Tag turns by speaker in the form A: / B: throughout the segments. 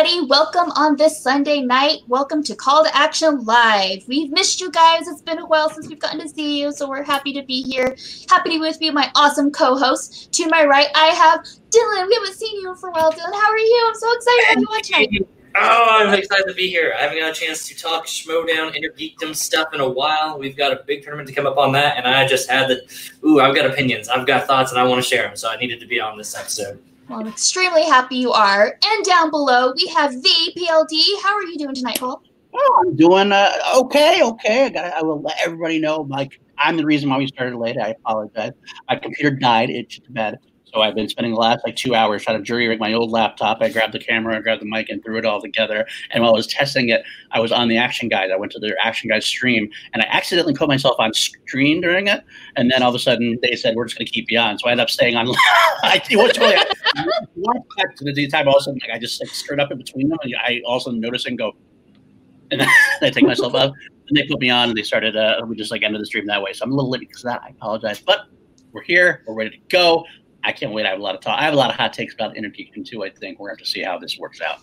A: everybody? Welcome on this Sunday night. Welcome to Call to Action Live. We've missed you guys. It's been a while since we've gotten to see you, so we're happy to be here. Happy to be with you, my awesome co-host. To my right, I have Dylan. We haven't seen you for a while, Dylan. How are you? I'm so excited to you on.
B: Oh, I'm excited to be here. I haven't got a chance to talk Schmoedown, Inner Geekdom stuff in a while. We've got a big tournament to come up on that, and I just had the, ooh, I've got opinions, I've got thoughts, and I want to share them, so I needed to be on this episode.
A: Well, I'm extremely happy you are. And down below, we have the PLD. How are you doing tonight, Paul?
C: Oh, I'm doing uh, okay, okay. I, got I will let everybody know. Like, I'm the reason why we started late. I apologize. My computer died. It's bed. So I've been spending the last like two hours trying to jury rig my old laptop. I grabbed the camera, I grabbed the mic, and threw it all together. And while I was testing it, I was on the Action Guide. I went to their Action Guide stream, and I accidentally put myself on screen during it. And then all of a sudden, they said we're just going to keep you on. So I ended up staying on. I was totally. the time also like I just like screwed up in between them, and I also noticed and go, and I take myself out. And they put me on, and they started. Uh, we just like ended the stream that way. So I'm a little late because of that. I apologize, but we're here. We're ready to go. I can't wait. I have a lot of talk. I have a lot of hot takes about Inner too. I think we're going to have to see how this works out.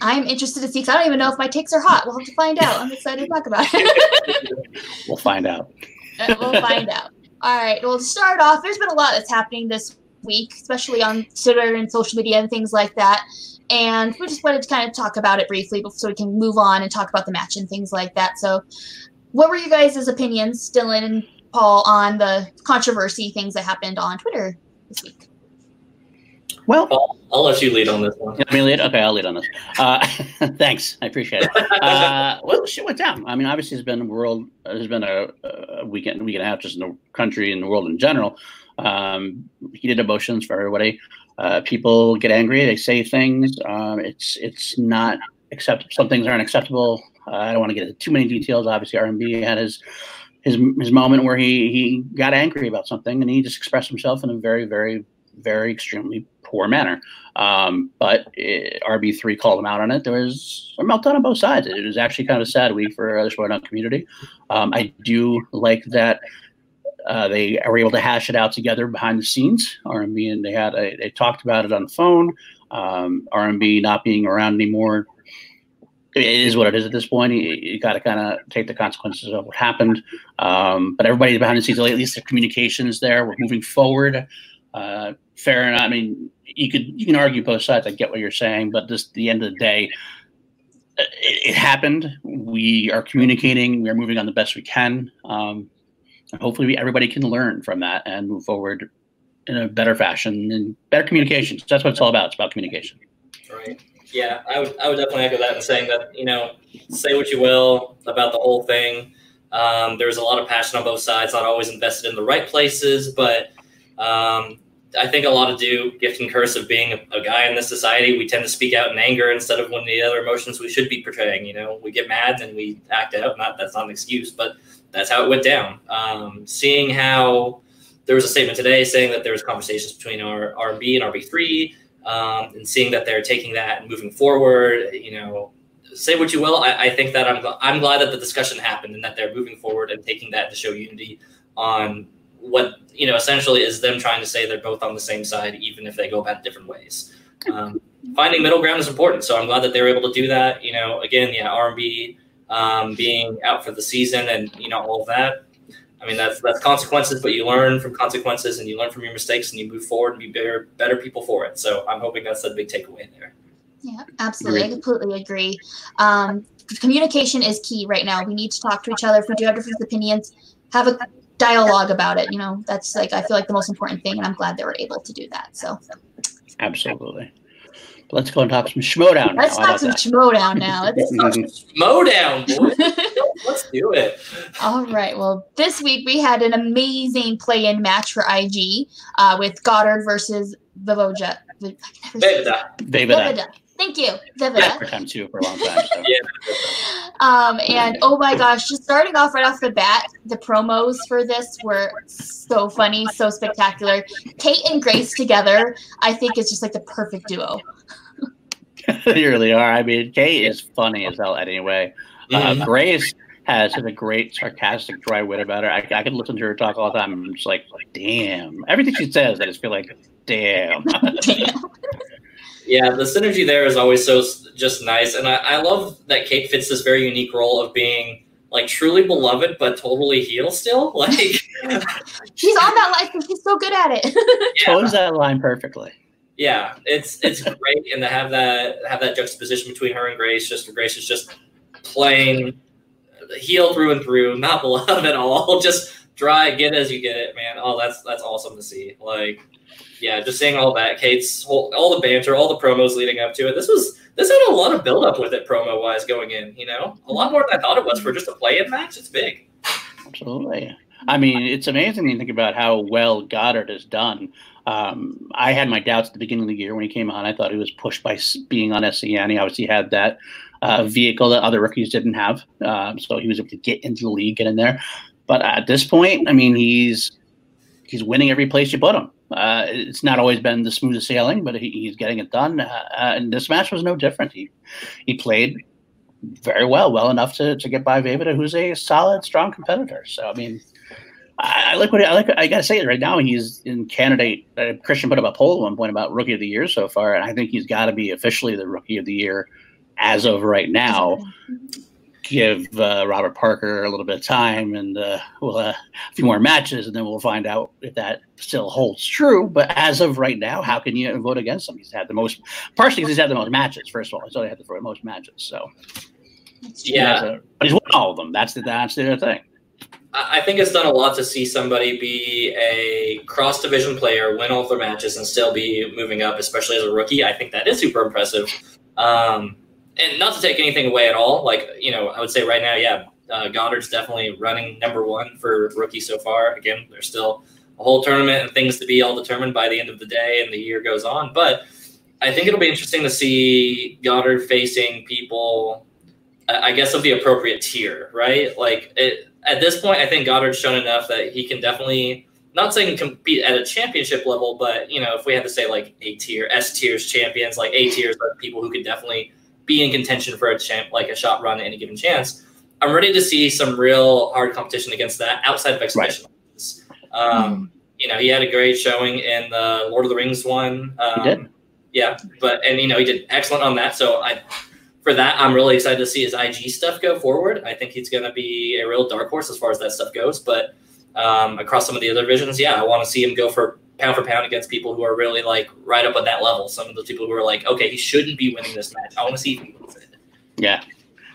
A: I'm interested to see I don't even know if my takes are hot. We'll have to find out. I'm excited to talk about it.
C: we'll find out.
A: Uh, we'll find out. All right. Well, to start off, there's been a lot that's happening this week, especially on Twitter and social media and things like that. And we just wanted to kind of talk about it briefly so we can move on and talk about the match and things like that. So, what were you guys' opinions, Dylan and Paul, on the controversy things that happened on Twitter this week?
C: Well,
B: I'll, I'll let you lead on this one.
C: Let me lead. Okay, I'll lead on this. Uh, thanks, I appreciate it. Uh, well, shit went down. I mean, obviously, it's been a world. There's been a, a weekend, week and a half, just in the country and the world in general. Um, heated emotions for everybody. Uh, people get angry. They say things. Um, it's it's not acceptable. Some things aren't acceptable. Uh, I don't want to get into too many details. Obviously, RMB had his his his moment where he he got angry about something and he just expressed himself in a very very very extremely poor manner. Um, but RB three called him out on it. There was a meltdown on both sides. It was actually kind of a sad week for the Schmoedown community. Um, I do like that. Uh, they were able to hash it out together behind the scenes. RMB and they had a, they talked about it on the phone. Um, RMB not being around anymore it is what it is at this point. You, you got to kind of take the consequences of what happened. Um, but everybody behind the scenes, at least the communications there, we're moving forward. Uh, fair enough. I mean, you could you can argue both sides. I get what you're saying, but just the end of the day, it, it happened. We are communicating. We are moving on the best we can. Um, and hopefully, we, everybody can learn from that and move forward in a better fashion and better communication. So that's what it's all about. It's about communication.
B: Yeah, I would I would definitely echo that in saying that you know say what you will about the whole thing. Um, there's a lot of passion on both sides, not always invested in the right places, but um, I think a lot of do gift and curse of being a, a, guy in this society. We tend to speak out in anger instead of one of the other emotions we should be portraying. You know, we get mad and we act out. Not that's not an excuse, but that's how it went down. Um, seeing how there was a statement today saying that there was conversations between our RB and RB three um, and seeing that they're taking that and moving forward, you know, say what you will. I, I think that I'm, I'm glad that the discussion happened and that they're moving forward and taking that to show unity on what, you know, essentially is them trying to say they're both on the same side, even if they go about different ways. Um, finding middle ground is important. So I'm glad that they were able to do that. You know, again, yeah, RMB um, being out for the season and, you know, all of that I mean, that's that's consequences, but you learn from consequences and you learn from your mistakes and you move forward and be better better people for it. So I'm hoping that's a big takeaway there.
A: Yeah, absolutely. I completely agree. Um, communication is key right now. We need to talk to each other. If we do have different opinions, have a dialogue about it. You know, that's like I feel like the most important thing, and I'm glad they were able to do that. So,
C: absolutely. Let's go and talk some Schmoedown.
A: Let's talk some Schmoedown now. Let's
B: talk some Schmoedown, boy. Let's do it.
A: All right. Well, this week we had an amazing play-in match for IG uh, with Goddard versus Vivoja.
B: Vivida.
C: Vivida.
A: Thank you, Vivida. Yeah,
C: for time too for a long time. So.
A: yeah. Um, and oh my gosh, just starting off right off the bat, the promos for this were so funny, so spectacular. Kate and Grace together, I think, is just like the perfect duo.
C: they really are. I mean, Kate is funny as hell anyway. Uh, mm-hmm. Grace has such a great sarcastic, dry wit about her. I, I could listen to her talk all the time. I'm just like, damn. Everything she says, I just feel like, damn. damn.
B: Yeah, the synergy there is always so just nice, and I, I love that Kate fits this very unique role of being like truly beloved but totally heel still. Like
A: she's on that line because she's so good at it.
C: yeah. Toes that line perfectly.
B: Yeah, it's it's great, and to have that have that juxtaposition between her and Grace, just Grace is just playing heel through and through, not beloved at all, just dry, get as you get it, man. Oh, that's that's awesome to see. Like, yeah, just seeing all that, Kate's whole, all the banter, all the promos leading up to it. This was this had a lot of build up with it promo wise going in. You know, a lot more than I thought it was for just a play in match. It's big.
C: Absolutely. I mean, it's amazing to think about how well Goddard has done. Um, I had my doubts at the beginning of the year when he came on. I thought he was pushed by being on SCN. He obviously had that uh, vehicle that other rookies didn't have, um, so he was able to get into the league, get in there. But at this point, I mean, he's he's winning every place you put him. Uh, it's not always been the smoothest sailing, but he, he's getting it done. Uh, uh, and this match was no different. He he played very well, well enough to, to get by Vejvoda, who's a solid, strong competitor. So I mean, I, I like what I like. I gotta say it right now. He's in candidate. Uh, Christian put up a poll at one point about rookie of the year so far, and I think he's got to be officially the rookie of the year as of right now give uh, Robert Parker a little bit of time and uh, we'll uh, a few more matches, and then we'll find out if that still holds true. But as of right now, how can you vote against him? He's had the most, partially because he's had the most matches. First of all, he's only had the most matches. So
B: yeah,
C: a, but he's won all of them. That's the that's the thing.
B: I think it's done a lot to see somebody be a cross division player, win all their matches, and still be moving up, especially as a rookie. I think that is super impressive. Um, and not to take anything away at all, like you know, I would say right now, yeah, uh, Goddard's definitely running number one for rookie so far. Again, there's still a whole tournament and things to be all determined by the end of the day, and the year goes on. But I think it'll be interesting to see Goddard facing people, I guess, of the appropriate tier, right? Like it, at this point, I think Goddard's shown enough that he can definitely. Not saying compete at a championship level, but you know, if we had to say like A tier, S tiers champions, like A tiers, like people who could definitely be in contention for a champ, like a shot run at any given chance. I'm ready to see some real hard competition against that outside of exhibition. Right. Um, mm. You know, he had a great showing in the Lord of the Rings one. Um. Yeah, but and you know he did excellent on that. So I, for that, I'm really excited to see his IG stuff go forward. I think he's going to be a real dark horse as far as that stuff goes. But um, across some of the other divisions, yeah, I want to see him go for pound for pound against people who are really like right up at that level. Some of the people who are like, okay, he shouldn't be winning this match. I want to see if he wins it.
C: Yeah,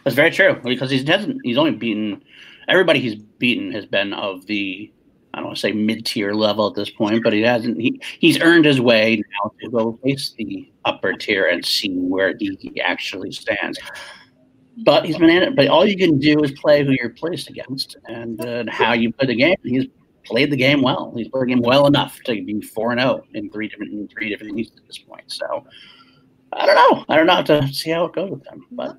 C: that's very true because he hasn't. He's only beaten everybody he's beaten has been of the I don't want to say mid tier level at this point, but he hasn't. He, he's earned his way now to go face the upper tier and see where he actually stands. But he's been in it. But all you can do is play who you're placed against and uh, how you play the game. He's played the game well. He's played the game well enough to be four and zero oh in three different in three different leagues at this point. So I don't know. I don't know to see how it goes with them. But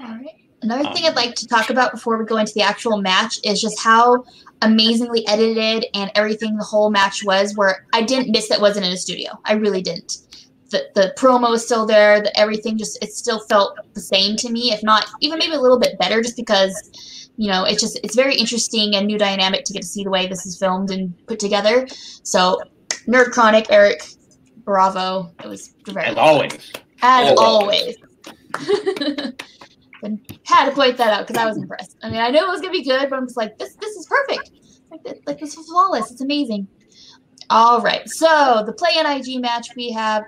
A: all right. Another um, thing I'd like to talk about before we go into the actual match is just how amazingly edited and everything the whole match was. Where I didn't miss that wasn't in a studio. I really didn't. The, the promo is still there. The everything just it still felt the same to me, if not even maybe a little bit better, just because you know, it's just it's very interesting and new dynamic to get to see the way this is filmed and put together. So, Nerd Chronic, Eric, bravo! It was
C: very as always.
A: As always. and had to point that out because I was impressed. I mean, I knew it was gonna be good, but I'm just like, this this is perfect. Like, this, like this is flawless. It's amazing. All right, so the play in IG match we have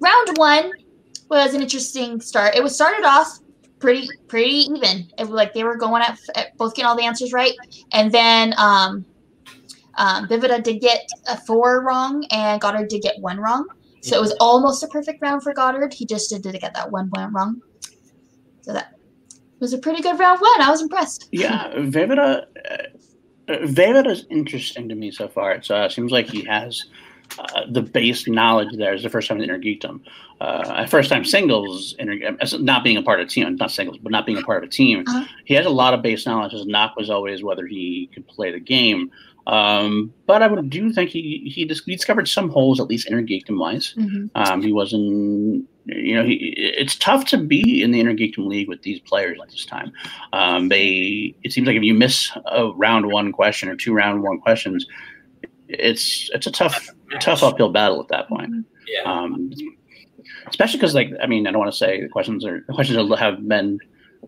A: round one was an interesting start. It was started off pretty pretty even. It like they were going at, at, both getting all the answers right, and then um, um, did get a four wrong, and Goddard did get one wrong. So it was almost a perfect round for Goddard. He just did, did get that one point wrong. So that was a pretty good round one. I was impressed.
C: Yeah, Vivida. Uh, Vejvoda is interesting to me so far. It uh, seems like he has uh, the base knowledge there is the first time in Inner Geekdom. Uh, first time singles, inter- not being a part of a team, not singles, but not being a part of a team. Uh-huh. He has a lot of base knowledge. His knock was always whether he could play the game. Um, but I would do think he he, dis- he discovered some holes, at least Inner Geekdom wise. Mm-hmm. Um, he wasn't, you know, he, it's tough to be in the Inner Geekdom league with these players at this time. Um, they, it seems like if you miss a round one question or two round one questions, it's it's a tough tough uphill battle at that point.
B: Yeah. Um,
C: especially because like I mean I don't want to say the questions are the questions have been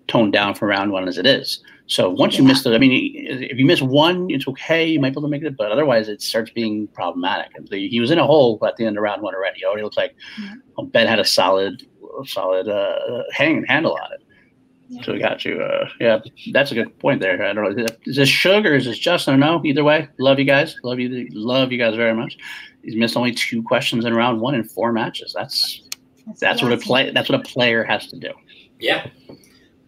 C: toned down for round one as it is. So once yeah. you miss the, I mean, if you miss one, it's okay. You might be able to make it, but otherwise, it starts being problematic. And He was in a hole at the end of round one already. It already looks like yeah. Ben had a solid, solid uh, hang handle on it. Yeah. So we got you. Uh, yeah, that's a good point there. I don't know. Is this sugar? Is this Justin? Or no? Either way, love you guys. Love you. Love you guys very much. He's missed only two questions in round one in four matches. That's that's, that's what a play. That's what a player has to do.
B: Yeah.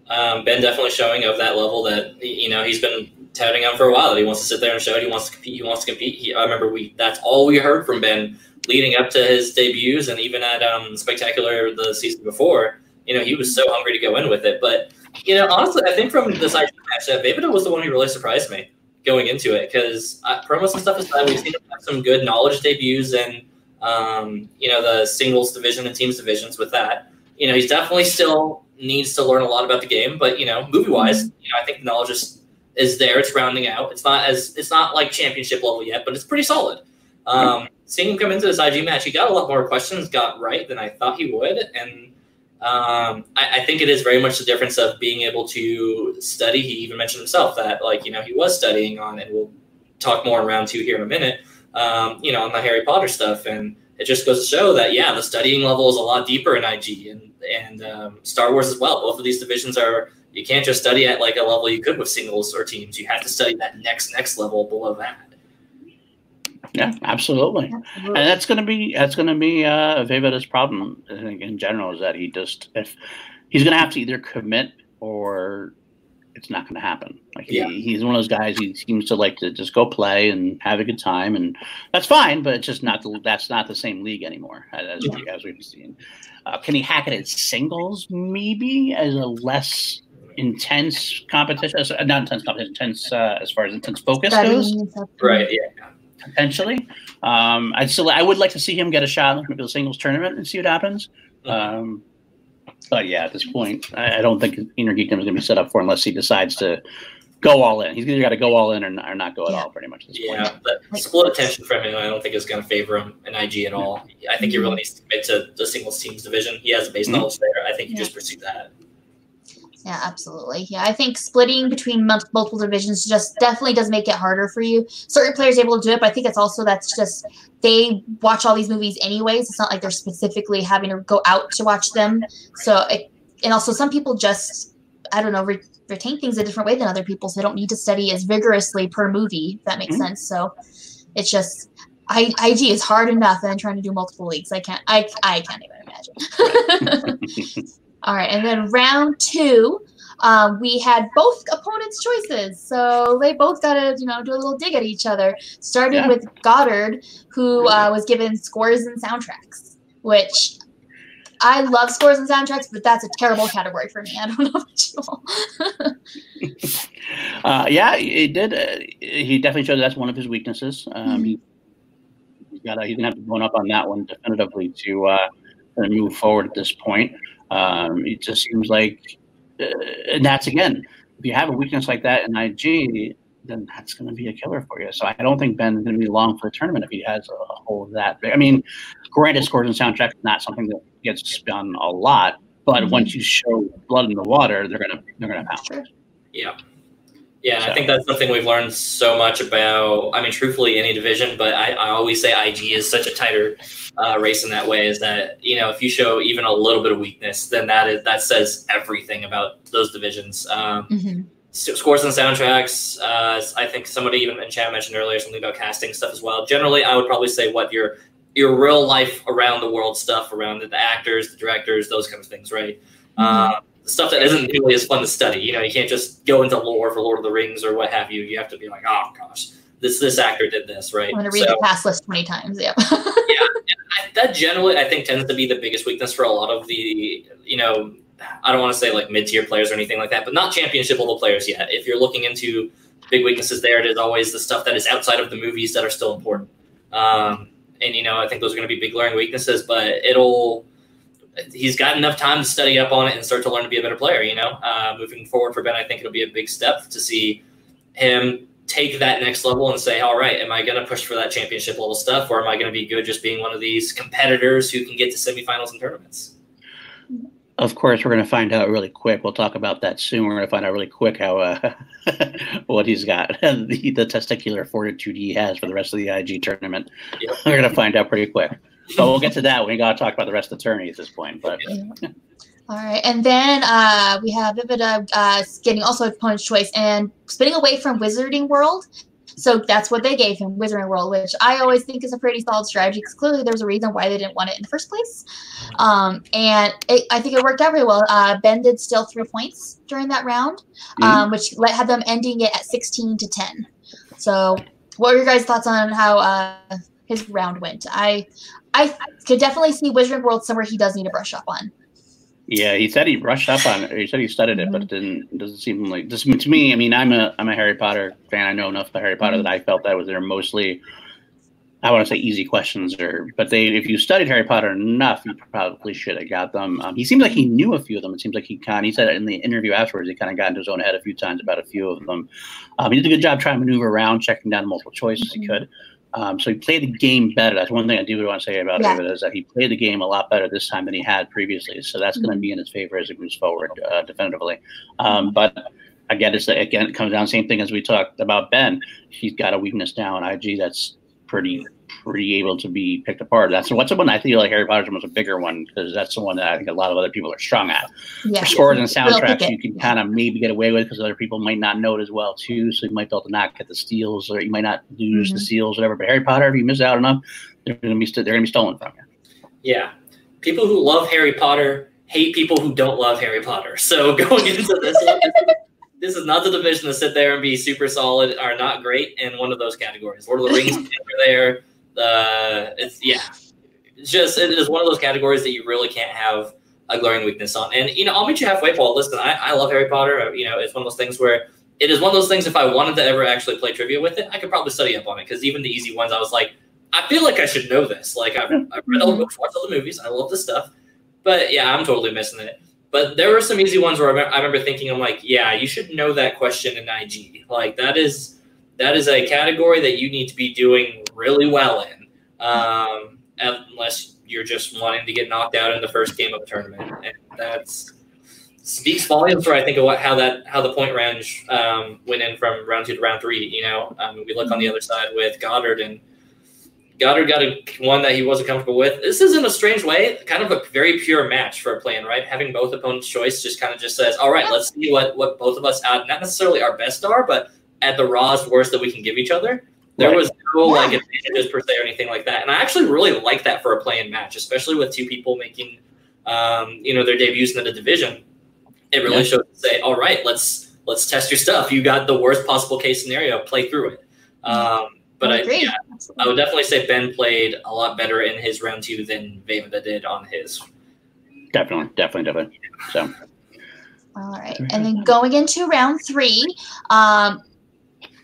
B: Um, ben definitely showing of that level that you know he's been touting on for a while that he wants to sit there and show it. He wants to compete. He wants to compete. He, I remember we that's all we heard from Ben leading up to his debuts and even at um, Spectacular the season before. You know he was so hungry to go in with it. But you know honestly, I think from the side match, that Vejvoda was the one who really surprised me going into it because uh, promos and stuff aside, we've seen him have some good knowledge debuts and um, you know the singles division and teams divisions with that. You know he's definitely still needs to learn a lot about the game. But you know, movie wise, mm-hmm. you know, I think the knowledge is is there. It's rounding out. It's not as it's not like championship level yet, but it's pretty solid. Um, seeing him come into this IG match, he got a lot more questions got right than I thought he would, and um, I, I, think it is very much the difference of being able to study. He even mentioned himself that like you know he was studying on, and we'll talk more in round two here in a minute. Um, you know, on the Harry Potter stuff, and it just goes to show that yeah, the studying level is a lot deeper in IG, and and um, Star Wars as well. Both of these divisions are you can't just study at like a level you could with singles or teams. You have to study that next next level below that.
C: Yeah, absolutely. absolutely. And that's going to be that's going to be uh, Vejvoda's problem. I think in general is that he just if he's going to have to either commit or it's not going to happen. Like he, yeah. he's one of those guys. He seems to like to just go play and have a good time, and that's fine. But it's just not the, that's not the same league anymore as, yeah. as we've seen. Uh, can he hack it at singles? Maybe as a less intense competition, uh, not intense competition, intense uh, as far as intense focus goes.
B: Right. Yeah.
C: Potentially, um, I'd still I would like to see him get a shot in the singles tournament and see what happens. Mm-hmm. Um, but yeah, at this point, I, I don't think Inner Geekdom is going to be set up for unless he decides to go all in. He's either got to go all in or not, or not go at all, pretty much.
B: yeah, point. but split attention from him, I don't think is going to favor him in IG at all. I think he really needs to commit to the singles teams division. He has a base mm-hmm. knowledge there. I think he yeah. just pursue that.
A: Yeah, absolutely. Yeah, I think splitting between multiple divisions just definitely does make it harder for you. Certain players able to do it, but I think it's also that's just they watch all these movies anyways. It's not like they're specifically having to go out to watch them. So, it, and also some people just I don't know re- retain things a different way than other people, so they don't need to study as vigorously per movie. If that makes mm-hmm. sense. So, it's just I, IG is hard enough, and trying to do multiple leagues, I can't. I I can't even imagine. All right, and then round two, um, we had both opponents' choices, so they both got to you know do a little dig at each other. Starting yeah. with Goddard, who uh, was given scores and soundtracks, which I love scores and soundtracks, but that's a terrible category for me. I don't know
C: about you. uh, yeah, he did. Uh, he definitely showed that's one of his weaknesses. Um, mm-hmm. he, got. He's gonna have to bone up on that one definitively to uh, move forward at this point. Um, it just seems like, uh, and that's again, if you have a weakness like that in IG, then that's going to be a killer for you. So I don't think Ben's going to be long for the tournament if he has a, a hole that big. I mean, granted, scores and soundtrack is not something that gets spun a lot, but mm-hmm. once you show blood in the water, they're gonna they're gonna pound.
B: Yeah. Yeah, so. I think that's something we've learned so much about. I mean, truthfully, any division, but I, I always say IG is such a tighter uh, race in that way. Is that you know if you show even a little bit of weakness, then that is that says everything about those divisions. Um, mm-hmm. Scores and soundtracks. Uh, I think somebody even in chat mentioned earlier something about casting stuff as well. Generally, I would probably say what your your real life around the world stuff, around the, the actors, the directors, those kind of things, right? Mm-hmm. Uh, stuff that isn't nearly as fun to study. You know, you can't just go into lore for Lord of the Rings or what have you. You have to be like, oh gosh, this this actor did this, right?
A: I'm to read so, the cast list twenty times. Yeah.
B: yeah, I, that generally I think tends to be the biggest weakness for a lot of the you know I don't want to say like mid tier players or anything like that, but not championship level players yet. If you're looking into big weaknesses there, it is always the stuff that is outside of the movies that are still important. Um, and you know, I think those are going to be big glaring weaknesses, but it'll he's got enough time to study up on it and start to learn to be a better player. You know, uh, moving forward for Ben, I think it'll be a big step to see him take that next level and say, all right, am I going to push for that championship level stuff, or am I going to be good just being one of these competitors who can get to semifinals and tournaments?
C: Of course, we're going to find out really quick. We'll talk about that soon. We're going to find out really quick how uh, what he's got, the, the testicular fortitude he has for the rest of the IG tournament. Yep. We're going to find out pretty quick. But we'll get to that when we got to talk about the rest of the tourney at this point. But.
A: All right, and then uh, we have Vivida uh, getting also a opponent's choice and spinning away from Wizarding World. So that's what they gave him, Wizarding World, which I always think is a pretty solid strategy because clearly there's a reason why they didn't want it in the first place. Um, and it, I think it worked out very well. Uh, ben did still three points during that round, mm-hmm. um, which let, had them ending it at 16 to 10. So, what were your guys' thoughts on how uh, his round went? I I could definitely see Wizarding World somewhere he does need to brush up on.
C: Yeah, he said he brushed up on it. He said he studied it, but it didn't it doesn't seem like this to me. I mean, I'm a I'm a Harry Potter fan. I know enough about Harry Potter that I felt that was there mostly. I want to say easy questions, or but they if you studied Harry Potter enough, you probably should have got them. Um, he seems like he knew a few of them. It seems like he kind. He said in the interview afterwards, he kind of got into his own head a few times about a few of them. Um, he did a good job trying to maneuver around, checking down the multiple choices mm-hmm. he could. Um, so he played the game better. That's one thing I do want to say about yeah. is that he played the game a lot better this time than he had previously. So that's mm-hmm. going to be in his favor as it moves forward, uh, definitively. Um, but again, it's again it comes down same thing as we talked about Ben. He's got a weakness now in IG that's pretty pretty able to be picked apart. That's what's the one I feel like Harry Potter's was a bigger one because that's the one that I think a lot of other people are strong at. Yeah, For scores and soundtracks, you can kind of maybe get away with because other people might not know it as well too. So you might be able to not get the steals or you might not lose mm-hmm. the seals, whatever. But Harry Potter, if you miss out enough, they're going to be st- they're going to be stolen from you.
B: Yeah, people who love Harry Potter hate people who don't love Harry Potter. So going into this. this is not the division to sit there and be super solid or not great in one of those categories. Lord of the Rings are there. Uh, it's yeah, it's just it is one of those categories that you really can't have a glaring weakness on. And you know, I'll meet you halfway, Paul. Listen, I, I love Harry Potter. You know, it's one of those things where it is one of those things. If I wanted to ever actually play trivia with it, I could probably study up on it because even the easy ones, I was like, I feel like I should know this. Like I've, I've read all the books, watched all the movies. I love this stuff, but yeah, I'm totally missing it. But there were some easy ones where I remember, I remember thinking, I'm like, yeah, you should know that question in IG. Like that is that is a category that you need to be doing really well in, um, unless you're just wanting to get knocked out in the first game of a tournament, and that's speaks volumes for I think of what how that how the point range um, went in from round two to round three. You know, um, we look on the other side with Goddard and. Goddard got a one that he wasn't comfortable with. This is in a strange way, kind of a very pure match for a plan, right? Having both opponents' choice just kind of just says, "All right, let's see what what both of us add. Not necessarily our best are, but at the rawest worst that we can give each other. There right. was no like advantages per se or anything like that, and I actually really like that for a play-in match, especially with two people making, um, you know, their debuts in the division. It really yeah. shows to say, all right, let's let's test your stuff. You got the worst possible case scenario, play through it. Um, but I, I, yeah, I would definitely say Ben played a lot better in his round two than Vejvoda did on his.
C: Definitely, definitely, definitely. So.
A: All right, and then going into round three, um,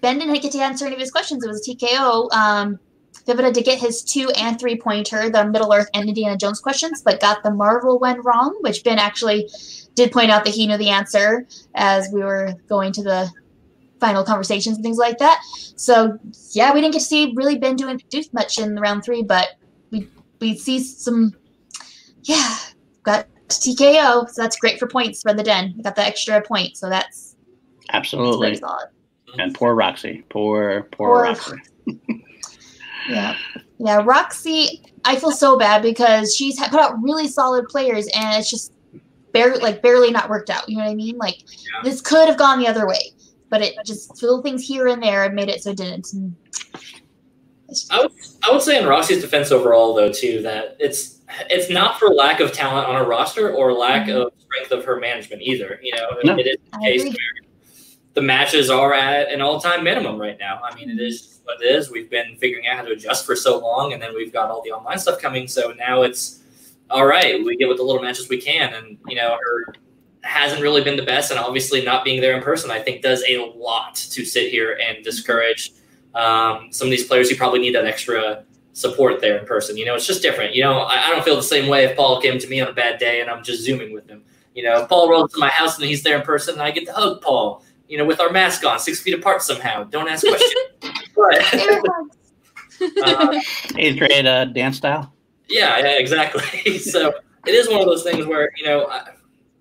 A: Ben didn't get to answer any of his questions. It was a TKO. Um, Vivida did get his two and three pointer, the Middle Earth and Indiana Jones questions, but got the Marvel one wrong, which Ben actually did point out that he knew the answer as we were going to the final conversations and things like that. So yeah, we didn't get to see really Ben doing do much in round three, but we we see some yeah, got TKO, so that's great for points for the den. We got the extra point, so that's
C: absolutely solid. And poor Roxy. Poor, poor, poor Roxy.
A: yeah. Yeah. Roxy, I feel so bad because she's put out really solid players and it's just barely, like, barely not worked out. You know what I mean? Like, yeah. this could have gone the other way, but it just little things here and there made it so it didn't.
B: I would, I would say in Roxy's defense overall, though, too, that it's it's not for lack of talent on a roster or lack mm-hmm. of strength of her management either. You know, no. it is the case where the matches are at an all-time minimum right now. I mean, it is what it is. We've been figuring out how to adjust for so long, and then we've got all the online stuff coming. So now it's all right. We get with the little matches we can, and you know, her hasn't really been the best, and obviously not being there in person, I think, does a lot to sit here and discourage um, some of these players who probably need that extra support there in person. You know, it's just different. You know, I, I don't feel the same way if Paul came to me on a bad day and I'm just zooming with him. You know, if Paul rolls to my house and he's there in person, and I get to hug Paul you know, with our mask on, six feet apart somehow. Don't ask questions. but,
C: uh, Eighth grade uh, dance style.
B: Yeah, yeah, exactly. so it is one of those things where you know, I,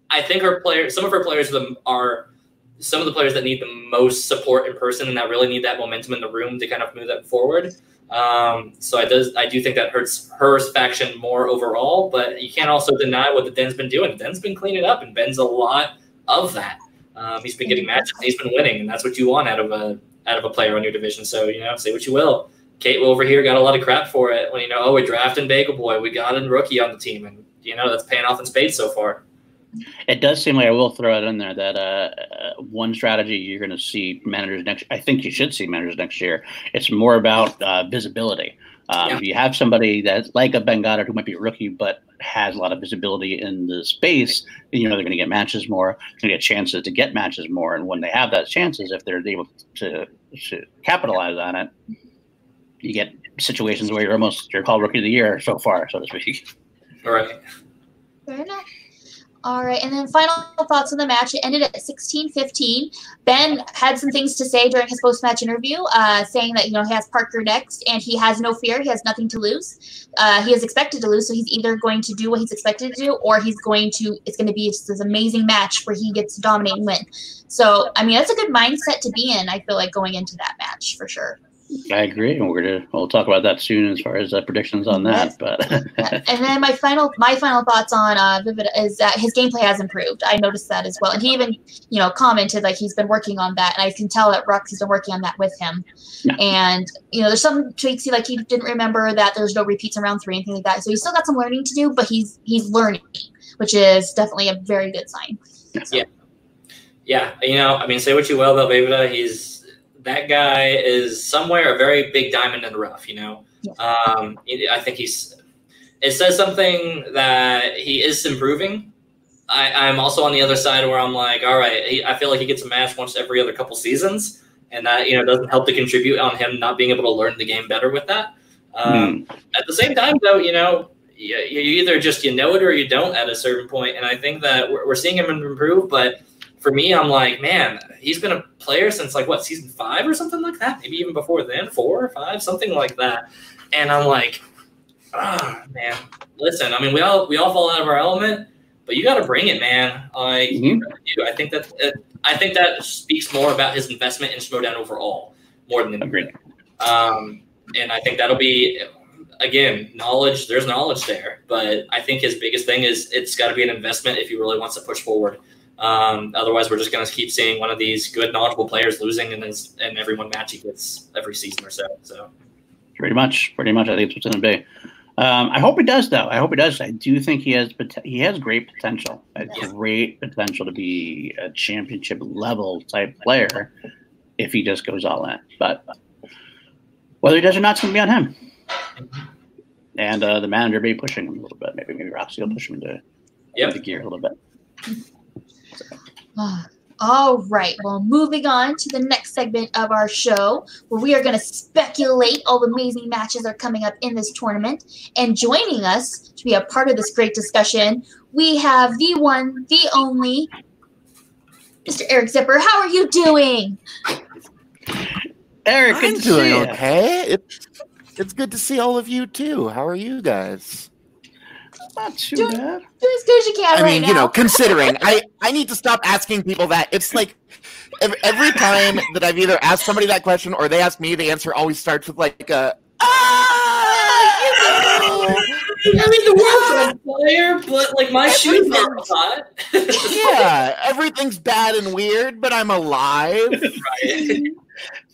B: I think our players, some of our players, are some of the players that need the most support in person and that really need that momentum in the room to kind of move that forward. Um, so I does I do think that hurts her faction more overall, but you can't also deny what the Den's been doing. Den's been cleaning up, and Ben's a lot of that. Um, he's been getting matches, he's been winning, and that's what you want out of a out of a player on your division. So you know, say what you will. Kate over here got a lot of crap for it when you know, oh, we're drafting Bagel Boy, we got a rookie on the team, and you know that's paying off in spades so far.
C: It does seem like I will throw it in there that uh, uh one strategy you're going to see managers next. I think you should see managers next year. It's more about uh, visibility. Um, yeah. If you have somebody that's like a Ben Goddard who might be a rookie but has a lot of visibility in the space, you know they're going to get matches more, going to get chances to get matches more, and when they have those chances, if they're able to, to capitalize on it, you get situations where you're almost you're called rookie of the year so far, so to speak.
B: All right.
A: Fair enough. All right, and then final thoughts on the match. It ended at 16-15. Ben had some things to say during his post-match interview, uh, saying that you know he has Parker next, and he has no fear. He has nothing to lose. Uh, he is expected to lose, so he's either going to do what he's expected to do, or he's going to. It's going to be just this amazing match where he gets to dominate and win. So, I mean, that's a good mindset to be in. I feel like going into that match for sure.
C: I agree, and we're gonna we'll talk about that soon as far as uh, predictions on that. But
A: and then my final my final thoughts on uh, Vivid is that his gameplay has improved. I noticed that as well, and he even you know commented like he's been working on that, and I can tell that Roxy's been working on that with him. Yeah. And you know, there's some tweaks he like he didn't remember that there's no repeats in round three and things like that. So he's still got some learning to do, but he's he's learning, which is definitely a very good sign.
B: So. Yeah, yeah. You know, I mean, say what you will about Vivida, he's that guy is somewhere a very big diamond in the rough. You know, um, I think he's. It says something that he is improving. I, I'm also on the other side where I'm like, all right, he, I feel like he gets a match once every other couple seasons, and that you know doesn't help to contribute on him not being able to learn the game better with that. Um, mm. At the same time, though, you know, you, you, either just you know it or you don't at a certain point, and I think that we're, we're seeing him improve, but for me, I'm like, man, he's been a player since like what season five or something like that, maybe even before then, four or five, something like that. And I'm like, oh man, listen, I mean, we all we all fall out of our element, but you got to bring it, man. Like, mm-hmm. I think that uh, I think that speaks more about his investment in Schmoedown overall, more than
C: anything.
B: Um, and I think that'll be again knowledge. There's knowledge there, but I think his biggest thing is it's got to be an investment if he really wants to push forward. Um, otherwise, we're just going to keep seeing one of these good, knowledgeable players losing in, his, in every one match he gets every season or so. So,
C: pretty much, pretty much, I think it's what's going to be. Um, I hope he does, though. I hope he does. I do think he has he has great potential. A yeah. great potential to be a championship level type player if he just goes all in. But whether he does or not, it's going to be on him. And uh, the manager may be pushing him a little bit. Maybe maybe Roxy will push him into, yep. into gear a little bit.
A: All right. Well, moving on to the next segment of our show, where we are going to speculate all the amazing matches that are coming up in this tournament. And joining us to be a part of this great discussion, we have the one, the only, Mr. Eric Zipper. How are you doing?
D: Eric, I'm doing okay. It's it's good to see all of you too. How are you guys?
C: Not too do, bad.
A: Do as good as you can.
D: I
A: right
D: mean, you know, considering I I need to stop asking people that. It's like every, every time that I've either asked somebody that question or they ask me, the answer always starts with like a ah,
B: you know. I mean, the world's on fire, but like my shoes are hot.
D: yeah, everything's bad and weird, but I'm alive. Right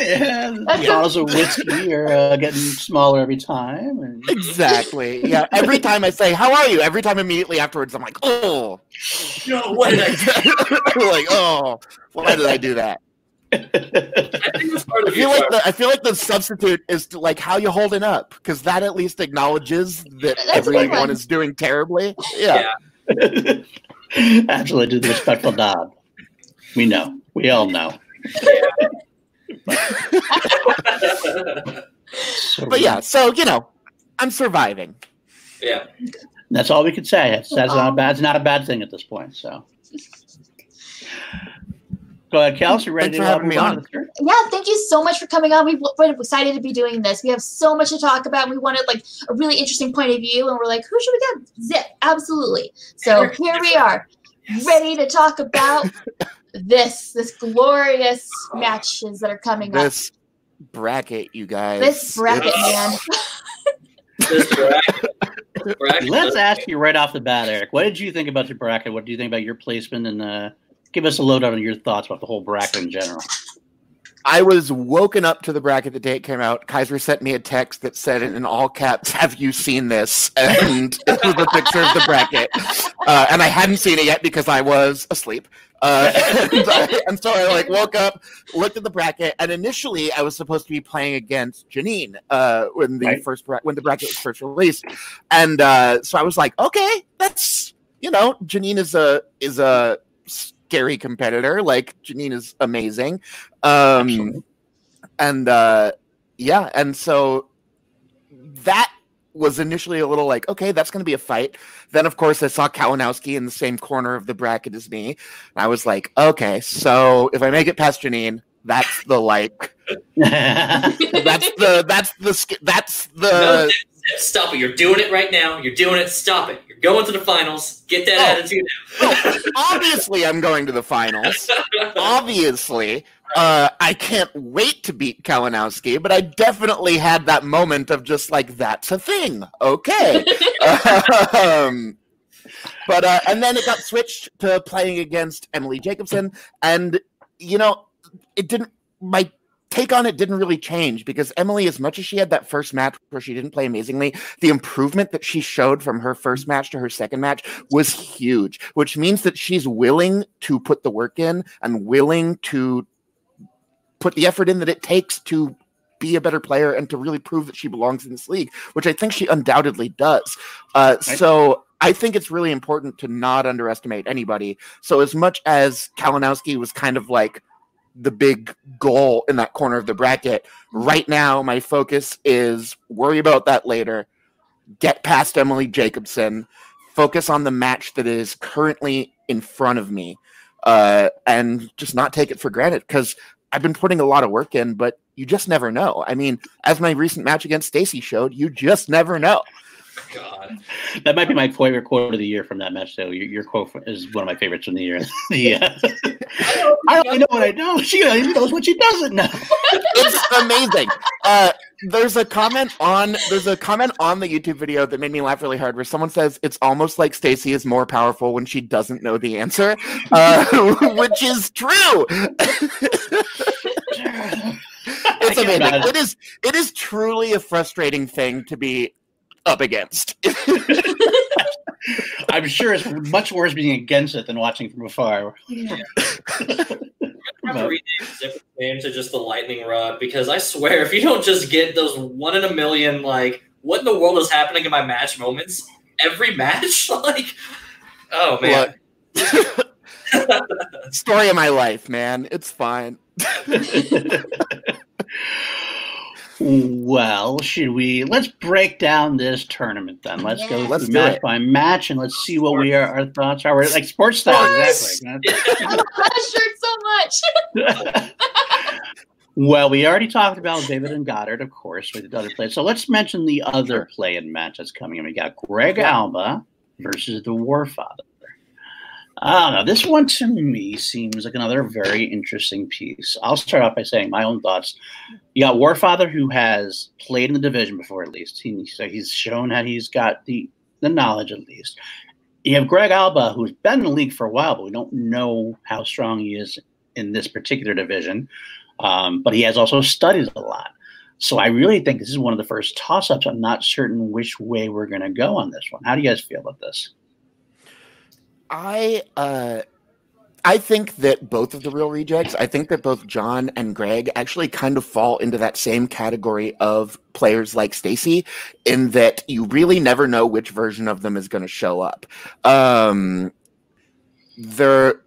C: yeah, bottles of whiskey are uh, getting smaller every time. And...
D: Exactly. Yeah. Every time I say "How are you?" every time immediately afterwards, I'm like, "Oh,
B: no, what did I
D: do?" like, "Oh, why did I do that?" I, I feel like the, I feel like the substitute is to, like how you holding up because that at least acknowledges that That's everyone is doing terribly. Yeah.
C: yeah. Absolutely, do the respectful nod. We know. We all know
D: but yeah, so you know, I'm surviving.
B: Yeah,
C: that's all we could say. It's, that's not a bad. It's not a bad thing at this point. So, Go ahead, Kelsey. Ready
D: Thanks to have me on?
A: Yeah, thank you so much for coming on. We, are excited to be doing this. We have so much to talk about. We wanted like a really interesting point of view, and we're like, who should we get? Zip, absolutely. So here we are, yes. ready to talk about this this glorious matches that are coming
D: this
A: up.
D: This bracket, you guys.
A: This bracket, man.
B: this bracket.
C: Let's ask you right off the bat, Eric. What did you think about your bracket? What do you think about your placement? And uh, give us a lowdown on your thoughts about the whole bracket in general.
D: I was woken up to the bracket the day it came out. Kaiser sent me a text that said in all caps, "Have you seen this?" And it was a picture of the bracket, uh, and I hadn't seen it yet because I was asleep. Uh, and, I, and, so I like woke up, looked at the bracket, and initially I was supposed to be playing against Janine uh, when the right. first bra- when the bracket was first released, and uh, so I was like, okay, that's you know, Janine is a is a scary competitor. Like Janine is amazing. Um, and uh, yeah, and so that was initially a little like, okay, that's going to be a fight. Then, of course, I saw Kalinowski in the same corner of the bracket as me. And I was like, okay, so if I make it past Janine, that's the like, that's the that's the that's the. No,
B: stop it! You're doing it right now. You're doing it. Stop it! Going to the finals. Get that oh, attitude.
D: well, obviously, I'm going to the finals. obviously, uh, I can't wait to beat Kalinowski, but I definitely had that moment of just like, that's a thing. Okay. um, but, uh, and then it got switched to playing against Emily Jacobson. And, you know, it didn't, my take on it didn't really change because Emily, as much as she had that first match where she didn't play amazingly, the improvement that she showed from her first match to her second match was huge, which means that she's willing to put the work in and willing to put the effort in that it takes to be a better player and to really prove that she belongs in this league, which I think she undoubtedly does. Uh. So I think it's really important to not underestimate anybody. So as much as Kalinowski was kind of like the big goal in that corner of the bracket, right now my focus is worry about that later. Get past Emily Jacobson. Focus on the match that is currently in front of me. Uh, and just not take it for granted because I've been putting a lot of work in, but you just never know. I mean, as my recent match against Stacy showed, you just never know.
C: God, that might be my favorite quote of the year from that match. Though your, your quote is one of my favorites from the year. yeah, I only know what I know. She knows what she doesn't know.
D: it's amazing. Uh, there's a comment on there's a comment on the YouTube video that made me laugh really hard, where someone says it's almost like Stacy is more powerful when she doesn't know the answer, uh, which is true. it's amazing. It is it is truly a frustrating thing to be up against.
C: I'm sure it's much worse being against it than watching from afar.
B: Yeah. I have to different names to just the lightning rod because I swear if you don't just get those one in a million like what in the world is happening in my match moments every match like oh man
D: story of my life man it's fine
C: well, should we? Let's break down this tournament then. Let's go let's match it. by match and let's see what sports. we are. Our thoughts are like sports style. Exactly.
A: I love that shirt so much.
C: well, we already talked about David and Goddard, of course, with the other play. So let's mention the other play and match that's coming in. We got Greg Alba versus the Warfather. I don't know. This one to me seems like another very interesting piece. I'll start off by saying my own thoughts. You got Warfather, who has played in the division before, at least. He, so he's shown that he's got the, the knowledge, at least. You have Greg Alba, who's been in the league for a while, but we don't know how strong he is in this particular division. Um, but he has also studied a lot. So I really think this is one of the first toss ups. I'm not certain which way we're going to go on this one. How do you guys feel about this?
D: I uh I think that both of the real rejects, I think that both John and Greg actually kind of fall into that same category of players like Stacy, in that you really never know which version of them is going to show up. Um, they're,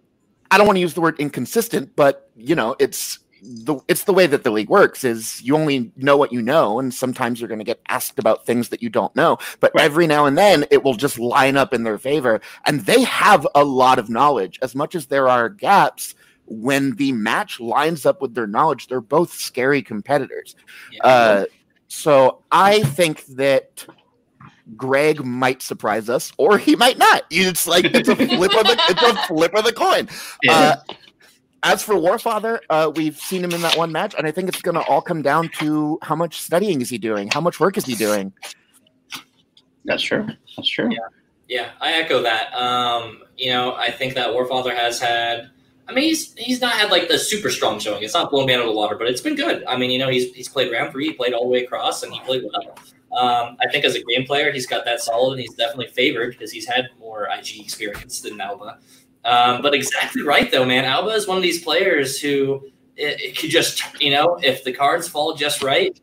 D: I don't want to use the word inconsistent, but you know, it's the it's the way that the league works is you only know what you know and sometimes you're going to get asked about things that you don't know but right. every now and then it will just line up in their favor and they have a lot of knowledge as much as there are gaps when the match lines up with their knowledge, they're both scary competitors. Yeah. Uh, so I think that Greg might surprise us, or he might not. It's like it's a flip of the it's a flip of the coin. Yeah. Uh, as for Warfather, uh, we've seen him in that one match, and I think it's going to all come down to how much studying is he doing, how much work is he doing.
C: That's true. That's true.
B: Yeah, yeah, I echo that. Um, you know, I think that Warfather has had. I mean, he's he's not had like the super strong showing. It's not blown me out of the water, but it's been good. I mean, you know, he's he's played round three, he played all the way across, and he played well. Um, I think as a game player, he's got that solid, and he's definitely favored because he's had more IG experience than Alba. Um, but exactly right, though, man. Alba is one of these players who it, it could just, you know, if the cards fall just right,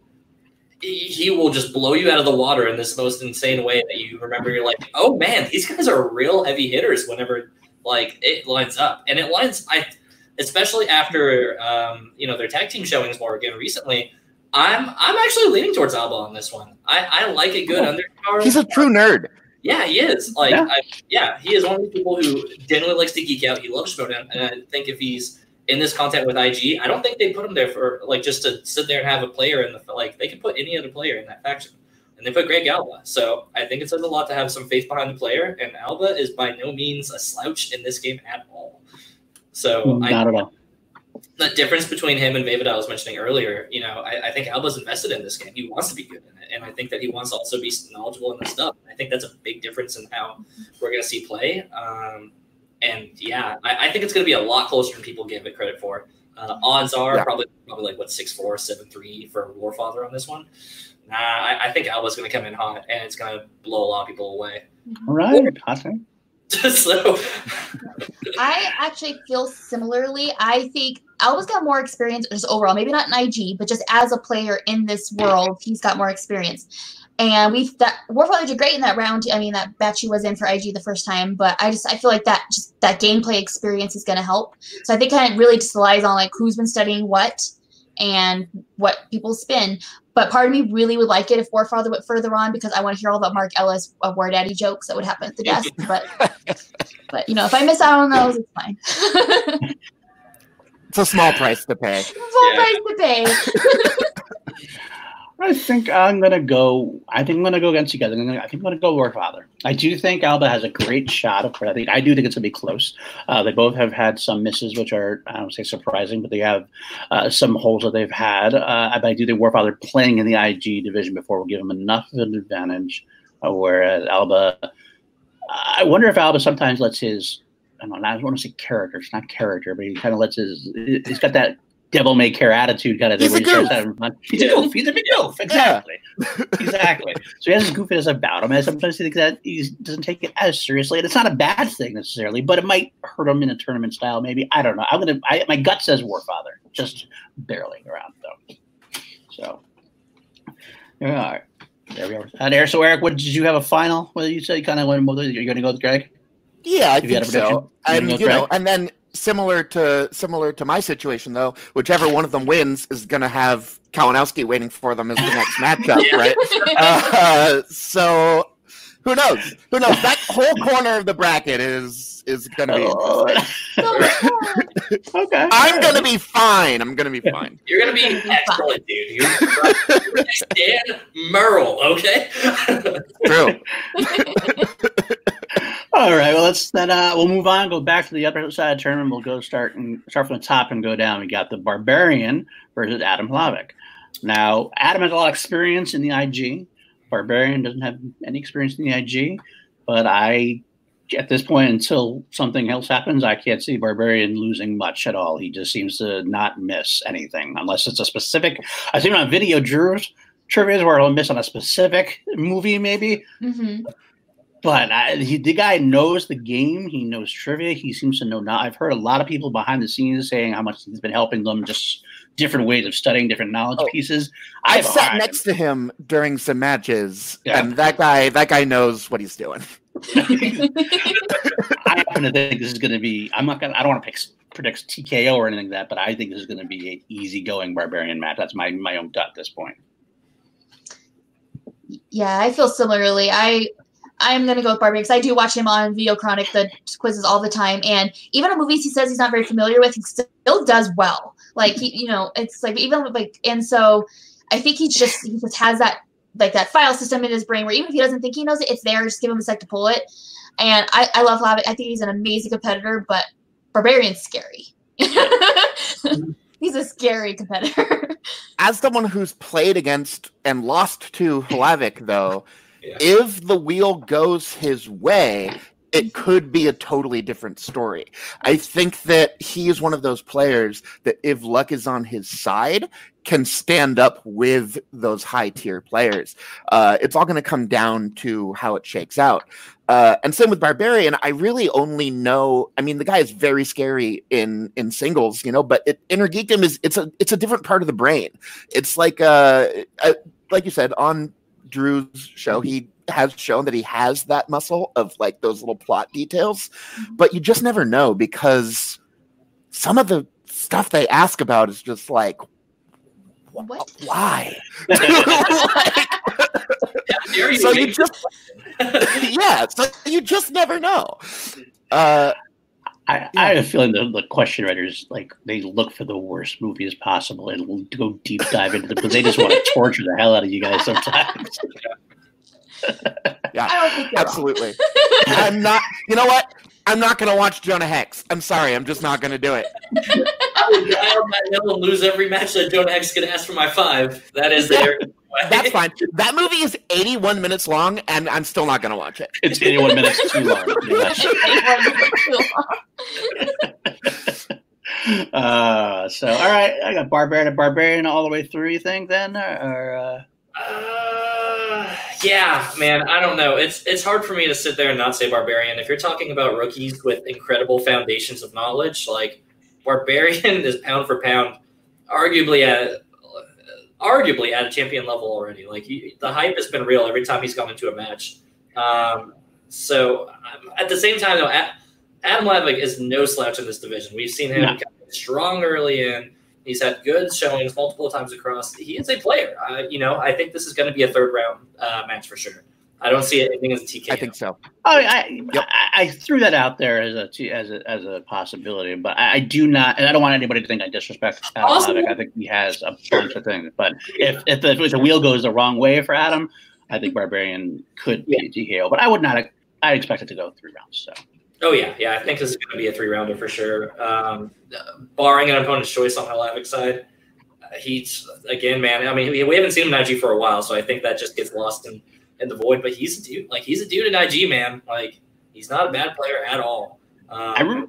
B: he will just blow you out of the water in this most insane way that you remember. You're like, oh man, these guys are real heavy hitters whenever like it lines up, and it lines. I especially after um, you know their tag team showings more again recently. I'm I'm actually leaning towards Alba on this one. I, I like a good undercard.
D: He's a true nerd.
B: Yeah, he is. Like, yeah. I, yeah, he is one of the people who genuinely likes to geek out. He loves Schmoedown, and I think if he's in this content with IG, I don't think they put him there for like just to sit there and have a player in the like. They could put any other player in that faction, and they put Greg Alba. So I think it says a lot to have some faith behind the player, and Alba is by no means a slouch in this game at all. So
C: not I, at all
B: the difference between him and Vavid I was mentioning earlier, you know, I, I, think Alba's invested in this game. He wants to be good in it. And I think that he wants to also be knowledgeable in the stuff. I think that's a big difference in how we're going to see play. Um, and yeah, I, I think it's going to be a lot closer than people give it credit for. Uh, odds are yeah. probably probably like what six four seven three for Warfather on this one. Nah, I, I think Alba's going to come in hot and it's going to blow a lot of people away.
C: All right, awesome.
B: so
A: I actually feel similarly. I think Alba's got more experience just overall, maybe not in IG, but just as a player in this world, he's got more experience. And we've that Warfather did great in that round. I mean, that batch he was in for IG the first time, but I just I feel like that just that gameplay experience is going to help. So I think kind of really just relies on like who's been studying what and what people spin. But part of me really would like it if Warfather went further on because I want to hear all about Mark Ellis uh, War Daddy jokes that would happen at the desk. But but you know, if I miss out on those, it's fine.
D: it's a small price to pay.
A: Small yeah. price to pay.
C: I think I'm gonna go. I think I'm gonna go against you guys. I'm gonna, I think I'm gonna go Warfather. I do think Alba has a great shot of. I think I do think it's gonna be close. Uh, they both have had some misses, which are I don't say surprising, but they have uh, some holes that they've had. Uh, I do think Warfather playing in the IG division before will give them enough of an advantage, uh, whereas Alba. I wonder if Alba sometimes lets his I don't know, I don't want to say character. It's not character, but he kind of lets his. He's got that devil may care attitude kind of thing.
D: He's a goof.
C: He's a goof. He's a big goof. Exactly. Yeah. exactly. So he has his goofiness about him. And sometimes he thinks that he doesn't take it as seriously. And it's not a bad thing necessarily, but it might hurt him in a tournament style. Maybe I don't know. I'm gonna. I, my gut says Warfather, just barely around though. So, all right. There we are. And there. So Eric, what did you have a final? What did you say? You kind of went. You're going to go with Greg.
D: Yeah, I think so. And you know, and then similar to similar to my situation though, whichever one of them wins is going to have Kalinowski waiting for them as the next matchup, yeah. right? Uh, so who knows? Who knows? That whole corner of the bracket is is going to be. Oh. okay. I'm going to be fine. I'm going to be fine.
B: You're going to be excellent, dude. You're Dan Murrell, okay?
D: True.
C: All right. Well, let's then uh, we'll move on. Go back to the upper side of the tournament. We'll go start and start from the top and go down. We got the Barbarian versus Adam Hlavik. Now, Adam has a lot of experience in the IG. Barbarian doesn't have any experience in the IG, but I, at this point, until something else happens, I can't see Barbarian losing much at all. He just seems to not miss anything unless it's a specific. I've seen on video jurors trivia where he'll miss on a specific movie, maybe. Mm-hmm but I, he, the guy knows the game. He knows trivia. He seems to know now. I've heard a lot of people behind the scenes saying how much he's been helping them, just different ways of studying different knowledge oh, pieces.
D: I've sat next to him during some matches, yeah. and that guy, that guy knows what he's doing.
C: I happen to think this is going to be. I'm not gonna. I don't want to pick predict TKO or anything like that, but I think this is going to be an easygoing barbarian match. That's my my own gut at this point.
A: Yeah, I feel similarly. I I'm gonna go with Barbie because I do watch him on Video Chronic the quizzes all the time, and even on movies he says he's not very familiar with, he still does well. Like he, you know, it's like even like, and so I think he just he just has that like that file system in his brain where even if he doesn't think he knows it, it's there. Just give him a sec to pull it. And I, I love Hlavik. I think he's an amazing competitor, but Barbarian's scary. he's a scary competitor.
D: As someone who's played against and lost to Hlavik, though, yeah. if the wheel goes his way, it could be a totally different story. I think that he is one of those players that if luck is on his side, can stand up with those high tier players. Uh, it's all going to come down to how it shakes out. Uh, and same with Barbarian. I really only know. I mean, the guy is very scary in in singles, you know. But it, inner geekdom is it's a it's a different part of the brain. It's like uh, uh like you said on Drew's show, he has shown that he has that muscle of like those little plot details, mm-hmm. but you just never know because some of the stuff they ask about is just like what? Why? like, so you just yeah, so you just never know. Uh,
C: I, I have a feeling the, the question writers like they look for the worst movies possible and will go deep dive into them because they just want to torture the hell out of you guys sometimes.
D: yeah, absolutely. I'm not. You know what? I'm not going to watch Jonah Hex. I'm sorry. I'm just not going to do it.
B: I would die on that hill and lose every match that Jonah Hex could ask for my five. That is there.
D: That's fine. That movie is 81 minutes long, and I'm still not going to watch it.
C: It's 81 minutes too long. uh, so, all right. I got Barbarian and Barbarian all the way through, you think, then? Or, or uh...
B: Uh, yeah, man. I don't know. It's it's hard for me to sit there and not say barbarian. If you're talking about rookies with incredible foundations of knowledge, like barbarian is pound for pound, arguably at arguably at a champion level already. Like he, the hype has been real every time he's gone into a match. Um, so um, at the same time, though, Adam Hlavik is no slouch in this division. We've seen him no. strong early in He's had good showings multiple times across. He is a player. Uh, you know, I think this is going to be a third round uh, match for sure. I don't see anything as a TK.
D: I think so.
C: Oh, I, yep. I, I, threw that out there as a as a as a possibility, but I, I, do not, and I don't want anybody to think I disrespect Adam awesome. I think he has a bunch of things. But if if the, if the wheel goes the wrong way for Adam, I think Barbarian could be yeah. TKO. But I would not. I expect it to go three rounds. So.
B: Oh yeah, yeah. I think this is going to be a three rounder for sure. Um, barring an opponent's choice on Hlavik side, uh, he's again, man. I mean, we, we haven't seen him in IG for a while, so I think that just gets lost in, in the void. But he's a dude. Like he's a dude in IG, man. Like he's not a bad player at all. Um,
C: I, re-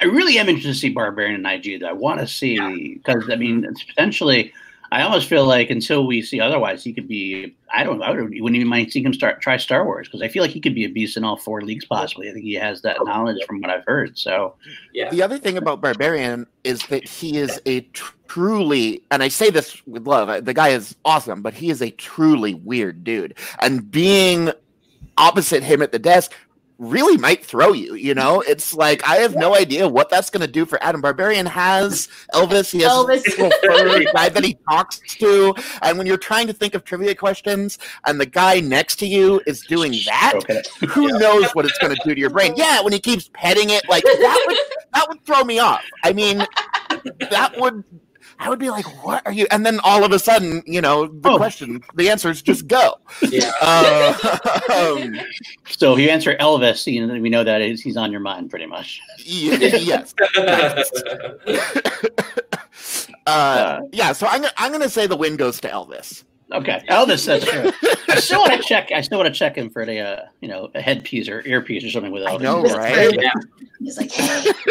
C: I really am interested to see Barbarian in IG. Though I want to see because yeah. I mean, it's potentially I almost feel like until we see otherwise, he could be. I don't. Know, I wouldn't even mind seeing him start try Star Wars because I feel like he could be a beast in all four leagues possibly. I think he has that knowledge from what I've heard. So,
D: yeah. The other thing about Barbarian is that he is a truly, and I say this with love. Uh, the guy is awesome, but he is a truly weird dude, and being opposite him at the desk really might throw you. You know, it's like I have no idea what that's going to do for Adam. Barbarian has Elvis. He has Elvis. a guy that he talks to, and when you're trying to think of trivia questions, and the guy next to you is doing that, okay. who yeah. knows what it's going to do to your brain? Yeah, when he keeps petting it, like that would that would throw me off. I mean, that would I would be like, "What are you?" And then all of a sudden, you know, the oh. question, the answers just go. Yeah. Uh,
C: um, so if you answer Elvis, you know, we know that is he's on your mind, pretty much.
D: yes. uh, yeah. So I'm I'm gonna say the win goes to Elvis.
C: Okay, Elvis. That's true. I still want to check. I still want to check him for a uh, you know a headpiece or earpiece or something with Elvis. I
D: know, right?
A: Yeah. He's like, hey.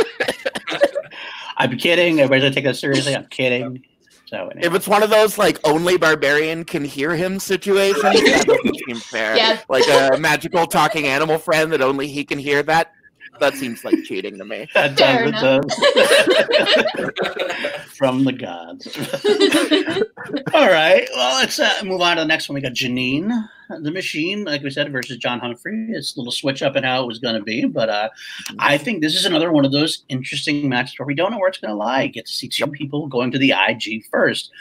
C: I'm kidding. Everybody's gonna take that seriously. I'm kidding. So
D: anyway. if it's one of those like only barbarian can hear him situations, that doesn't seem fair. Yeah. Like a magical talking animal friend that only he can hear that. That seems like cheating to me. That does,
C: does. From the gods. All right. Well, let's uh, move on to the next one. We got Janine the machine, like we said, versus John Humphrey. It's a little switch up in how it was going to be, but uh, I think this is another one of those interesting matches where we don't know where it's going to lie. Get to see two people going to the IG first.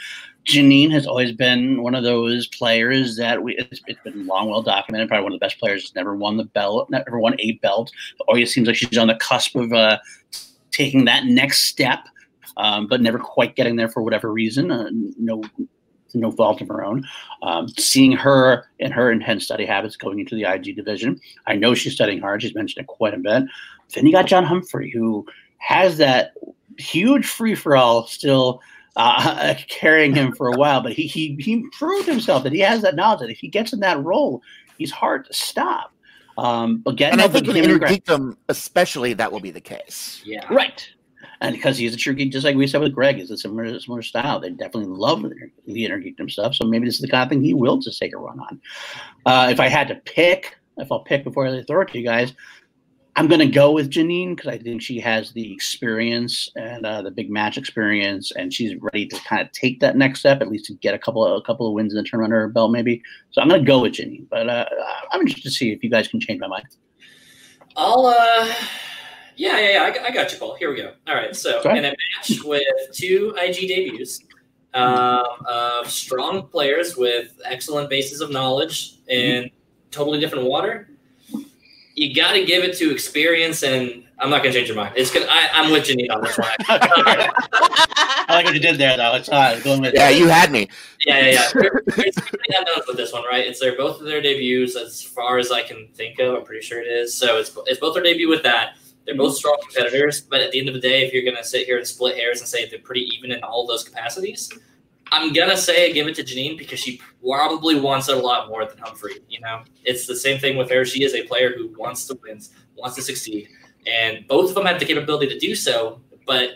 C: Janine has always been one of those players that we it's, it's been long well documented. Probably one of the best players. Has never won the belt, never won a belt. Always seems like she's on the cusp of uh, taking that next step, um, but never quite getting there for whatever reason. Uh, no, no fault of her own. Um, seeing her and her intense study habits going into the IG division, I know she's studying hard. She's mentioned it quite a bit. Then you got John Humphrey, who has that huge free for all still uh, carrying him for a while, but he, he he proved himself that he has that knowledge that if he gets in that role, he's hard to stop. Um, but again,
D: and I think in Inner Geekdom, especially, that will be the case.
C: Yeah, right. And because he's a true geek, just like we said with Greg, is a similar similar style. They definitely love the, the Inner Geekdom stuff. So maybe this is the kind of thing he will just take a run on. Uh, if I had to pick, if I'll pick before I throw it to you guys, I'm going to go with Janine because I think she has the experience and uh, the big match experience, and she's ready to kind of take that next step, at least to get a couple of a couple of wins in the tournament under her belt, maybe. So I'm going to go with Janine, but uh, I'm interested to see if you guys can change my mind.
B: I'll, uh, yeah, yeah, yeah, I, I got you, Paul. Here we go. All right, so in a match with two IG debuts um, of strong players with excellent bases of knowledge and mm-hmm. totally different water you got to give it to experience, and I'm not going to change your mind. It's good. I, am with Janine on this one.
C: I like what you did there, though. It's uh, going with
D: yeah, you had me.
B: Yeah, yeah, yeah. There's unknowns with this one, right? It's their both of their debuts, as far as I can think of. I'm pretty sure it is. So it's it's both their debut with that. They're both strong competitors, but at the end of the day, if you're going to sit here and split hairs and say they're pretty even in all those capacities, I'm gonna say give it to Janine because she probably wants it a lot more than Humphrey. You know, it's the same thing with her. She is a player who wants to win, wants to succeed, and both of them have the capability to do so. But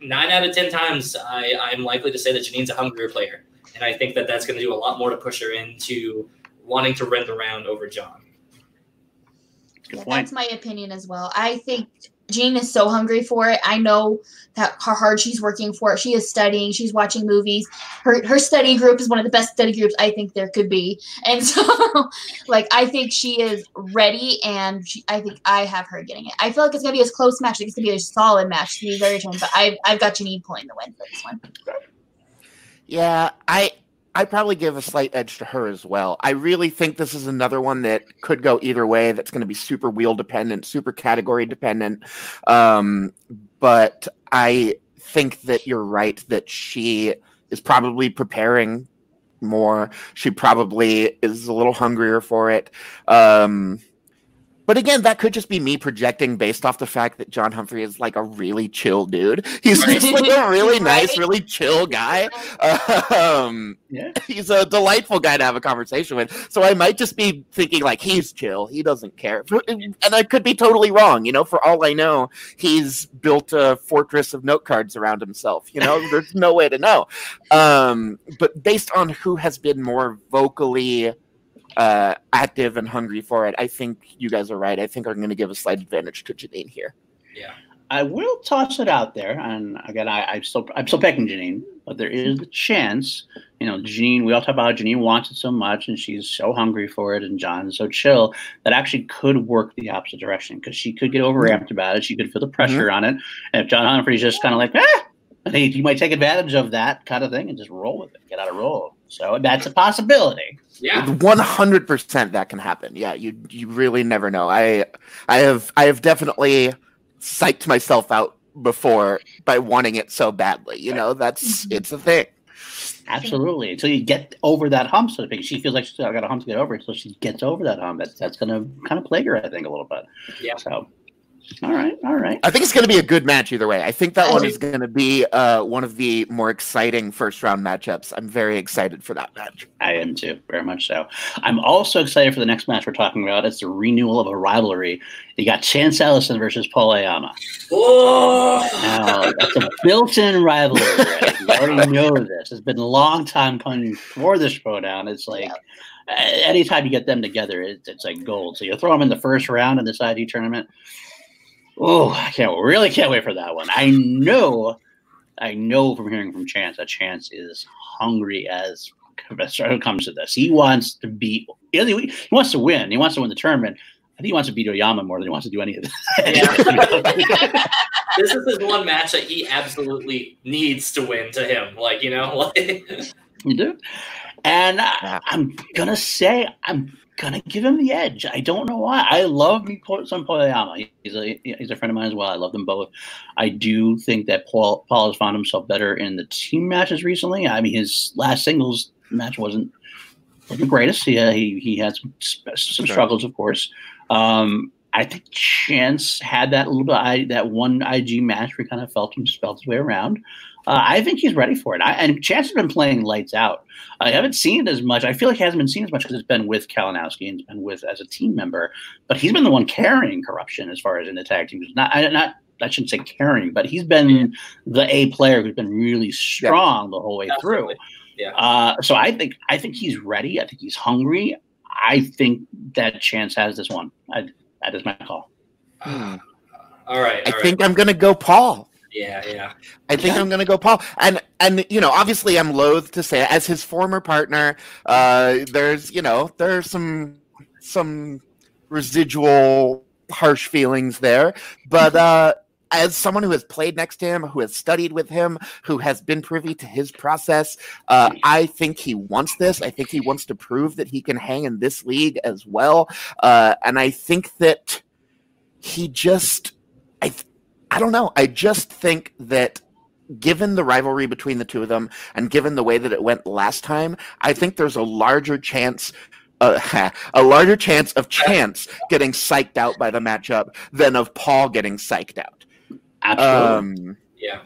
B: nine out of ten times, I, I'm likely to say that Janine's a hungrier player, and I think that that's going to do a lot more to push her into wanting to rent round over John.
A: That's my opinion as well. I think Jean is so hungry for it. I know that how hard she's working for it. She is studying. She's watching movies. Her her study group is one of the best study groups I think there could be. And so, like, I think she is ready, and she, I think I have her getting it. I feel like it's gonna be a close match. Think it's gonna be a solid match. To be very true, but I've I've got Janine pulling the win for this one.
D: Yeah, I I probably give a slight edge to her as well. I really think this is another one that could go either way. That's going to be super wheel dependent, super category dependent. Um, but I think that you're right that she is probably preparing more. She probably is a little hungrier for it. Um, but again, that could just be me projecting based off the fact that John Humphrey is like a really chill dude. He's just like a really nice, really chill guy. Um, yeah. He's a delightful guy to have a conversation with. So I might just be thinking like he's chill. He doesn't care. And I could be totally wrong. You know, for all I know, he's built a fortress of note cards around himself. You know, there's no way to know. Um, but based on who has been more vocally uh, active and hungry for it, I think you guys are right. I think I'm going to give a slight advantage to Janine here.
B: Yeah.
C: I will toss it out there, and again, I, am still I'm still picking Janine, but there is a chance, you know, Janine. We all talk about how Janine wants it so much, and she's so hungry for it, and John's so chill that actually could work the opposite direction because she could get overamped about it. She could feel the pressure mm-hmm. on it, and if John Humphrey's just kind of like, ah, I think you might take advantage of that kind of thing and just roll with it, get out of roll. So that's a possibility.
B: Yeah,
D: one hundred percent that can happen. Yeah, you you really never know. I I have I have definitely psyched myself out before by wanting it so badly. You know, that's mm-hmm. it's a thing.
C: Absolutely. Until you get over that hump, so to speak. She feels like she's got a hump to get over. so she gets over that hump, that's that's going to kind of plague her, I think, a little bit.
B: Yeah.
C: So all right, all right.
D: I think it's going to be a good match either way. I think that I one is going to be uh, one of the more exciting first round matchups. I'm very excited for that match.
C: I am too, very much so. I'm also excited for the next match we're talking about. It's the renewal of a rivalry. You got Chance Ellison versus Paul Oyama.
B: Oh,
C: now, that's a built-in rivalry. Right? You already know this. It's been a long time coming for this showdown. It's like. Yeah. Anytime you get them together, it's, it's like gold. So you throw them in the first round in this IG tournament Oh, I can't really can't wait for that one. I know, I know from hearing from Chance that Chance is hungry as it comes to this. He wants to beat. He wants to win. He wants to win the tournament. I think he wants to beat Oyama more than he wants to do any of this.
B: Yeah. this is his one match that he absolutely needs to win to him. Like you know, like
C: You do. And I, I'm gonna say I'm gonna give him the edge. I don't know why. I love me some Poyama. He's a he's a friend of mine as well. I love them both. I do think that Paul Paul has found himself better in the team matches recently. I mean, his last singles match wasn't the greatest. Yeah, he he had some some struggles, of course. Um, I think Chance had that little bit I, that one IG match where he kind of felt him felt his way around. Uh, I think he's ready for it. I, and Chance has been playing lights out. I haven't seen it as much. I feel like he hasn't been seen as much because it's been with Kalinowski and it's been with as a team member. But he's been the one carrying corruption as far as in the tag team. Not I, not I shouldn't say carrying, but he's been the A player who's been really strong yeah. the whole way Absolutely. through.
B: Yeah.
C: Uh, so I think I think he's ready. I think he's hungry. I think that Chance has this one. I, that is my call.
B: All right.
D: All I right. think I'm going to go Paul.
B: Yeah, yeah.
D: I think yeah. I'm going to go Paul. And and you know, obviously, I'm loath to say it. as his former partner. Uh, there's you know there's some some residual harsh feelings there, but uh, as someone who has played next to him, who has studied with him, who has been privy to his process, uh, I think he wants this. I think he wants to prove that he can hang in this league as well. Uh, and I think that he just, I, I don't know. I just think that given the rivalry between the two of them and given the way that it went last time, I think there's a larger chance uh, a larger chance of chance getting psyched out by the matchup than of Paul getting psyched out.
C: Absolutely.
B: Um, yeah.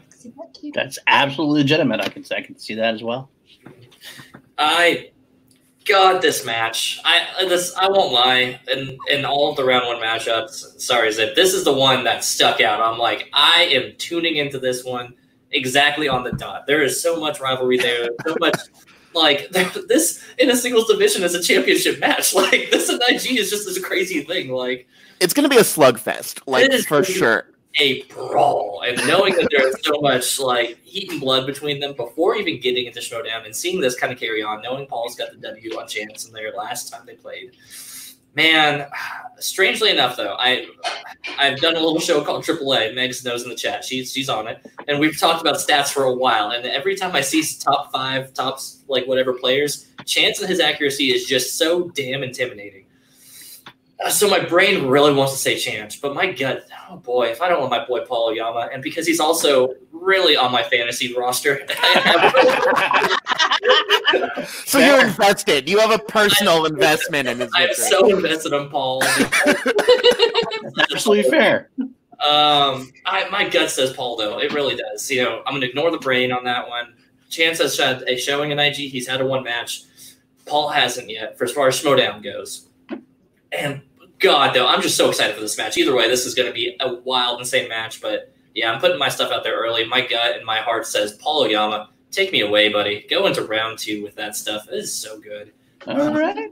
C: That's absolutely legitimate. I can I can see that as well.
B: I God, this match. I uh, this I won't lie. In in all of the round one matchups, sorry, Zip. This is the one that stuck out. I'm like, I am tuning into this one exactly on the dot. There is so much rivalry there. So much like this in a singles division is a championship match. Like this in IG is just this crazy thing. Like
D: it's gonna be a slugfest, like for sure
B: a brawl. And knowing that there's so much like heat and blood between them before even getting into showdown and seeing this kind of carry on, knowing Paul's got the W on Chance in their last time they played. Man, strangely enough, though, I I've done a little show called AAA. Meg's knows in the chat; she's she's on it, and we've talked about stats for a while. And every time I see top five, tops like whatever players, Chance and his accuracy is just so damn intimidating. Uh, so my brain really wants to say Chance, but my gut, oh boy, if I don't want my boy Paul Oyama, and because he's also really on my fantasy roster.
D: so you're invested. You have a personal I'm, investment in his.
B: I'm so invested in Paul.
C: absolutely fair.
B: Um, I, my gut says Paul, though. It really does. You know, I'm going to ignore the brain on that one. Chance has had a showing in IG. He's had a one match. Paul hasn't yet, for as far as Schmoedown goes. And God, though, I'm just so excited for this match. Either way, this is going to be a wild, insane match. But yeah, I'm putting my stuff out there early. My gut and my heart says, Paul Oyama, take me away, buddy. Go into round two with that stuff. It is so good.
C: All right.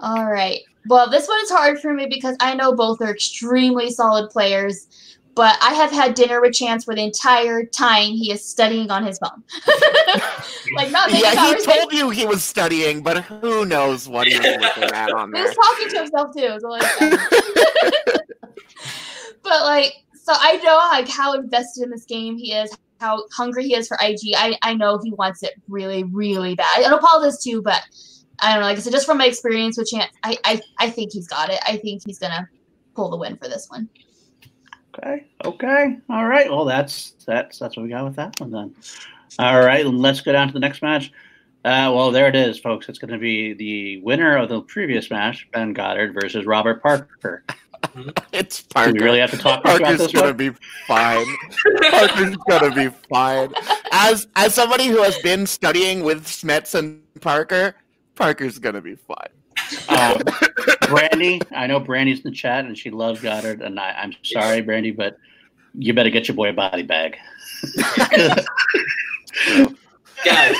A: All right. Well, this one is hard for me because I know both are extremely solid players but I have had dinner with Chance for the entire time he is studying on his phone. like not many
D: Yeah, he told you he was studying, but who knows what he was looking at on there.
A: He was talking to himself too. So like, but like, so I know like how invested in this game he is, how hungry he is for IG. I, I know he wants it really, really bad. I know Paul does too, but I don't know. Like I said, just from my experience with Chance, I, I, I think he's got it. I think he's gonna pull the win for this one.
C: Okay. Okay. All right. Well, that's that's that's what we got with that one then. All right. Let's go down to the next match. Uh, well, there it is, folks. It's going to be the winner of the previous match, Ben Goddard versus Robert Parker.
D: it's Parker.
C: Do we really have to talk
D: Parker's
C: about this
D: gonna be fine. Parker's gonna be fine. As as somebody who has been studying with Smets and Parker, Parker's gonna be fine.
C: Um, Brandy, I know Brandy's in the chat and she loves Goddard, and I, am sorry, Brandy, but you better get your boy a body bag.
B: guys,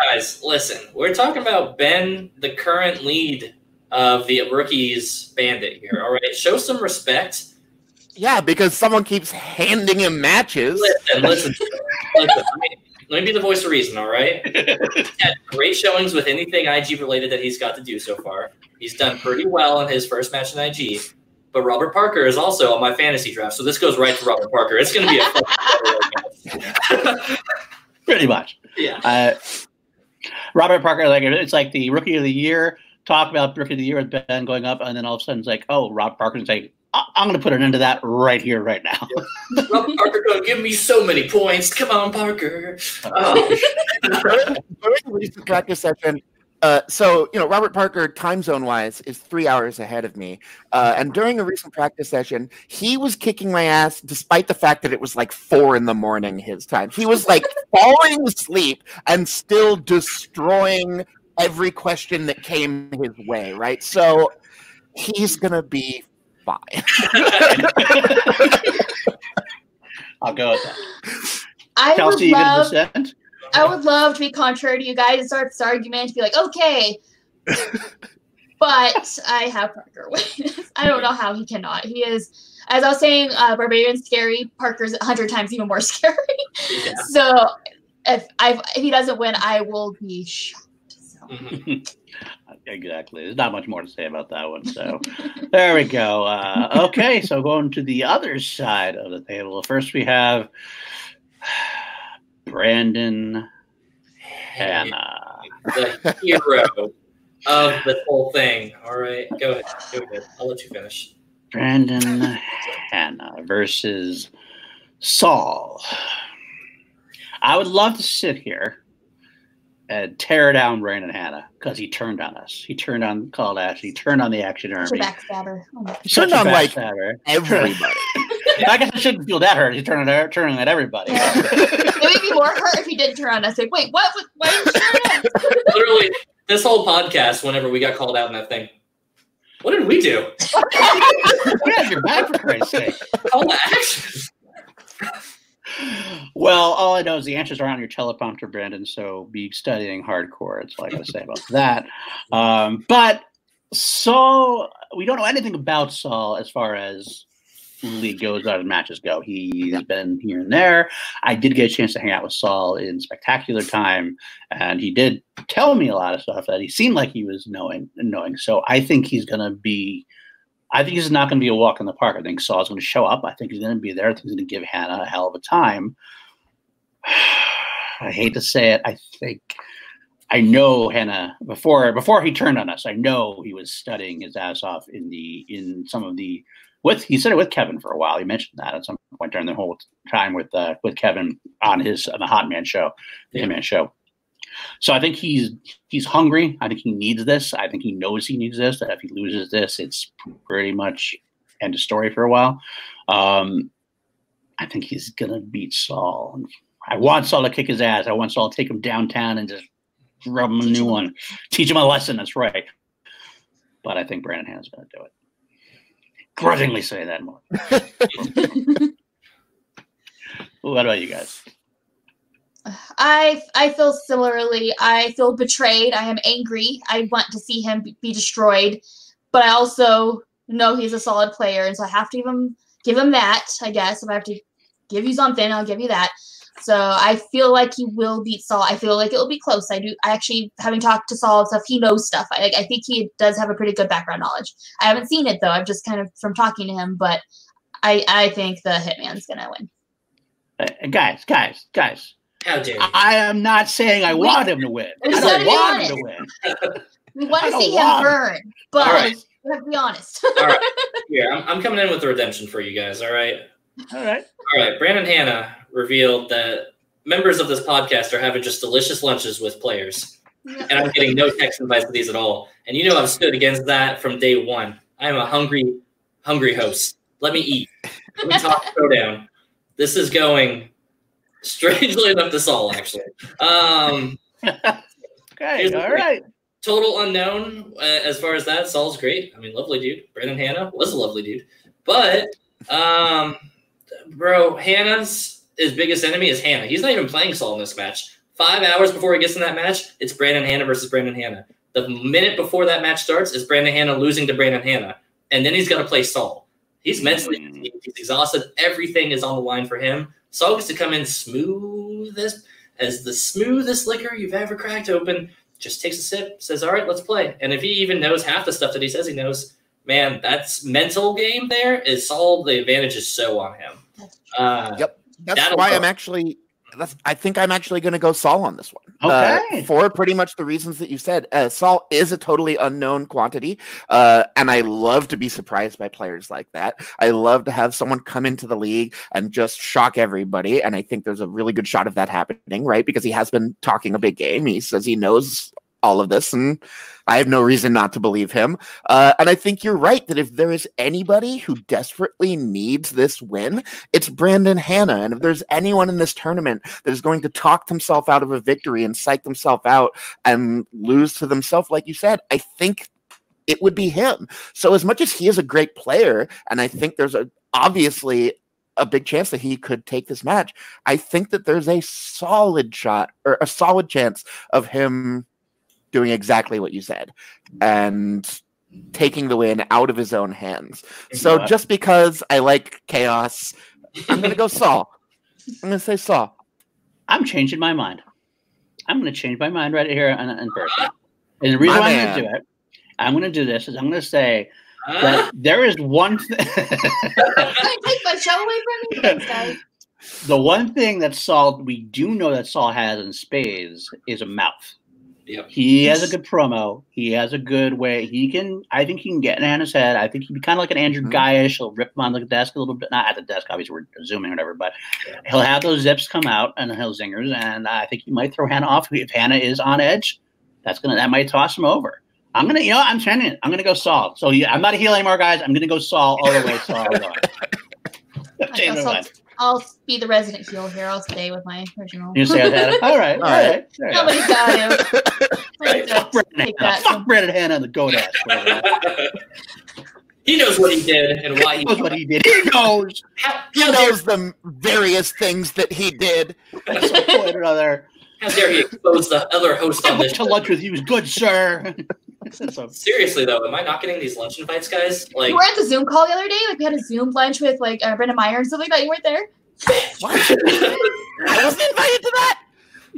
B: guys, listen. We're talking about Ben, the current lead of the rookies bandit here. All right, show some respect.
D: Yeah, because someone keeps handing him matches.
B: Listen, listen, listen. Let me be the voice of reason, all right? had great showings with anything IG related that he's got to do so far. He's done pretty well in his first match in IG. But Robert Parker is also on my fantasy draft, so this goes right to Robert Parker. It's going to be a
C: pretty much.
B: Yeah.
C: Uh, Robert Parker, like it's like the rookie of the year talk about rookie of the year with Ben going up, and then all of a sudden it's like, oh, Rob Parker's like, I'm going to put an end to that right here, right now.
B: Rob Parker going to give me so many points. Come on, Parker.
D: Oh. during, during recent practice session, uh, so you know robert parker time zone wise is three hours ahead of me uh, and during a recent practice session he was kicking my ass despite the fact that it was like four in the morning his time he was like falling asleep and still destroying every question that came his way right so he's gonna be fine
C: i'll go with that
A: I
C: Kelsey,
A: would love
C: gonna dissent?
A: I would love to be contrary to you guys and start this argument to be like, okay. but I have Parker I don't know how he cannot. He is, as I was saying, uh, Barbarian's scary. Parker's a hundred times even more scary. Yeah. So if I if he doesn't win, I will be shocked. So.
C: Exactly. There's not much more to say about that one. So there we go. Uh, okay, so going to the other side of the table. First, we have Brandon Hanna.
B: The hero of the whole thing. All right, go ahead. Go ahead. I'll let you finish.
C: Brandon Hanna versus Saul. I would love to sit here and tear down Brandon Hanna because he turned on us. He turned on Call Ash. He turned on the Action Army.
A: backstabber.
D: Oh he turned on like everybody.
C: I guess I shouldn't feel that hurt. He's turning turning at everybody.
A: Yeah. it would be more hurt if he didn't turn on us. Like, wait, what? Why did you turn on?
B: Literally, this whole podcast, whenever we got called out in that thing, what did we do?
C: we had your back for Christ's sake.
B: Call to action.
C: Well, all I know is the answers are on your teleprompter, Brandon. So be studying hardcore. It's like I say about that. Um, but Saul, we don't know anything about Saul as far as league goes, as matches go. He's been here and there. I did get a chance to hang out with Saul in spectacular time, and he did tell me a lot of stuff that he seemed like he was knowing knowing. So I think he's gonna be I think he's not gonna be a walk in the park. I think Saul's gonna show up. I think he's gonna be there. I think he's gonna give Hanna a hell of a time. I hate to say it. I think I know Hanna before before he turned on us. I know he was studying his ass off in the in some of the with he said it with Kevin for a while. He mentioned that at some point during the whole time with uh, with Kevin on his on the Hot Man show, the yeah. Man show. So I think he's he's hungry. I think he needs this. I think he knows he needs this. That if he loses this, it's pretty much end of story for a while. Um, I think he's gonna beat Saul. I want Saul to kick his ass. I want Saul to take him downtown and just rub him a new one, teach him a lesson. That's right. But I think Brandon Hanna's gonna do it grudgingly say that more. what about you guys?
A: I I feel similarly. I feel betrayed. I am angry. I want to see him be destroyed, but I also know he's a solid player, and so I have to give him give him that. I guess if I have to give you something, I'll give you that. So I feel like he will beat Saul. I feel like it will be close. I do. I actually, having talked to Saul and stuff, he knows stuff. I, I think he does have a pretty good background knowledge. I haven't seen it though. I've just kind of from talking to him, but I I think the Hitman's gonna win.
C: Uh, guys, guys, guys.
B: How dare you?
C: I am not saying I want him to win. I don't want him to win.
A: we want to see him burn, but right. we have be honest.
B: all right, here I'm, I'm coming in with the redemption for you guys. All right.
C: All right.
B: All right. Brandon Hanna revealed that members of this podcast are having just delicious lunches with players. And I'm getting no text invites to these at all. And you know I've stood against that from day one. I am a hungry, hungry host. Let me eat. Let me talk down. This is going strangely enough to Saul, actually. Um,
C: okay, all right.
B: Total unknown uh, as far as that. Saul's great. I mean, lovely dude. Brandon Hanna was a lovely dude. But um, bro, Hanna's his biggest enemy is Hanna. He's not even playing Saul in this match. Five hours before he gets in that match, it's Brandon Hanna versus Brandon Hanna. The minute before that match starts is Brandon Hanna losing to Brandon Hanna, and then he's got to play Saul. He's mentally mm. he's exhausted. Everything is on the line for him. Saul gets to come in smooth as as the smoothest liquor you've ever cracked open. Just takes a sip, says, "All right, let's play." And if he even knows half the stuff that he says he knows, man, that's mental game. There is Saul. The advantage is so on him.
D: Uh, yep. That's why I'm actually that's I think I'm actually going to go Saul on this one.
C: Uh, okay.
D: Uh, for pretty much the reasons that you said. Uh, Saul is a totally unknown quantity, uh, and I love to be surprised by players like that. I love to have someone come into the league and just shock everybody, and I think there's a really good shot of that happening, right? Because he has been talking a big game. He says he knows all of this, and I have no reason not to believe him. Uh, and I think you're right that if there is anybody who desperately needs this win, it's Brandon Hanna. And if there's anyone in this tournament that is going to talk himself out of a victory and psych themselves out and lose to themselves, like you said, I think it would be him. So as much as he is a great player, and I think there's a obviously a big chance that he could take this match. I think that there's a solid shot or a solid chance of him doing exactly what you said and taking the win out of his own hands. So just because I like chaos, I'm going to go Saul. I'm going to say Saul.
C: I'm changing my mind. I'm going to change my mind right here in, in person. And the reason why I'm going to do it, I'm going to do this is I'm going to say that there is one thing.
A: take my show away from me, guys.
C: The one thing that Saul, we do know that Saul has in spades is a mouth.
B: Yep.
C: He has a good promo. He has a good way. He can. I think he can get in Anna's head. I think he'd be kind of like an Andrew mm-hmm. Guyish. He'll rip him on the desk a little bit. Not at the desk, obviously we're zooming or whatever, but he'll have those zips come out and he'll zingers. And I think he might throw Hanna off if Hanna is on edge. That's gonna that might toss him over. I'm gonna, you know, I'm trending it. I'm gonna go Saul. So yeah, I'm not a heel anymore, guys. I'm gonna go Saul all the way. Saul.
A: Change I'll be the resident heel here. I'll stay with my original.
C: You say that? All right, all right.
A: Somebody's got to.
C: right. Fuck Brandon Hanna. Fuck Brandon Hanna and the goat ass.
B: he knows what he did and why
C: he knows what he did. He knows.
D: How, he knows the various things that he did.
C: Another.
B: How dare he expose the other host on this?
C: To lunch with you is good, sir.
B: Seriously though, am I not getting these lunch invites, guys? Like,
A: you were at the Zoom call the other day. Like, we had a Zoom lunch with like uh, Brendan Meyer and stuff like that. You weren't there.
D: What? I wasn't invited to that.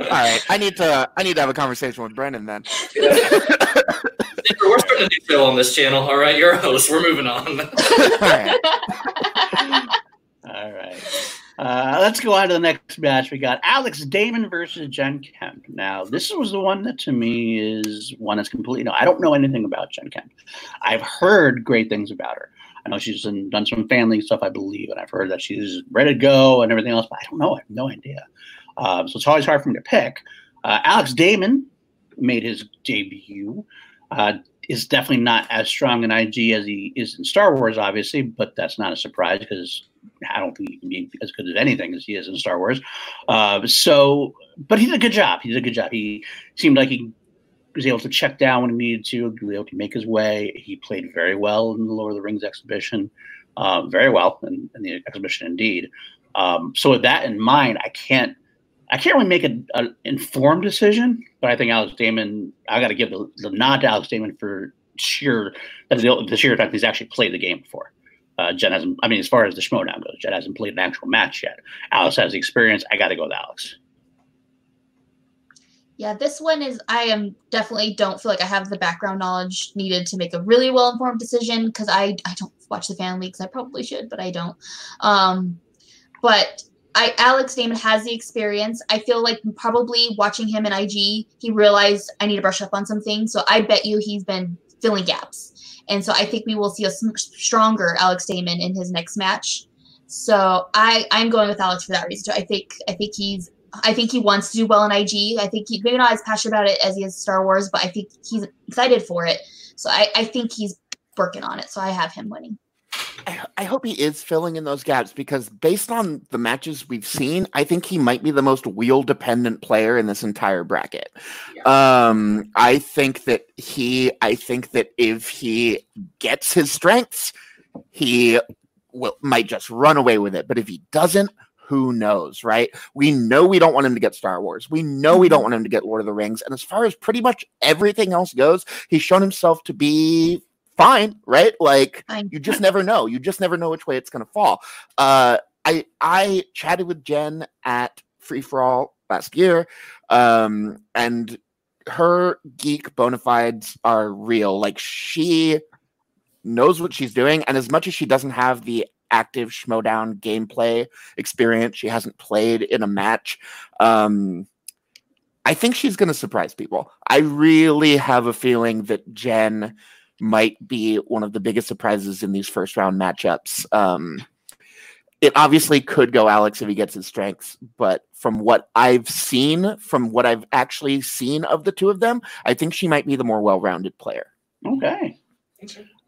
D: All right, I need to. I need to have a conversation with Brendan then.
B: we're starting a new show on this channel. All right, you're a host. We're moving on. All
C: right. All right. Uh, let's go on to the next match. We got Alex Damon versus Jen Kemp. Now, this was the one that to me is one that's completely no. I don't know anything about Jen Kemp. I've heard great things about her. I know she's done some family stuff, I believe, and I've heard that she's ready to go and everything else, but I don't know. I have no idea. Um, so it's always hard for me to pick. Uh, Alex Damon made his debut. Uh, is definitely not as strong in IG as he is in Star Wars, obviously, but that's not a surprise because I don't think he can be as good at anything as he is in Star Wars. Uh, so, but he did a good job. He did a good job. He seemed like he was able to check down when he needed to, able to make his way. He played very well in the Lord of the Rings exhibition, uh, very well in, in, the exhibition indeed. Um, so with that in mind, I can't I can't really make an informed decision, but I think Alex Damon. I got to give the, the nod to Alex Damon for sheer the, the sheer fact he's actually played the game before. Uh, Jen hasn't. I mean, as far as the Schmoedown goes, Jen hasn't played an actual match yet. Alex has the experience. I got to go with Alex.
A: Yeah, this one is. I am definitely don't feel like I have the background knowledge needed to make a really well informed decision because I I don't watch the fan leagues. I probably should, but I don't. Um, but I Alex Damon has the experience. I feel like probably watching him in IG, he realized I need to brush up on some things. So I bet you he's been filling gaps. And so I think we will see a stronger Alex Damon in his next match. So I I'm going with Alex for that reason. I think I think he's I think he wants to do well in IG. I think he maybe not as passionate about it as he is Star Wars, but I think he's excited for it. So I, I think he's working on it. So I have him winning.
D: I, I hope he is filling in those gaps because based on the matches we've seen, I think he might be the most wheel dependent player in this entire bracket. Yeah. Um, I think that he, I think that if he gets his strengths, he will might just run away with it. But if he doesn't, who knows, right? We know we don't want him to get Star Wars. We know we don't mm-hmm. want him to get Lord of the Rings. And as far as pretty much everything else goes, he's shown himself to be fine, right? Like fine. you just never know. You just never know which way it's going to fall. Uh, I I chatted with Jen at Free for All last year, um, and her geek bona fides are real. Like she knows what she's doing, and as much as she doesn't have the active Schmoedown gameplay experience. She hasn't played in a match. Um, I think she's going to surprise people. I really have a feeling that Jen might be one of the biggest surprises in these first round matchups. Um, it obviously could go Alex if he gets his strengths, but from what I've seen, from what I've actually seen of the two of them, I think she might be the more well rounded player.
C: Okay.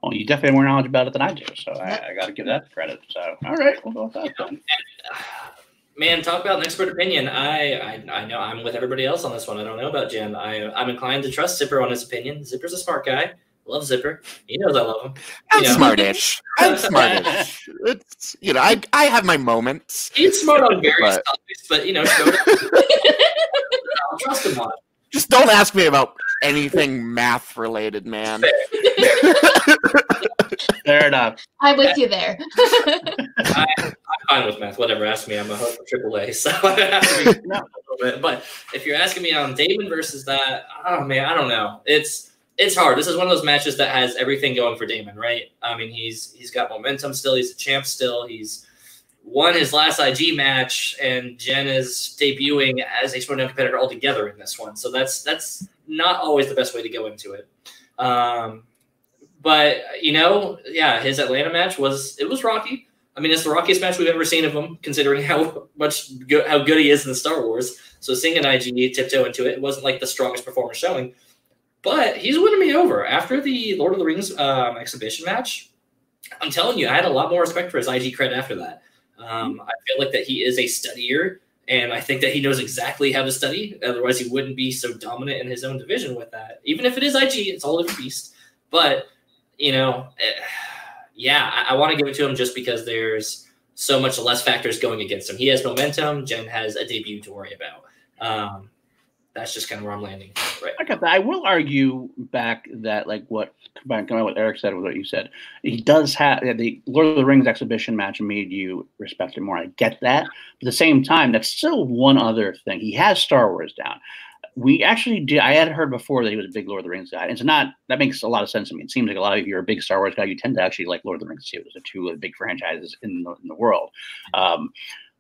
C: Well, you definitely have more knowledge about it than I do, so I, I got to give that credit. So, all right, we'll go with that then.
B: Man, talk about an expert opinion. I, I I know I'm with everybody else on this one. I don't know about Jim. I I'm inclined to trust Zipper on his opinion. Zipper's a smart guy. Love Zipper. He knows I love him.
D: I'm you know. smartish. I'm smartish. It's you know, I I have my moments.
B: He's smart on various but... topics, but you know, I'll trust him on it.
D: Just don't ask me about anything math related, man.
C: Fair enough.
A: I'm with you there.
B: I, am fine with math. Whatever. Ask me. I'm a host for AAA, so I have to be a little bit. But if you're asking me on Damon versus that, oh man, I don't know. It's it's hard. This is one of those matches that has everything going for Damon, right? I mean, he's he's got momentum still. He's a champ still. He's won his last IG match, and Jen is debuting as a Schmoedown competitor altogether in this one. So that's that's not always the best way to go into it. Um, but you know, yeah, his Atlanta match was it was rocky. I mean, it's the rockiest match we've ever seen of him, considering how much go- how good he is in the Star Wars. So seeing an IG tiptoe into it, it wasn't like the strongest performance showing, but he's winning me over after the Lord of the Rings um, exhibition match. I'm telling you, I had a lot more respect for his IG cred after that. Um, I feel like that he is a studier, and I think that he knows exactly how to study. Otherwise, he wouldn't be so dominant in his own division with that. Even if it is IG, it's all a beast. But you know, eh, yeah, I, I want to give it to him just because there's so much less factors going against him. He has momentum. Jen has a debut to worry about. Um, that's just kind of where I'm landing. Right.
C: I got that. I will argue back that like what coming on what Eric said with what you said. He does have the Lord of the Rings exhibition match made you respect him more. I get that. But at the same time, that's still one other thing. He has Star Wars down. We actually did. I had heard before that he was a big Lord of the Rings guy. And It's not that makes a lot of sense to me. It seems like a lot of you are a big Star Wars guy. You tend to actually like Lord of the Rings too. Those are two of the big franchises in the, in the world. Um,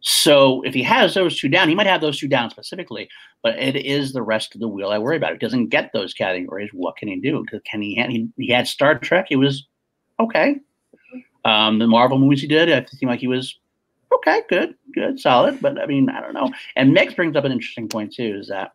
C: so if he has those two down, he might have those two down specifically, but it is the rest of the wheel I worry about. He doesn't get those categories. What can he do? Can he? He, he had Star Trek. He was okay. Um, the Marvel movies he did, I seemed like he was okay, good, good, solid. But I mean, I don't know. And Megs brings up an interesting point too, is that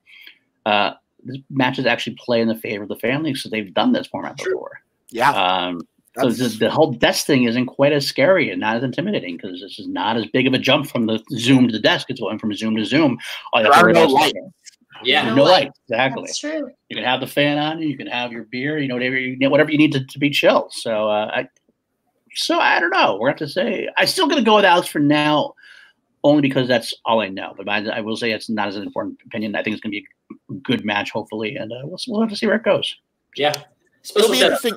C: uh, this matches actually play in the favor of the family, so they've done this format before.
D: Yeah.
C: Um, so the, the, whole desk thing isn't quite as scary and not as intimidating because this is not as big of a jump from the Zoom to the desk. It's going from Zoom to Zoom.
D: All you have to no light.
C: Yeah, no, no light. light. Exactly. That's true. You can have the fan on. You can have your beer. You know whatever you whatever you need to, to be chill. So uh, I, so I don't know. We're going to say I'm still going to go with Alex for now, only because that's all I know. But I, I will say it's not as an important opinion. I think it's going to be a good match, hopefully, and uh, we'll we'll have to see where it goes.
B: Yeah, Special interesting.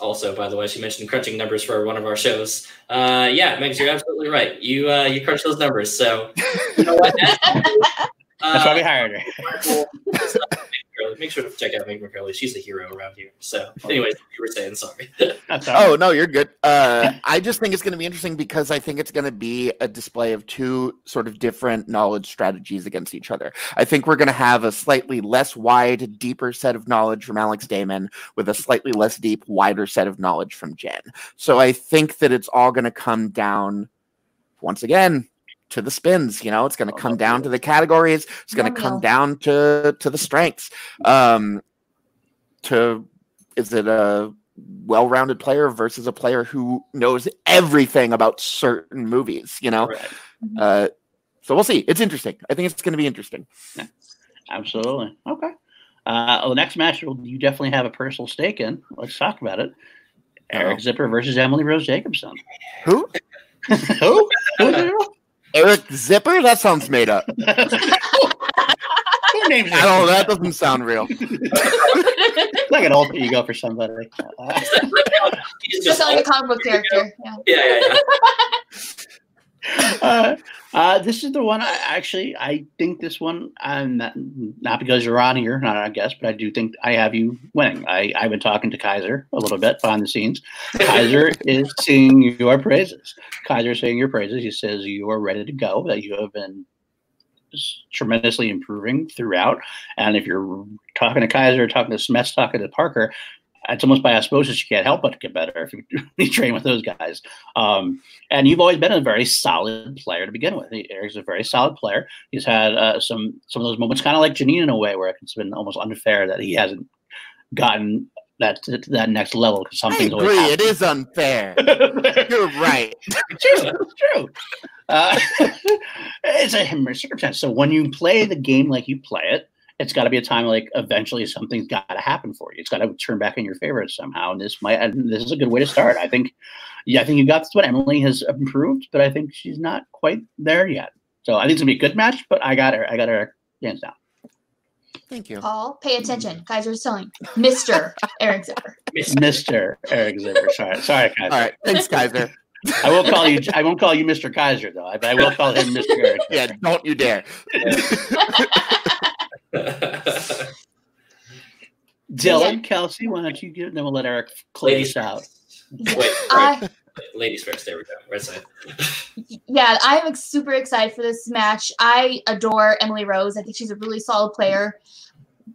B: Also, by the way, she mentioned crunching numbers for one of our shows. Uh, yeah, Megs, you're absolutely right. You uh, you crunch those numbers, so you know what?
C: That's why we hired her.
B: Make sure to check out Meg McCurley. She's a hero around here. So, anyways, you were saying sorry.
D: oh no, you're good. Uh, I just think it's going to be interesting because I think it's going to be a display of two sort of different knowledge strategies against each other. I think we're going to have a slightly less wide, deeper set of knowledge from Alex Damon with a slightly less deep, wider set of knowledge from Jen. So I think that it's all going to come down once again to the spins. You know, it's going to oh, come down to the categories. It's going to come down to to the strengths. Um, to is it a well-rounded player versus a player who knows everything about certain movies? You know, right. Mm-hmm. uh, so we'll see. It's interesting. I think it's going to be interesting.
C: Yeah, absolutely. Okay. Uh, well, the next match you definitely have a personal stake in. Let's talk about it. Eric oh. Zipper versus Emily Rose Jacobson.
D: Who?
C: Who?
D: Eric Zipper? That sounds made up. Who named Oh, that doesn't sound real.
C: like an alter ego for somebody.
A: just, just like a comic book character.
B: Yeah, yeah, yeah. yeah.
C: Uh, Uh, this is the one I actually I think this one I'm not, not because you're on here, not I guess, but I do think I have you winning. I I've been talking to Kaiser a little bit behind the scenes. Kaiser is singing your praises. Kaiser is saying your praises. He says you are ready to go. That you have been tremendously improving throughout. And if you're talking to Kaiser, talking to Smith, talking to Parker, it's almost by osmosis. You can't help but get better if you, train with those guys. Um, and you've always been a very solid player to begin with. Eric's a very solid player. He's had uh, some some of those moments, kind of like Janine in a way, where it's been almost unfair that he hasn't gotten that to that next level because something's
D: I agree. It is unfair. You're right.
C: it's true. It's true. Uh, it's a circumstance. So when you play the game like you play it, it's got to be a time like eventually something's got to happen for you. It's got to turn back in your favor somehow. And this might, and this is a good way to start. I think, yeah, I think you got this one. Emily has improved, but I think she's not quite there yet. So I think it's gonna be a good match. But I got her. I got her hands down.
D: Thank you.
A: Paul, pay attention. Kaiser's telling Mr. Eric Zipper.
C: Mr. Eric Zipper. Sorry, sorry, Kaiser.
D: All right, thanks, Kaiser.
C: I will call you. I won't call you Mr. Kaiser though. I, I will call him Mr. Eric.
D: Yeah, don't you dare.
C: Dylan, Kelsey, why don't you give? Then we'll let Eric close
B: Ladies
C: out.
B: Wait, right. ladies first. There we go. Right side.
A: yeah, I'm super excited for this match. I adore Emily Rose. I think she's a really solid player,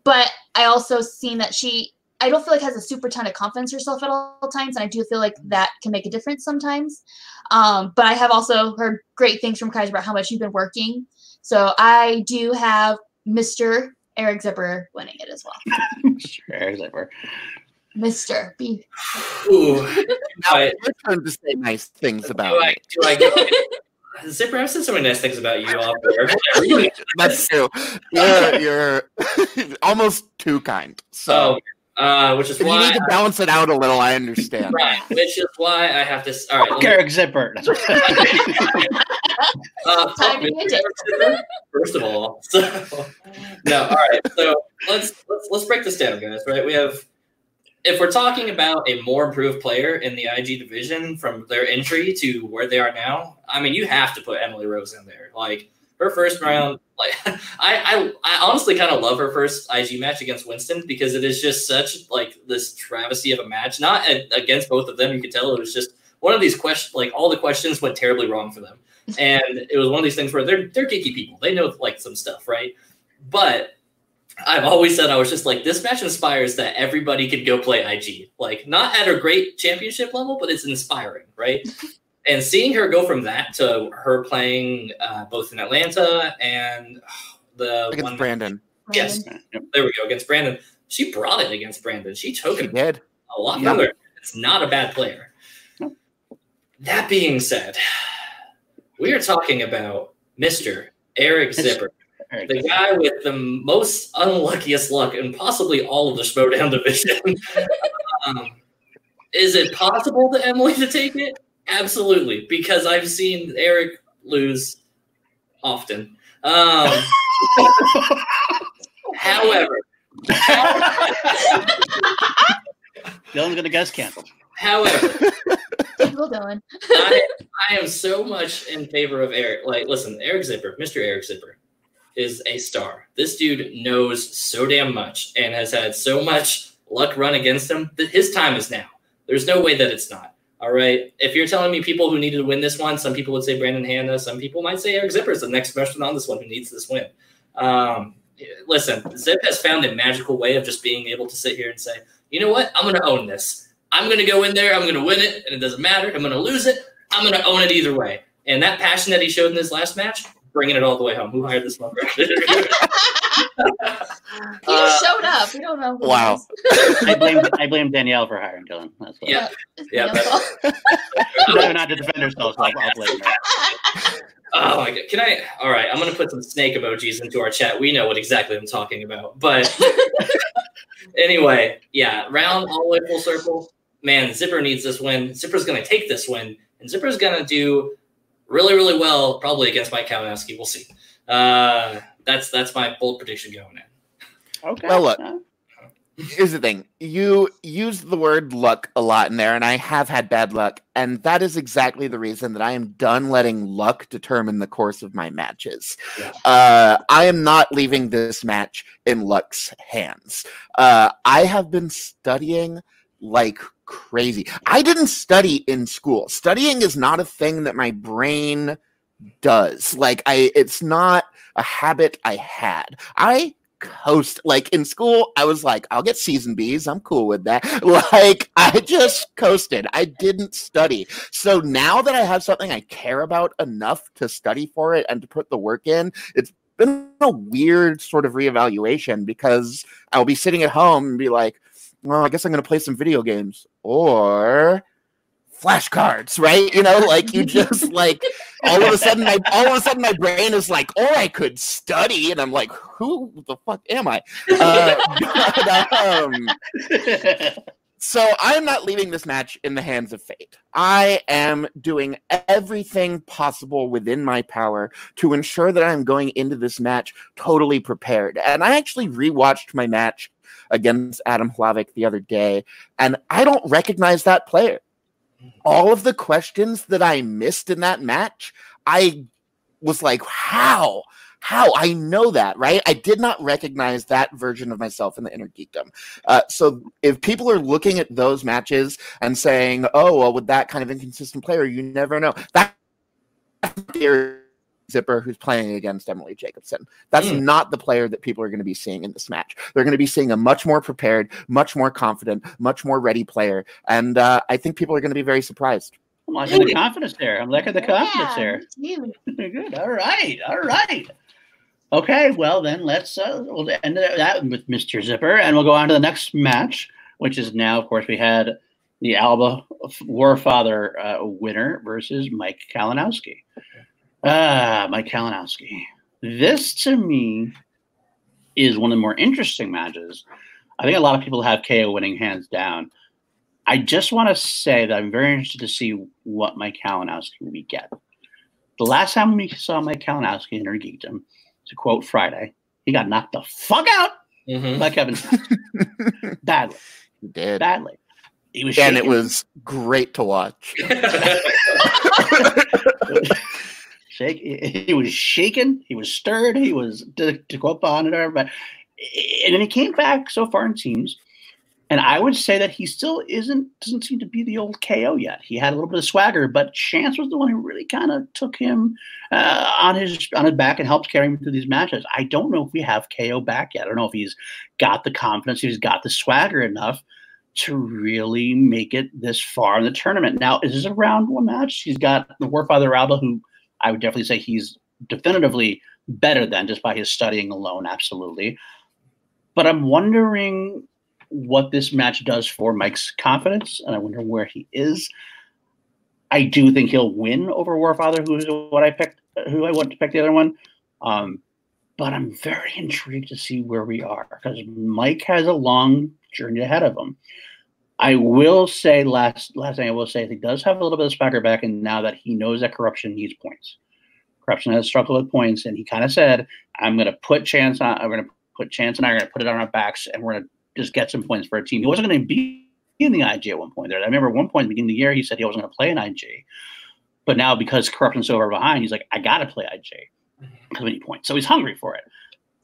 A: but I also seen that she. I don't feel like has a super ton of confidence herself at all times, and I do feel like that can make a difference sometimes. Um, but I have also heard great things from Kaiser about how much you've been working. So I do have Mr. Eric Zipper winning it as well.
C: Mr. Eric Zipper.
A: Mr. B.
B: Ooh.
D: Now
B: I-
D: it's your turn to say nice things about
B: do I
D: me.
B: do I go? Zipper, I've said so many nice things about you off there. Whatever. You-
D: That's true. You're, you're almost too kind. So
B: So, uh, which is
D: if you need to balance it out a little. I understand.
B: right, which is why I have to. All right, let
C: Fuck Eric Zipper.
B: Uh,
A: Time
B: fuck
A: to
B: me,
A: be a dick.
B: First of all, so no. All right, so let's let's let's break this down, guys. Right, we have if we're talking about a more improved player in the IG division from their entry to where they are now, I mean, you have to put Emily Rose in there. Like her first round, like I I, I honestly kind of love her first IG match against Winston because it is just such like this travesty of a match. Not against both of them, you could tell it was just one of these questions. Like all the questions went terribly wrong for them and it was one of these things where they're they're geeky people. They know like some stuff, right? But I've always said I was just like this match inspires that everybody could go play IG, like not at a great championship level, but it's inspiring, right? and seeing her go from that to her playing uh, both in Atlanta and the
D: Against
B: one
D: Brandon.
B: Yes.
C: Yep.
B: there we go against Brandon. She brought it against Brandon. She took
D: She
B: it
D: did.
B: a lot
C: Yeah.
B: further. It's not a bad player.
C: No.
B: That being said, we are talking about Mr. Eric
C: It's-
B: Zipper,
C: Eric
B: the guy with the most unluckiest luck in possibly all of the Schmoedown division. um, is it possible to Emily to take it? Absolutely, because I've seen Eric lose often. Um, however,
C: Dylan's gonna guess canceled.
B: however,
A: People doing.
B: I, I am so much in favor of Eric. Like, listen, Eric Zipper, Mr. Eric Zipper, is a star. This dude knows so damn much and has had so much luck run against him that his time is now. There's no way that it's not. All right. If you're telling me people who needed to win this one, some people would say Brandon Hanna. Some people might say Eric Zipper is the next person on this one who needs this win. Um, listen, Zip has found a magical way of just being able to sit here and say, you know what? I'm going to own this. I'm going to go in there. I'm going to win it, and it doesn't matter. I'm going to lose it. I'm going to own it either way. And that passion that he showed in this last match, bringing it all the way home. Who hired this motherfucker?
A: He
B: Uh,
A: just showed up. We don't know. who
D: Wow.
C: I blame I blame Danielle for hiring Dylan. That's what.
B: Yeah. Yeah,
A: Danielle's fault.
C: No, not to defend herself. So I'll, I'll blame her.
B: Oh my god! Can I? All right, I'm gonna put some snake emojis into our chat. We know what exactly I'm talking about. But anyway, yeah, round all the way full circle. Man, Zipper needs this win. Zipper's gonna take this win, and Zipper's gonna do really, really well, probably against Mike Kalinowski. We'll see. Uh, that's that's my bold prediction going in.
C: Okay.
D: Well, look. Here's the thing you use the word luck a lot in there and i have had bad luck and that is exactly the reason that i am done letting luck determine the course of my matches yeah. uh, i am not leaving this match in luck's hands uh, i have been studying like crazy i didn't study in school studying is not a thing that my brain does like i it's not a habit i had i coast. Like in school, I was like, I'll get season B's. I'm cool with that. Like I just coasted. I didn't study. So now that I have something I care about enough to study for it and to put the work in, it's been a weird sort of reevaluation because I'll be sitting at home and be like, well, I guess I'm going to play some video games or flashcards, right? You know, like you just like all of a sudden, my all of a sudden my brain is like, or I could study, and I'm like, who the fuck am I? Uh, but, um, so I'm not leaving this match in the hands of fate. I am doing everything possible within my power to ensure that I'm going into this match totally prepared. And I actually rewatched my match against Adam Hlavik the other day, and I don't recognize that player all of the questions that I missed in that match, I was like, how? How? I know that, right? I did not recognize that version of myself in the inner geekdom. Uh, so if people are looking at those matches and saying, oh, well, with that kind of inconsistent player, you never know. That Zipper who's playing against Emily Jacobson. That's mm. not the player that people are going to be seeing in this match. They're going to be seeing a much more prepared, much more confident, much more ready player. And uh, I think people are going to be very surprised.
C: I'm liking the confidence there. I'm liking the confidence yeah, there. Good. All right. All right. Okay. Well, then let's uh, we'll end that with Mr. Zipper, and we'll go on to the next match, which is now, of course, we had the Alba Warfather uh, winner versus Mike Kalinowski. Ah, Mike Kalinowski. This to me is one of the more interesting matches. I think a lot of people have KO winning hands down. I just want to say that I'm very interested to see what Mike Kalinowski we get. The last time we saw Mike Kalinowski in Inner Geekdom, to quote Friday, he got knocked the fuck out mm-hmm. by Kevin badly.
D: He did
C: badly. He
D: was, and shaking. it was great to watch.
C: shake. He was shaken. He was stirred. He was to, to go up on it, but and then he came back so far in teams. And I would say that he still isn't doesn't seem to be the old KO yet. He had a little bit of swagger, but Chance was the one who really kind of took him uh, on his on his back and helped carry him through these matches. I don't know if we have KO back yet. I don't know if he's got the confidence, if he's got the swagger enough to really make it this far in the tournament. Now, is this a round one match? He's got the Warfather Alba, who I would definitely say he's definitively better than just by his studying alone, absolutely. But I'm wondering what this match does for Mike's confidence, and I wonder where he is. I do think he'll win over Warfather, who is what I picked, who I want to pick the other one. Um, but I'm very intrigued to see where we are because Mike has a long journey ahead of him. I will say last last thing I will say he does have a little bit of swagger back, and now that he knows that corruption needs points, corruption has struggled with points, and he kind of said, "I'm going to put chance on. I'm going to put chance, and I'm going to put it on our backs, and we're going to just get some points for a team." He wasn't going to be in the IG at one point. There, I remember one point at the beginning of the year he said he wasn't going to play an IG, but now because corruption's so far behind, he's like, "I got to play IG because we need points." So he's hungry for it.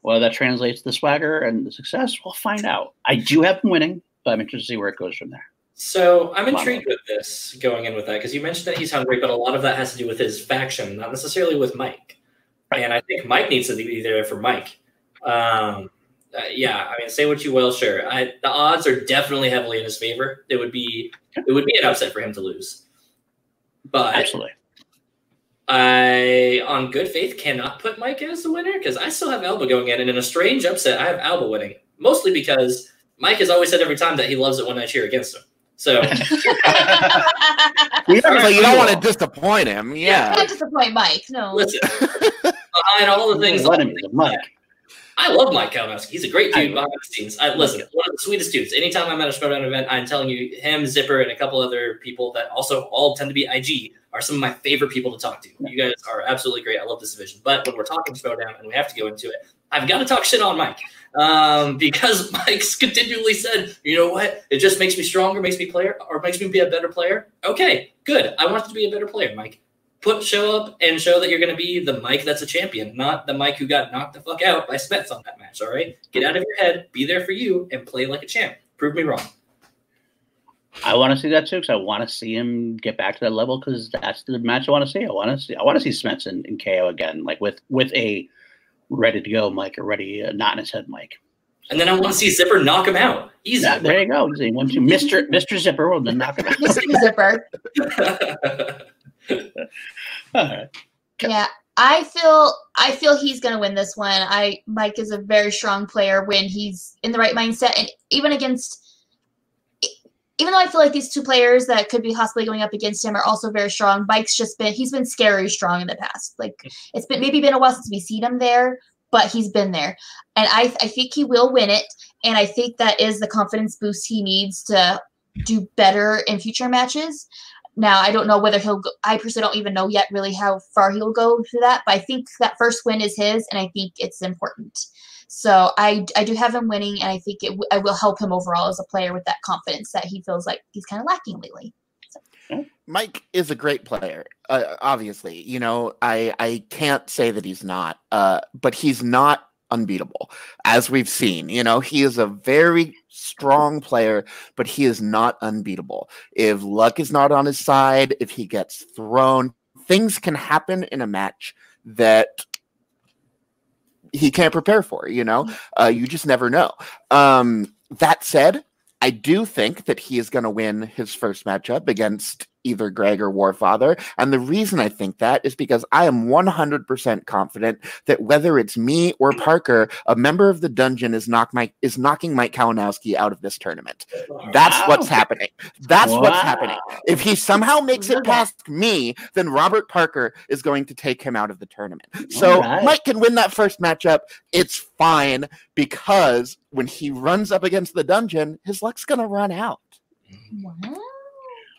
C: Whether that translates to the swagger and the success, we'll find out. I do have him winning but I'm interested to see where it goes from there.
B: So I'm intrigued with this going in with that because you mentioned that he's hungry, but a lot of that has to do with his faction, not necessarily with Mike. And I think Mike needs to be there for Mike. Um, uh, yeah, I mean, say what you will, sure. I, the odds are definitely heavily in his favor. It would be it would be an upset for him to lose. But
C: absolutely,
B: I on good faith cannot put Mike as the winner because I still have Alba going in, and in a strange upset, I have Alba winning mostly because Mike has always said every time that he loves it when I cheer against him. So
D: yeah, so you don't want to disappoint him. Yeah,
A: not disappoint Mike. No.
B: Listen, behind all the things,
C: let him Mike.
B: I love Mike Kalinowski. He's a great dude behind the scenes. I listen, one of the sweetest dudes. Anytime I'm at a Schmoedown event, I'm telling you, him, Zipper, and a couple other people that also all tend to be IG are some of my favorite people to talk to. You guys are absolutely great. I love this division. But when we're talking Schmoedown and we have to go into it, I've got to talk shit on Mike um, because Mike's continually said, you know what? It just makes me stronger, makes me player, or makes me be a better player. Okay, good. I want to be a better player, Mike put show up and show that you're going to be the Mike that's a champion, not the Mike who got knocked the fuck out by Smets on that match. All right, get out of your head, be there for you, and play like a champ. Prove me wrong.
C: I want to see that too because I want to see him get back to that level because that's the match I want to see. I want to see I want to see Smets and KO again, like with with a ready to go Mike or ready uh, not in his head Mike.
B: And then I want to see Zipper knock him out. Easy.
C: Yeah, there you go. Easy. One, two, Mister Mister Zipper will then knock him out.
A: Mister Zipper. Yeah, I feel I feel he's gonna win this one. I Mike is a very strong player when he's in the right mindset, and even against. Even though I feel like these two players that could be possibly going up against him are also very strong, Mike's just been he's been scary strong in the past. Like it's been maybe been a while since we've seen him there, but he's been there, and I I think he will win it, and I think that is the confidence boost he needs to do better in future matches. Now, I don't know whether he'll go, I personally don't even know yet really how far he'll go to that, but I think that first win is his, and I think it's important. So I, I do have him winning, and I think it, I will help him overall as a player with that confidence that he feels like he's kind of lacking lately.
D: Mike is a great player. Uh, obviously, you know, I I can't say that he's not, uh, but he's not unbeatable, as we've seen. You know, he is a very strong player, but he is not unbeatable. If luck is not on his side, if he gets thrown, things can happen in a match that he can't prepare for. You know, uh, you just never know. Um, that said, I do think that he is going to win his first matchup against either Greg or Warfather. And the reason I think that is because I am 100% confident that whether it's me or Parker, a member of the dungeon is knock Mike is knocking Mike Kalinowski out of this tournament. That's wow. what's happening. That's wow. what's happening. If he somehow makes it past me, then Robert Parker is going to take him out of the tournament. So right. Mike can win that first matchup. It's fine because when he runs up against the dungeon, his luck's going to run out.
C: Wow.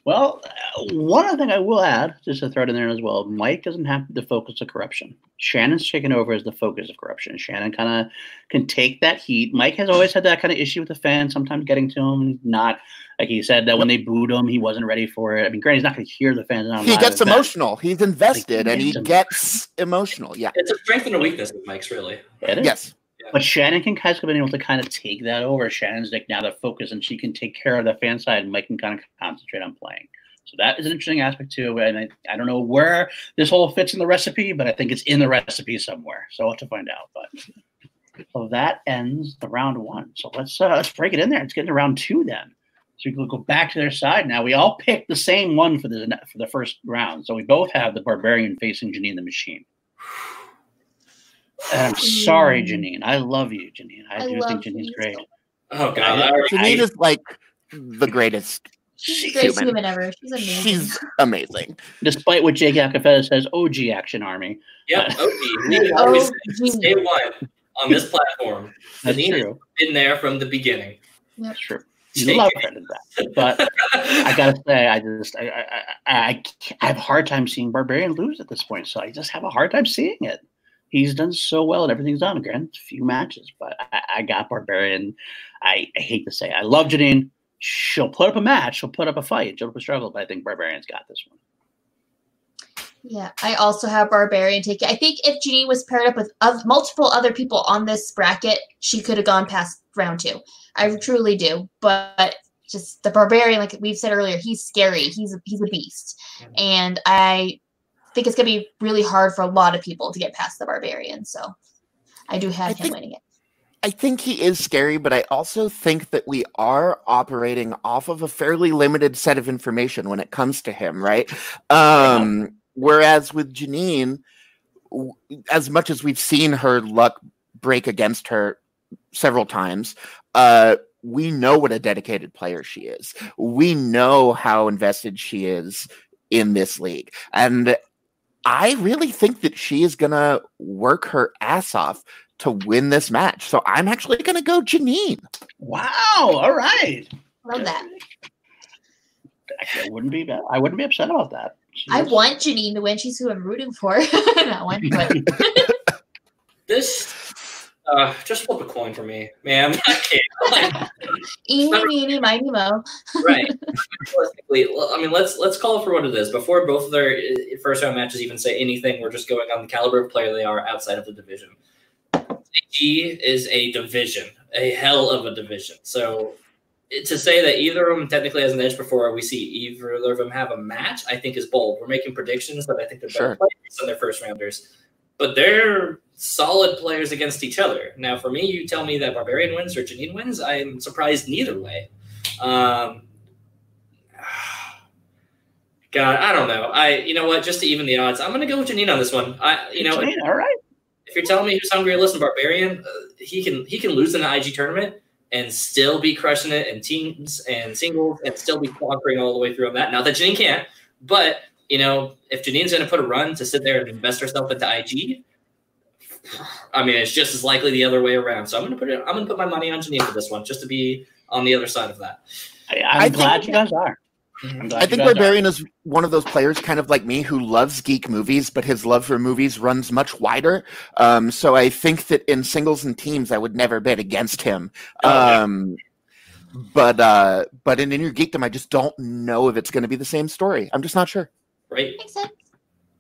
C: Well, uh, one other thing I will add, just to throw it in there as well, Mike doesn't have the focus of corruption. Shannon's taken over as the focus of corruption. Shannon kind of can take that heat. Mike has always had that kind of issue with the fans, sometimes getting to him, not like he said that when they booed him, he wasn't ready for it. I mean, granted, he's not going to hear the fans.
D: He gets emotional. He's invested, like, and he gets emotional. Yeah,
B: it's a strength and a weakness of Mike's, really.
D: Yes.
C: But Shannon can has been able to kind of take that over. Shannon's like now the focus, and she can take care of the fan side, and Mike can kind of concentrate on playing. So that is an interesting aspect too. And I, I don't know where this whole fits in the recipe, but I think it's in the recipe somewhere. So I'll have to find out. But so that ends the round one. So let's uh, let's break it in there. Let's get into round two then. So we can go back to their side now. We all picked the same one for the for the first round. So we both have the barbarian facing Janine the machine. And I'm sorry, Janine. I love you, Janine. I, I do think Janine's great.
B: Oh god,
D: I, Janine is like the greatest.
A: She's the greatest human ever. She's amazing.
D: She's amazing.
C: Despite what Jake Acafetta says, OG Action Army.
B: Yep, uh, OG. always day one on this platform. That's Janine true. been there from the beginning.
C: That's true. You love that, but I gotta say, I just I, I I I have a hard time seeing Barbarian lose at this point. So I just have a hard time seeing it he's done so well and everything's done. Again, few matches, but I, I got Barbarian. I, I, hate to say, it. I love Janine. She'll put up a match. She'll put up a fight. She'll a struggle, but I think Barbarian's got this one.
A: Yeah, I also have Barbarian take it. I think if Janine was paired up with other, multiple other people on this bracket, she could have gone past round two. I truly do, but just the Barbarian, like we've said earlier, he's scary. He's a, he's a beast, and I think it's going to be really hard for a lot of people to get past the barbarian. So I do have I him think, winning it.
D: I think he is scary, but I also think that we are operating off of a fairly limited set of information when it comes to him, right? Um, whereas with Janine, as much as we've seen her luck break against her several times, uh, we know what a dedicated player she is. We know how invested she is in this league. And I really think that she is going to work her ass off to win this match. So I'm actually going to go Janine.
C: Wow. All right.
A: Love that.
C: I wouldn't be bad. I wouldn't be upset about that.
A: She I want Janine to win. She's who I'm rooting for that one. But
B: this, uh, just flip a coin for me, ma'am.
A: Eeny, meeny, miny, mo.
B: right. I mean, let's let's call it for what it is. Before both of their uh, first round matches even say anything, we're just going on the caliber of player they are outside of the division. G is a division, a hell of a division. So to say that either of them technically has an edge before we see either of them have a match, I think is bold. We're making predictions that I think they're better sure. players than their first rounders, but they're solid players against each other. Now, for me, you tell me that Barbarian wins or Janine wins, I'm surprised neither way. Um, God, I don't know. I, you know what? Just to even the odds, I'm going to go with Janine on this one. I, you know,
C: Janine, all right.
B: If you're telling me who's hungrier, listen, Barbarian, uh, he can he can lose in the IG tournament and still be crushing it in teams and singles and still be conquering all the way through on that. Not that Janine can't, but you know, if Janine's going to put a run to sit there and invest herself into IG, I mean, it's just as likely the other way around. So I'm going to put it. I'm going to put my money on Janine for this one, just to be on the other side of that.
C: I, am glad you guys are.
D: I think Barbarian is one of those players, kind of like me, who loves geek movies, but his love for movies runs much wider. Um, so I think that in singles and teams, I would never bet against him. Oh, um, but uh, but in Inner Geekdom, I just don't know if it's going to be the same story. I'm just not sure.
B: Right.
A: Makes sense.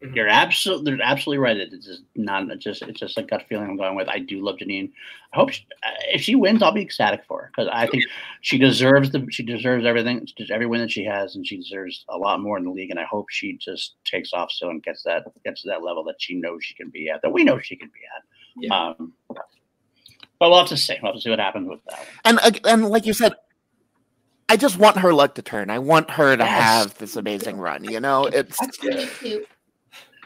C: Mm-hmm. You're absolutely, they're absolutely right. It's just not it's just it's just a gut feeling I'm going with. I do love Janine. I hope she, uh, if she wins, I'll be ecstatic for her because I think she deserves the she deserves everything, just every win that she has, and she deserves a lot more in the league. And I hope she just takes off so and gets that gets to that level that she knows she can be at, that we know she can be at. Yeah. Um, but we'll have to see. We'll have to see what happens with that.
D: And and like you said, I just want her luck to turn. I want her to yes. have this amazing run. You know, it's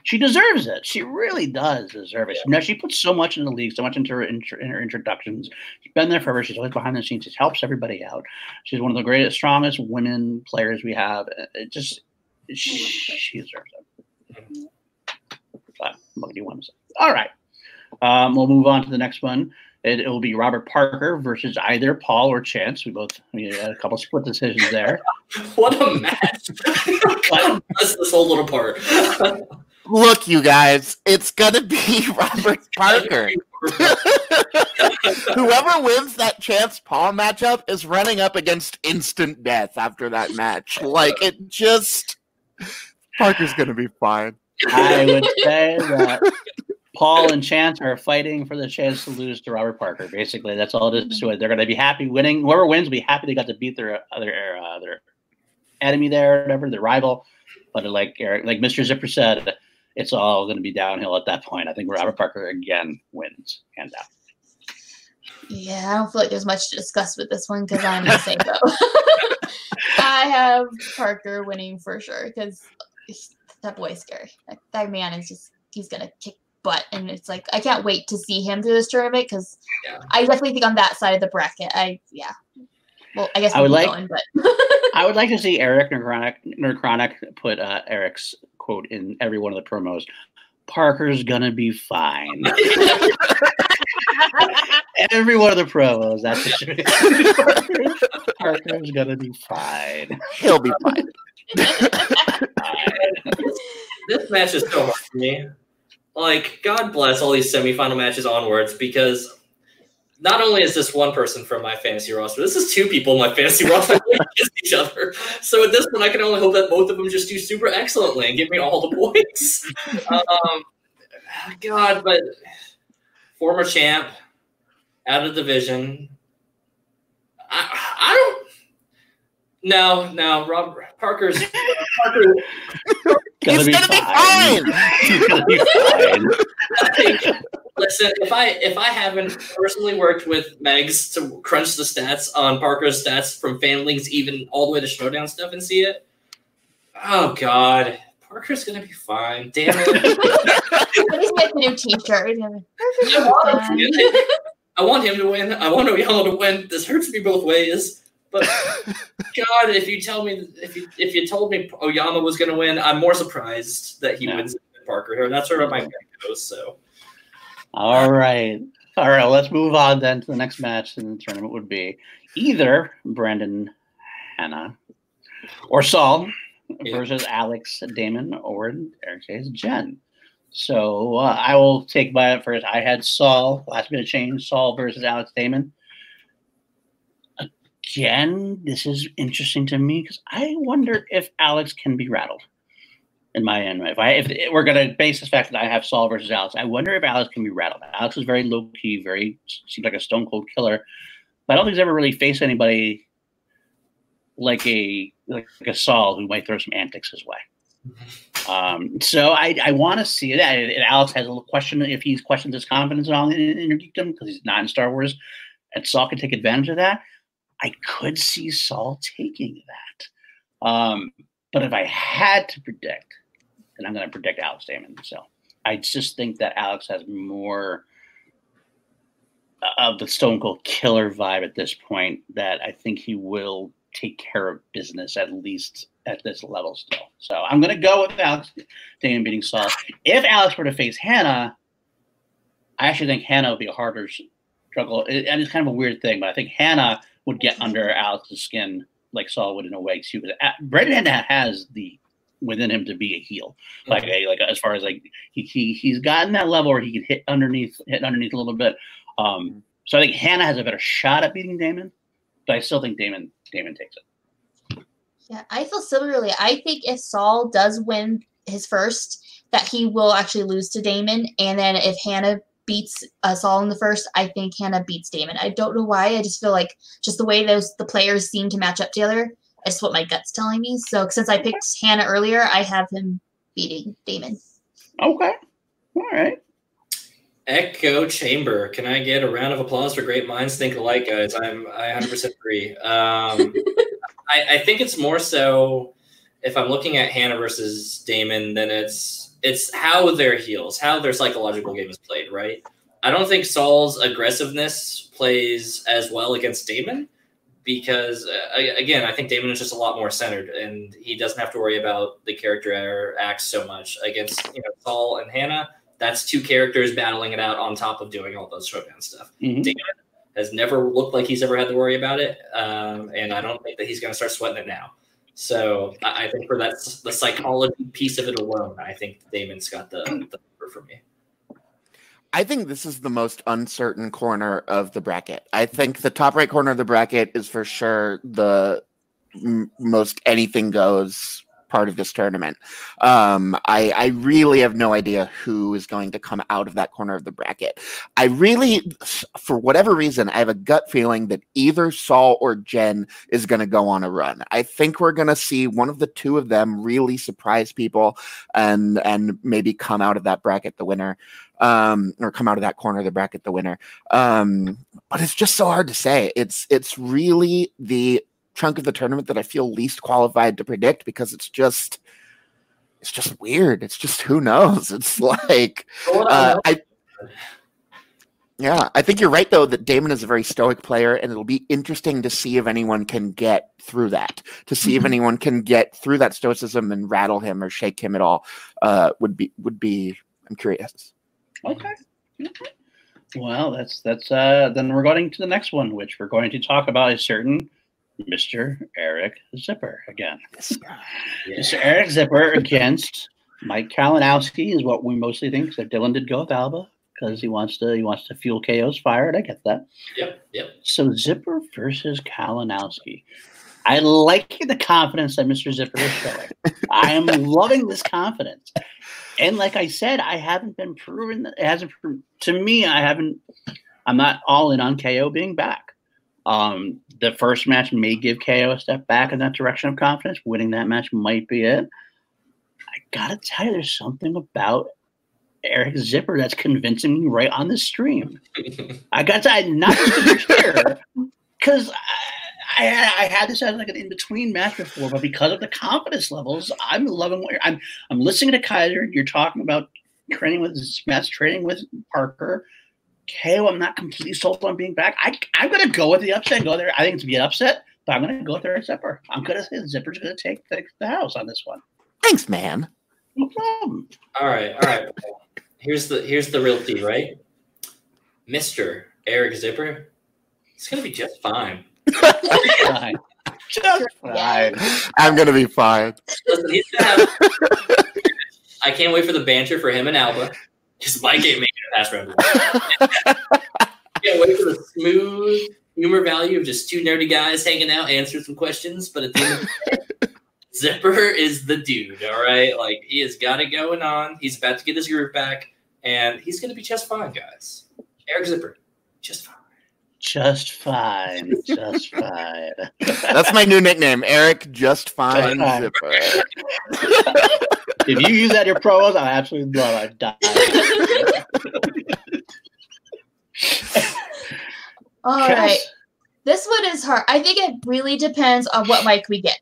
C: she deserves it. She really does deserve it. Yeah. Now she puts so much in the league, so much into her, in her introductions. She's been there forever. She's always behind the scenes. She helps everybody out. She's one of the greatest, strongest women players we have. It just she, she deserves it. But what do you want to say? All right, um, we'll move on to the next one. It, it, will be Robert Parker versus either Paul or Chance. We both we had a couple split decisions there.
B: what a match! Let's this whole little part.
D: Look, you guys, it's gonna be Robert Parker. Whoever wins that Chance Paul matchup is running up against instant death after that match. Like it just Parker's gonna be fine.
C: I would say that Paul and Chance are fighting for the chance to lose to Robert Parker. Basically, that's all it is to it. They're going to be happy winning. Whoever wins will be happy they got to beat their other uh, their enemy there, whatever, their rival. But like Eric, like Mr. Zipper said, it's all going to be downhill at that point. I think Robert Parker again wins, hands out.
A: Yeah, I don't feel like there's much to discuss with this one because I'm the same though. I have Parker winning for sure because that boy's scary. That, that man is just he's gonna kick butt, and it's like I can't wait to see him through this tournament because yeah. I definitely think on that side of the bracket. I yeah. Well, I guess
C: I would like, going, but I would like to see Eric Nerdchronic put uh, Eric's quote in every one of the promos. Parker's gonna be fine. every one of the promos. That's Parker's, Parker's gonna be fine.
D: He'll be fine.
B: this match is so hard for me. Like, God bless all these semifinal matches onwards because not only is this one person from my fantasy roster, this is two people in my fantasy roster against each other. So at this point, I can only hope that both of them just do super excellently and give me all the points. um, God, but former champ, out of division. I, I don't. No, no, Rob Parker's Parker.
D: He's gonna be fine. He's gonna be
B: fine. Listen, if I if I haven't personally worked with Megs to crunch the stats on Parker's stats from FanLeagues, even all the way to Schmoedown stuff, and see it, oh god, Parker's gonna be fine. Damn
A: it! He's making a new T-shirt.
B: I want him to win. I want Oyama to win. This hurts me both ways. But God, if you tell me if you if you told me Oyama was going to win, I'm more surprised that he yeah. wins Parker here. That's where my pick goes. So,
C: all right. All right, let's move on then to the next match in the tournament would be either Brandon Hanna or Saul yeah. versus Alex Damon or Eric Chase Jen. So uh, I will take my first. I had Saul last minute change. Saul versus Alex Damon. Again, this is interesting to me because I wonder if Alex can be rattled. In my end, if I if we're gonna base this fact that I have Saul versus Alex, I wonder if Alex can be rattled. Alex is very low key, very seems like a stone cold killer, but I don't think he's ever really faced anybody like a like a Saul who might throw some antics his way. Um, so I, I want to see that. And Alex has a little question if he's questioned his confidence at all in, in, in Geekdom because he's not in Star Wars, and Saul can take advantage of that. I could see Saul taking that. Um, but if I had to predict, and I'm going to predict Alex Damon, so I just think that Alex has more of the Stone Cold Killer vibe at this point. That I think he will take care of business at least at this level still. So I'm going to go with Alex Damon beating Saul. If Alex were to face Hanna, I actually think Hanna would be a harder struggle. and it's kind of a weird thing, but I think Hanna would get under Alex's skin like Saul would in a way too. Because uh, Brandon has the within him to be a heel, like mm-hmm. a, like as far as like he, he he's gotten that level where he can hit underneath hit underneath a little bit. Um, mm-hmm. so I think Hanna has a better shot at beating Damon, but I still think Damon Damon takes it.
A: Yeah, I feel similarly. I think if Saul does win his first, that he will actually lose to Damon, and then if Hanna beats Saul in the first, I think Hanna beats Damon. I don't know why. I just feel like just the way those the players seem to match up together. That's what my gut's telling me. So since I picked Hanna earlier, I have him beating Damon.
C: Okay. All right.
B: Echo Chamber. Can I get a round of applause for great minds think alike, guys? I'm I 100% agree. Um, I, I think it's more so if I'm looking at Hanna versus Damon, then it's it's how their heels, how their psychological game is played, right? I don't think Saul's aggressiveness plays as well against Damon because, uh, again, I think Damon is just a lot more centered and he doesn't have to worry about the character acts so much against you know Saul and Hanna. That's two characters battling it out on top of doing all those Schmoedown stuff. Mm-hmm. Damon has never looked like he's ever had to worry about it, um, and I don't think that he's going to start sweating it now. So I think for that the psychology piece of it alone, I think Damon's got the, the for me.
D: I think this is the most uncertain corner of the bracket. I think the top right corner of the bracket is for sure the most anything goes part of this tournament. Um, I, I really have no idea who is going to come out of that corner of the bracket. I really, for whatever reason, I have a gut feeling that either Saul or Jen is going to go on a run. I think we're going to see one of the two of them really surprise people and and maybe come out of that bracket the winner. Um, or come out of that corner of the bracket the winner. Um, but it's just so hard to say. It's it's really the chunk of the tournament that I feel least qualified to predict because it's just it's just weird. It's just who knows. It's like uh, I yeah, I think you're right though that Damon is a very stoic player, and it'll be interesting to see if anyone can get through that. To see mm-hmm. if anyone can get through that stoicism and rattle him or shake him at all uh, would be would be. I'm curious.
C: Okay. okay. Well, that's that's uh, then we're going to the next one, which we're going to talk about a certain Mr. Eric Zipper again. Yeah. Mr. Eric Zipper against Mike Kalinowski is what we mostly think. So Dylan did go with Alba because he wants to he wants to fuel KO's fire, and I get that.
B: Yep, yep.
C: So Zipper versus Kalinowski. I like the confidence that Mr. Zipper is showing. I am loving this confidence. And like I said, I haven't been proven it hasn't to me, I haven't I'm not all in on KO being back. Um, the first match may give KO a step back in that direction of confidence. Winning that match might be it. I gotta tell you, there's something about Eric Zipper that's convincing me right on the stream. I got to not just here because I, I, I, had this as like an in between match before, but because of the confidence levels, I'm loving what I'm. I'm listening to Kaiser. You're talking about training with Smith, training with Parker. KO, I'm not completely sold on being back. I, I'm going to go with the upset. and Go there. I think it's going to be an upset, but I'm going to go with their Zipper. I'm going to say the Zipper's going to take the, the house on this one.
D: Thanks, man.
C: No problem.
B: All right, all right. Here's the here's the real tea, right? Mr. Eric Zipper, it's gonna be just fine.
C: Fine. Just fine.
D: I'm gonna be fine. Listen, he's
B: gonna have. I can't wait for the banter for him and Alba. Because Mike ain't making a pass round. can't wait for the smooth humor value of just two nerdy guys hanging out, answering some questions. But at the end of the Zipper is the dude, all right? Like, he has got it going on. He's about to get his groove back, and he's going to be just fine, guys. Eric Zipper, just fine.
C: Just fine. Just fine.
D: That's my new nickname, Eric Just Fine, just fine. Zipper.
C: if you use that in your promos, I absolutely love it. I
A: die. All right. This one is hard. I think it really depends on what mic we get.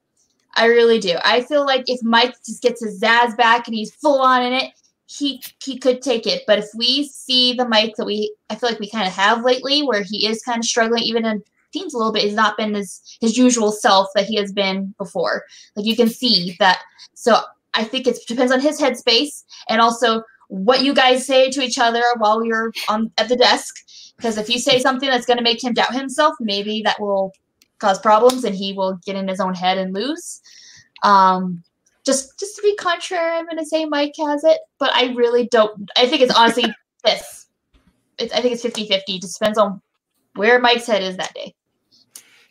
A: I really do. I feel like if Mike just gets his Zaz back and he's full on in it, he he could take it. But if we see the Mike that we I feel like we kind of have lately, where he is kind of struggling, even in teams a little bit, he's not been his his usual self that he has been before. Like you can see that. So I think it depends on his headspace and also what you guys say to each other while you're on at the desk. Because if you say something that's going to make him doubt himself, maybe that will cause problems and he will get in his own head and lose. Um, just just to be contrary, I'm going to say Mike has it, but I really don't. I think it's honestly this. It's, I think it's 50 50. Just depends on where Mike's head is that day.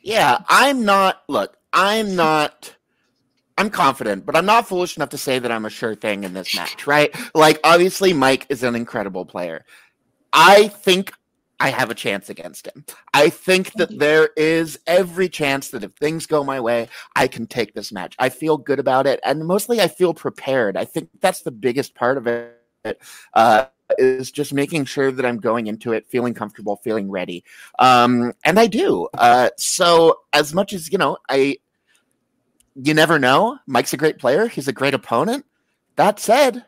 D: Yeah, I'm not. Look, I'm not. I'm confident, but I'm not foolish enough to say that I'm a sure thing in this match, right? Like, obviously, Mike is an incredible player. I think I have a chance against him. I think that there is every chance that if things go my way, I can take this match. I feel good about it, and mostly I feel prepared. I think that's the biggest part of it. Uh, is just making sure that I'm going into it feeling comfortable, feeling ready, um, and I do. Uh, so as much as you know, I you never know. Mike's a great player. He's a great opponent. That said,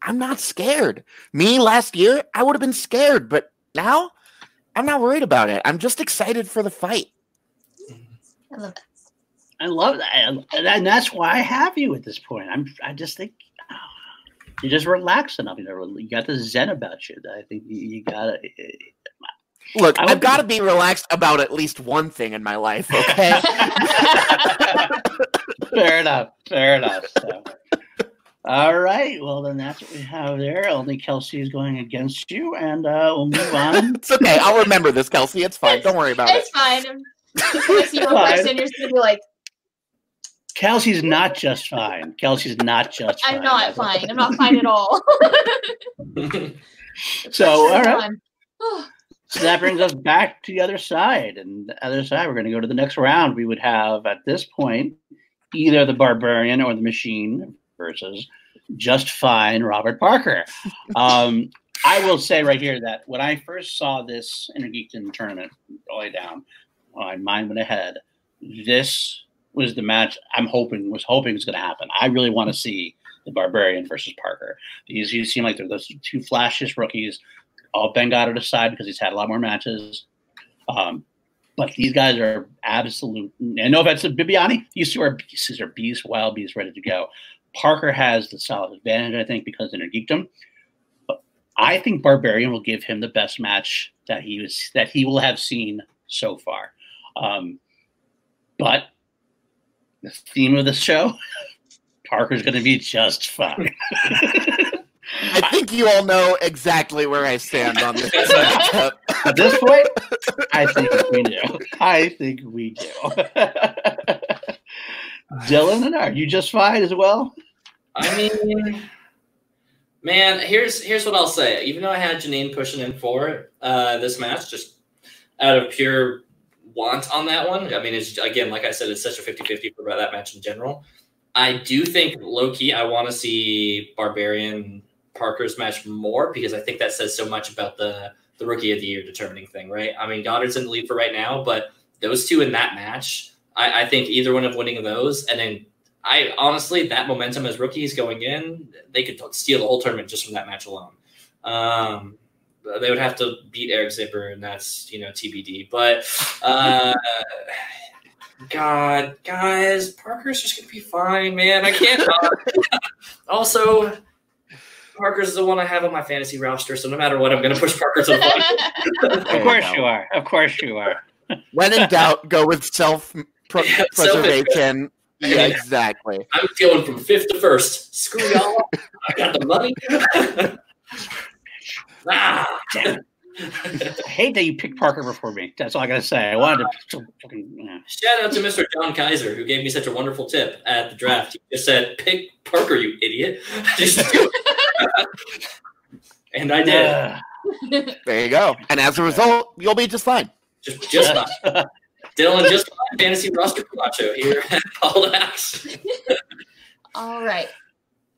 D: I'm not scared. Me last year, I would have been scared, but now I'm not worried about it. I'm just excited for the fight.
A: I love that.
C: I love that, and that's why I have you at this point. I'm. I just think oh, you just relax enough. You know, you got the zen about you. I think you, you gotta. Eh, eh.
D: Look, I've got to be relaxed about at least one thing in my life. Okay.
C: fair enough. Fair enough. So. All right. Well, then that's what we have there. Only Kelsey is going against you, and uh, we'll move on.
D: it's okay. I'll remember this, Kelsey. It's fine. Don't worry about
A: it's it. It's fine. If see one person, you're going to be like,
C: Kelsey's not just fine. Kelsey's not just
A: I'm not fine. I'm not fine at all.
C: so, all right. so that brings us back to the other side. And the other side, we're going to go to the next round. We would have, at this point, either the Barbarian or the Machine versus just fine Robert Parker. Um, I will say right here that when I first saw this Inner Geekdom tournament all the way down, my mind went ahead. This was the match I'm hoping was hoping was going to happen. I really want to see the Barbarian versus Parker. These you seem like they're those two flashiest rookies. All Ben it aside because he's had a lot more matches. Um, but these guys are absolute. And no offense to Bibiani, these two are beasts. These are beasts, wild beasts, ready to go. Parker has the solid advantage, I think, because of their geekdom. But I think Barbarian will give him the best match that he was that he will have seen so far. Um, but the theme of the show, Parker's going to be just fine.
D: I think you all know exactly where I stand on this.
C: At this point, I think we do. I think we do. Dylan and are you just fine as well?
B: I mean, man, here's here's what I'll say. Even though I had Janine pushing in for uh, this match, just out of pure want on that one. I mean, it's again, like I said, it's such a 50-50 for that match in general. I do think low key, I want to see Barbarian Parker's match more because I think that says so much about the the rookie of the year determining thing, right? I mean, Goddard's in the lead for right now, but those two in that match I, I think either one of winning those, and then I honestly that momentum as rookies going in, they could steal the whole tournament just from that match alone. Um, they would have to beat Eric Zipper, and that's you know TBD. But uh, God, guys, Parker's just gonna be fine, man. I can't. also, Parker's the one I have on my fantasy roster, so no matter what, I'm going to push Parker to the
C: final. of course you are. Of course you are.
D: When in doubt, go with self preservation. Yeah, exactly.
B: I'm feeling from fifth to first. Screw y'all. I got the money.
C: ah, I hate that you picked Parker before me. That's all I gotta say. I wanted to.
B: Yeah. Shout out to Mr. John Kaiser who gave me such a wonderful tip at the draft. He just said, "Pick Parker, you idiot." and I
D: did. there you go. And as a result, you'll be just fine.
B: Just, just fine. Dylan, just fine. Fantasy roster Camacho here at Paul
A: All right.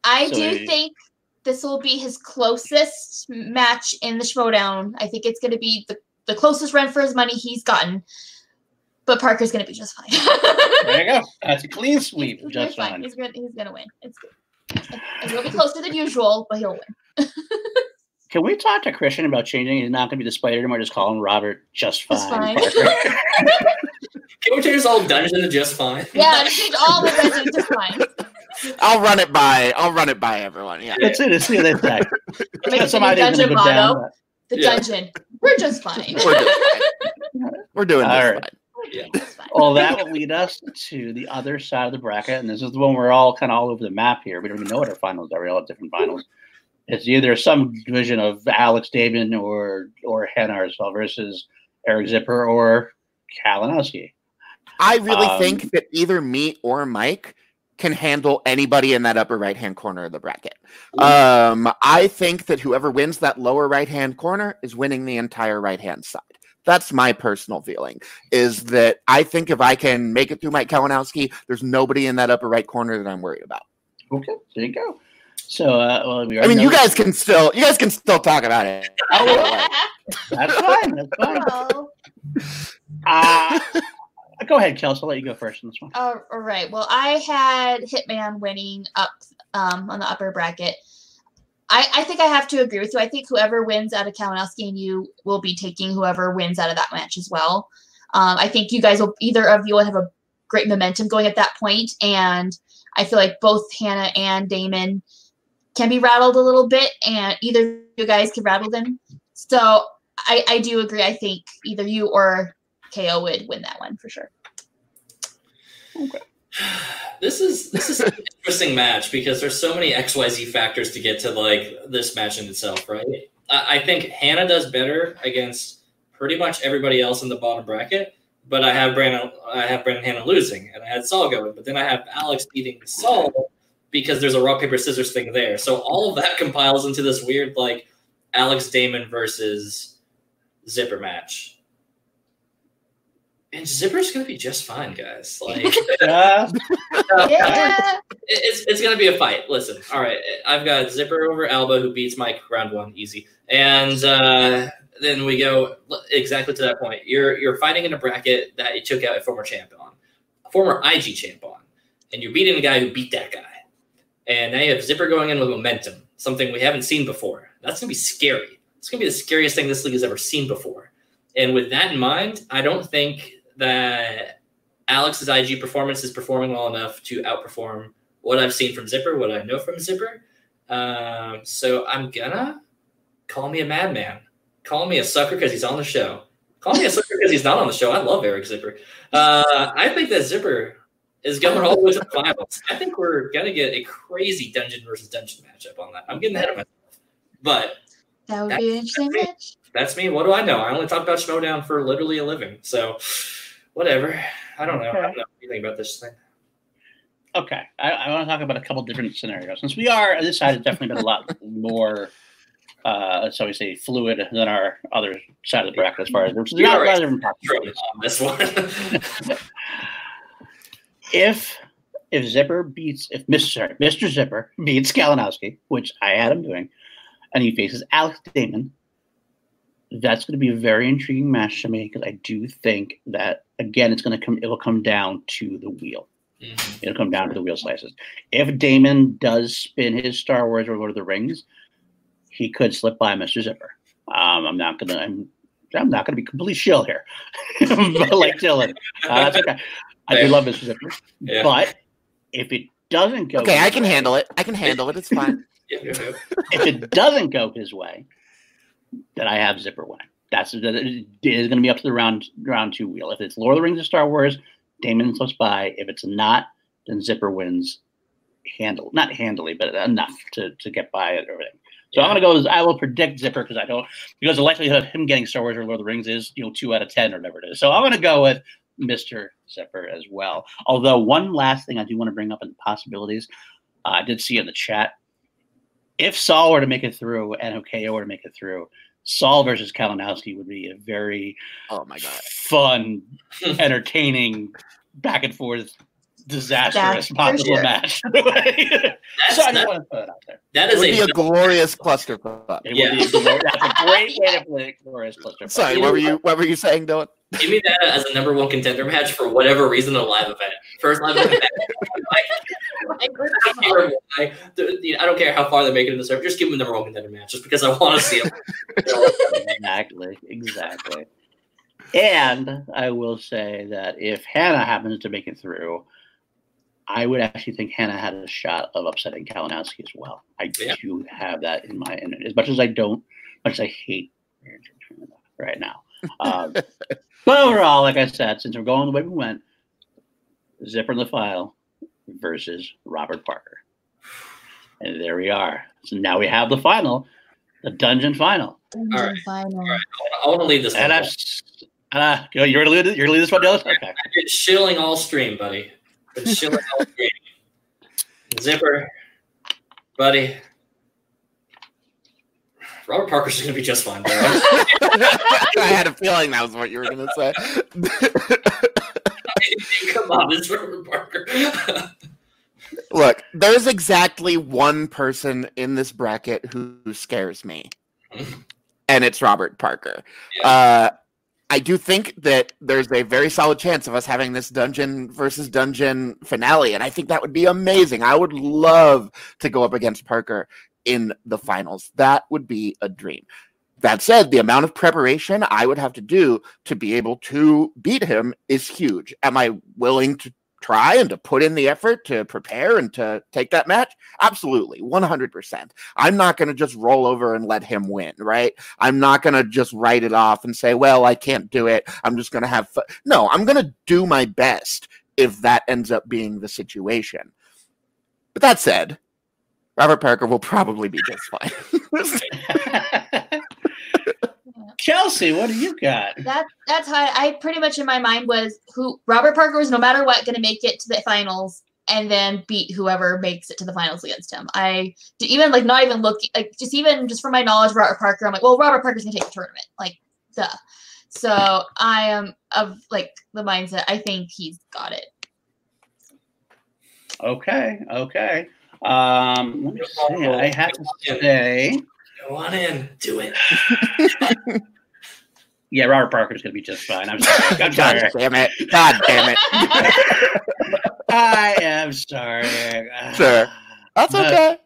A: I so do think this will be his closest match in the showdown. I think it's going to be the, the closest run for his money he's gotten. But Parker's going to be just fine.
C: there you go. That's a clean sweep.
A: He's
C: just
A: fine. He's going he's to win. It's good. And he'll be closer than usual, but he'll win.
C: Can we talk to Christian about changing? He's not going to be the spider anymore. Just call him Robert. Just fine.
B: Just fine. Can we change this whole dungeon to just fine?
A: Yeah, change all the dungeons to fine.
D: I'll run it by. I'll run it by everyone. Yeah,
C: that's it. It's the that
A: Make it the dungeon motto. Down, the yeah. dungeon. We're just fine. We're, just
D: fine. We're doing all right.
C: Yeah. Well, that will lead us to the other side of the bracket, and this is the one we're all kind of all over the map here. We don't even know what our finals are. We all have different finals. It's either some division of Alex Damon or or Hanna versus Eric Zipper or Kalinowski.
D: I really um, think that either me or Mike can handle anybody in that upper right hand corner of the bracket. Um, I think that whoever wins that lower right hand corner is winning the entire right hand side. That's my personal feeling. Is that I think if I can make it through Mike Kalinowski, there's nobody in that upper right corner that I'm worried about.
C: Okay, there you go. So, uh, well,
D: we I mean, you guys can still, you guys can still talk about it.
C: Oh, that's fine. That's fine. Uh, Go ahead, Kelsey. I'll let you go first in this one.
A: Uh, all right. Well, I had Hitman winning up um, on the upper bracket. I, I think I have to agree with you. I think whoever wins out of Kalinowski and you will be taking whoever wins out of that match as well. Um, I think you guys will either of you will have a great momentum going at that point, and I feel like both Hanna and Damon can be rattled a little bit, and either you guys can rattle them. So I, I do agree. I think either you or KO would win that one for sure.
B: Okay. This is this is an interesting match because there's so many XYZ factors to get to like this match in itself, right? I, I think Hanna does better against pretty much everybody else in the bottom bracket, but I have Brandon I have Brandon Hanna losing and I had Saul going, but then I have Alex beating Saul because there's a rock paper scissors thing there. So all of that compiles into this weird like Alex Damon versus Zipper match and Zipper's gonna be just fine, guys. Like, uh, yeah. it's it's gonna be a fight. Listen, all right, I've got Zipper over Alba, who beats Mike round one, easy, and uh, then we go exactly to that point. You're you're fighting in a bracket that you took out a former champ on, a former IG champ on, and you're beating the guy who beat that guy, and now you have Zipper going in with momentum, something we haven't seen before. That's gonna be scary. It's gonna be the scariest thing this league has ever seen before. And with that in mind, I don't think that Alex's IG performance is performing well enough to outperform what I've seen from Zipper, what I know from Zipper. Um, so I'm gonna call me a madman. Call me a sucker because he's on the show. Call me a sucker because he's not on the show. I love Eric Zipper. Uh, I think that Zipper is going all the way to the finals. I think we're gonna get a crazy dungeon versus dungeon matchup on that. I'm getting ahead of myself, but
A: that would be an interesting match.
B: That's me. What do I know? I only talk about Schmoedown for literally a living. So whatever. I don't know. Okay. I don't know anything about this thing.
C: Okay, I, I, want to talk about a couple different scenarios. Since we are this side has definitely been a lot more, uh, so we say fluid than our other side of the bracket as far as there's not a lot of different
B: on this one.
C: if if Zipper beats if Mr. Mr. Zipper beats Kalinowski, which I had him doing, and he faces Alex Damon, that's going to be a very intriguing match to me because I do think that again it's going to come it'll come down to the wheel. Mm-hmm. It'll come down to the wheel slices. If Damon does spin his Star Wars or Lord of the Rings, he could slip by Mr. Zipper. Um, I'm not gonna I'm I'm not gonna be completely shill here, like Dylan. Uh, that's okay. I do love Mr. Zipper, yeah. but if it doesn't go,
D: okay, I can handle it. I can handle it. It's fine.
C: if it doesn't go his way, then I have Zipper winning. That's that is going to be up to the round round two wheel. If it's Lord of the Rings or Star Wars, Damon slips by. If it's not, then Zipper wins handle not handily, but enough to to get by it everything. So I'm gonna go. I will predict Zipper because I don't because the likelihood of him getting Star Wars or Lord of the Rings is you know two out of ten or whatever it is. So I'm gonna go with Mister Zipper as well. Although one last thing I do want to bring up in the possibilities, uh, I did see in the chat. If Saul were to make it through and OKO were to make it through, Saul versus Kalinowski would be a very
D: oh my god
C: fun, entertaining back and forth disastrous possible sure. match. so I
B: just want to put it out there. That is
D: it would a, be a glorious clusterfuck.
C: It yeah. would be a, that's a great way to play glorious clusterfuck.
D: Sorry, what were you what were you saying, Dylan?
B: Give me that as a number one contender match for whatever reason, a live event. First live event. I, I don't care how far they make it in the server. Just give them the number one contender match, just because I want to see them.
C: exactly, exactly. And I will say that if Hanna happens to make it through, I would actually think Hanna had a shot of upsetting Kalinowski as well. I yeah. do have that in my, and as much as I don't, much as I hate right now. Um, but overall, like I said, since we're going the way we went, Zipper in the file versus Robert Parker. And there we are. So now we have the final, the dungeon final.
B: Dungeon All right. final. All right. I want to leave this.
C: And
B: I'm,
C: uh, you're going to leave, it. You're going to lead this one, Dylan. Okay.
B: It's shilling all stream, buddy. It's shilling all stream. Zipper, buddy. Robert Parker's going to be just fine, bro.
D: I had a feeling that was what you were going to say.
B: Come on, it's Robert Parker.
D: Look, there's exactly one person in this bracket who scares me, and it's Robert Parker. Yeah. Uh, I do think that there's a very solid chance of us having this dungeon versus dungeon finale, and I think that would be amazing. I would love to go up against Parker in the finals. That would be a dream. That said, the amount of preparation I would have to do to be able to beat him is huge. Am I willing to try and to put in the effort to prepare and to take that match? Absolutely, 100%. I'm not going to just roll over and let him win, right? I'm not going to just write it off and say, well, I can't do it. I'm just going to have fun. No, I'm going to do my best if that ends up being the situation. But that said, Robert Parker will probably be just fine.
C: Kelsey, what do you got?
A: That that's how I, I pretty much in my mind was who Robert Parker was no matter what going to make it to the finals and then beat whoever makes it to the finals against him. I did even like not even look like just even just from my knowledge of Robert Parker, I'm like, well, Robert Parker's gonna take the tournament, like duh. So I am of like the mindset. I think he's got it.
C: Okay, okay. Um, let me see. I have to say.
B: Go on in. Do it.
C: yeah, Robert Parker's going to be just fine. I'm sorry. I'm
D: sorry. God damn it. God damn it.
C: I am sorry.
D: Sure. That's okay.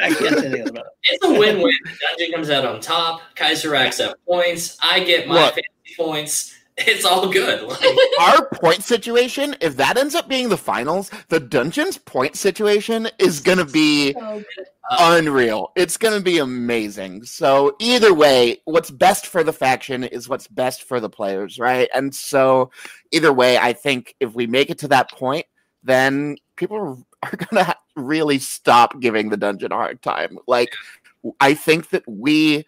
C: I can't say anything about
B: it. It's a win-win. The dungeon comes out on top. Kaiser racks up points. I get my Look, fantasy points it's all good.
D: Our point situation, if that ends up being the finals, the dungeon's point situation is going to be so uh, unreal. It's going to be amazing. So, either way, what's best for the faction is what's best for the players, right? And so, either way, I think if we make it to that point, then people are going to really stop giving the dungeon a hard time. Like, I think that we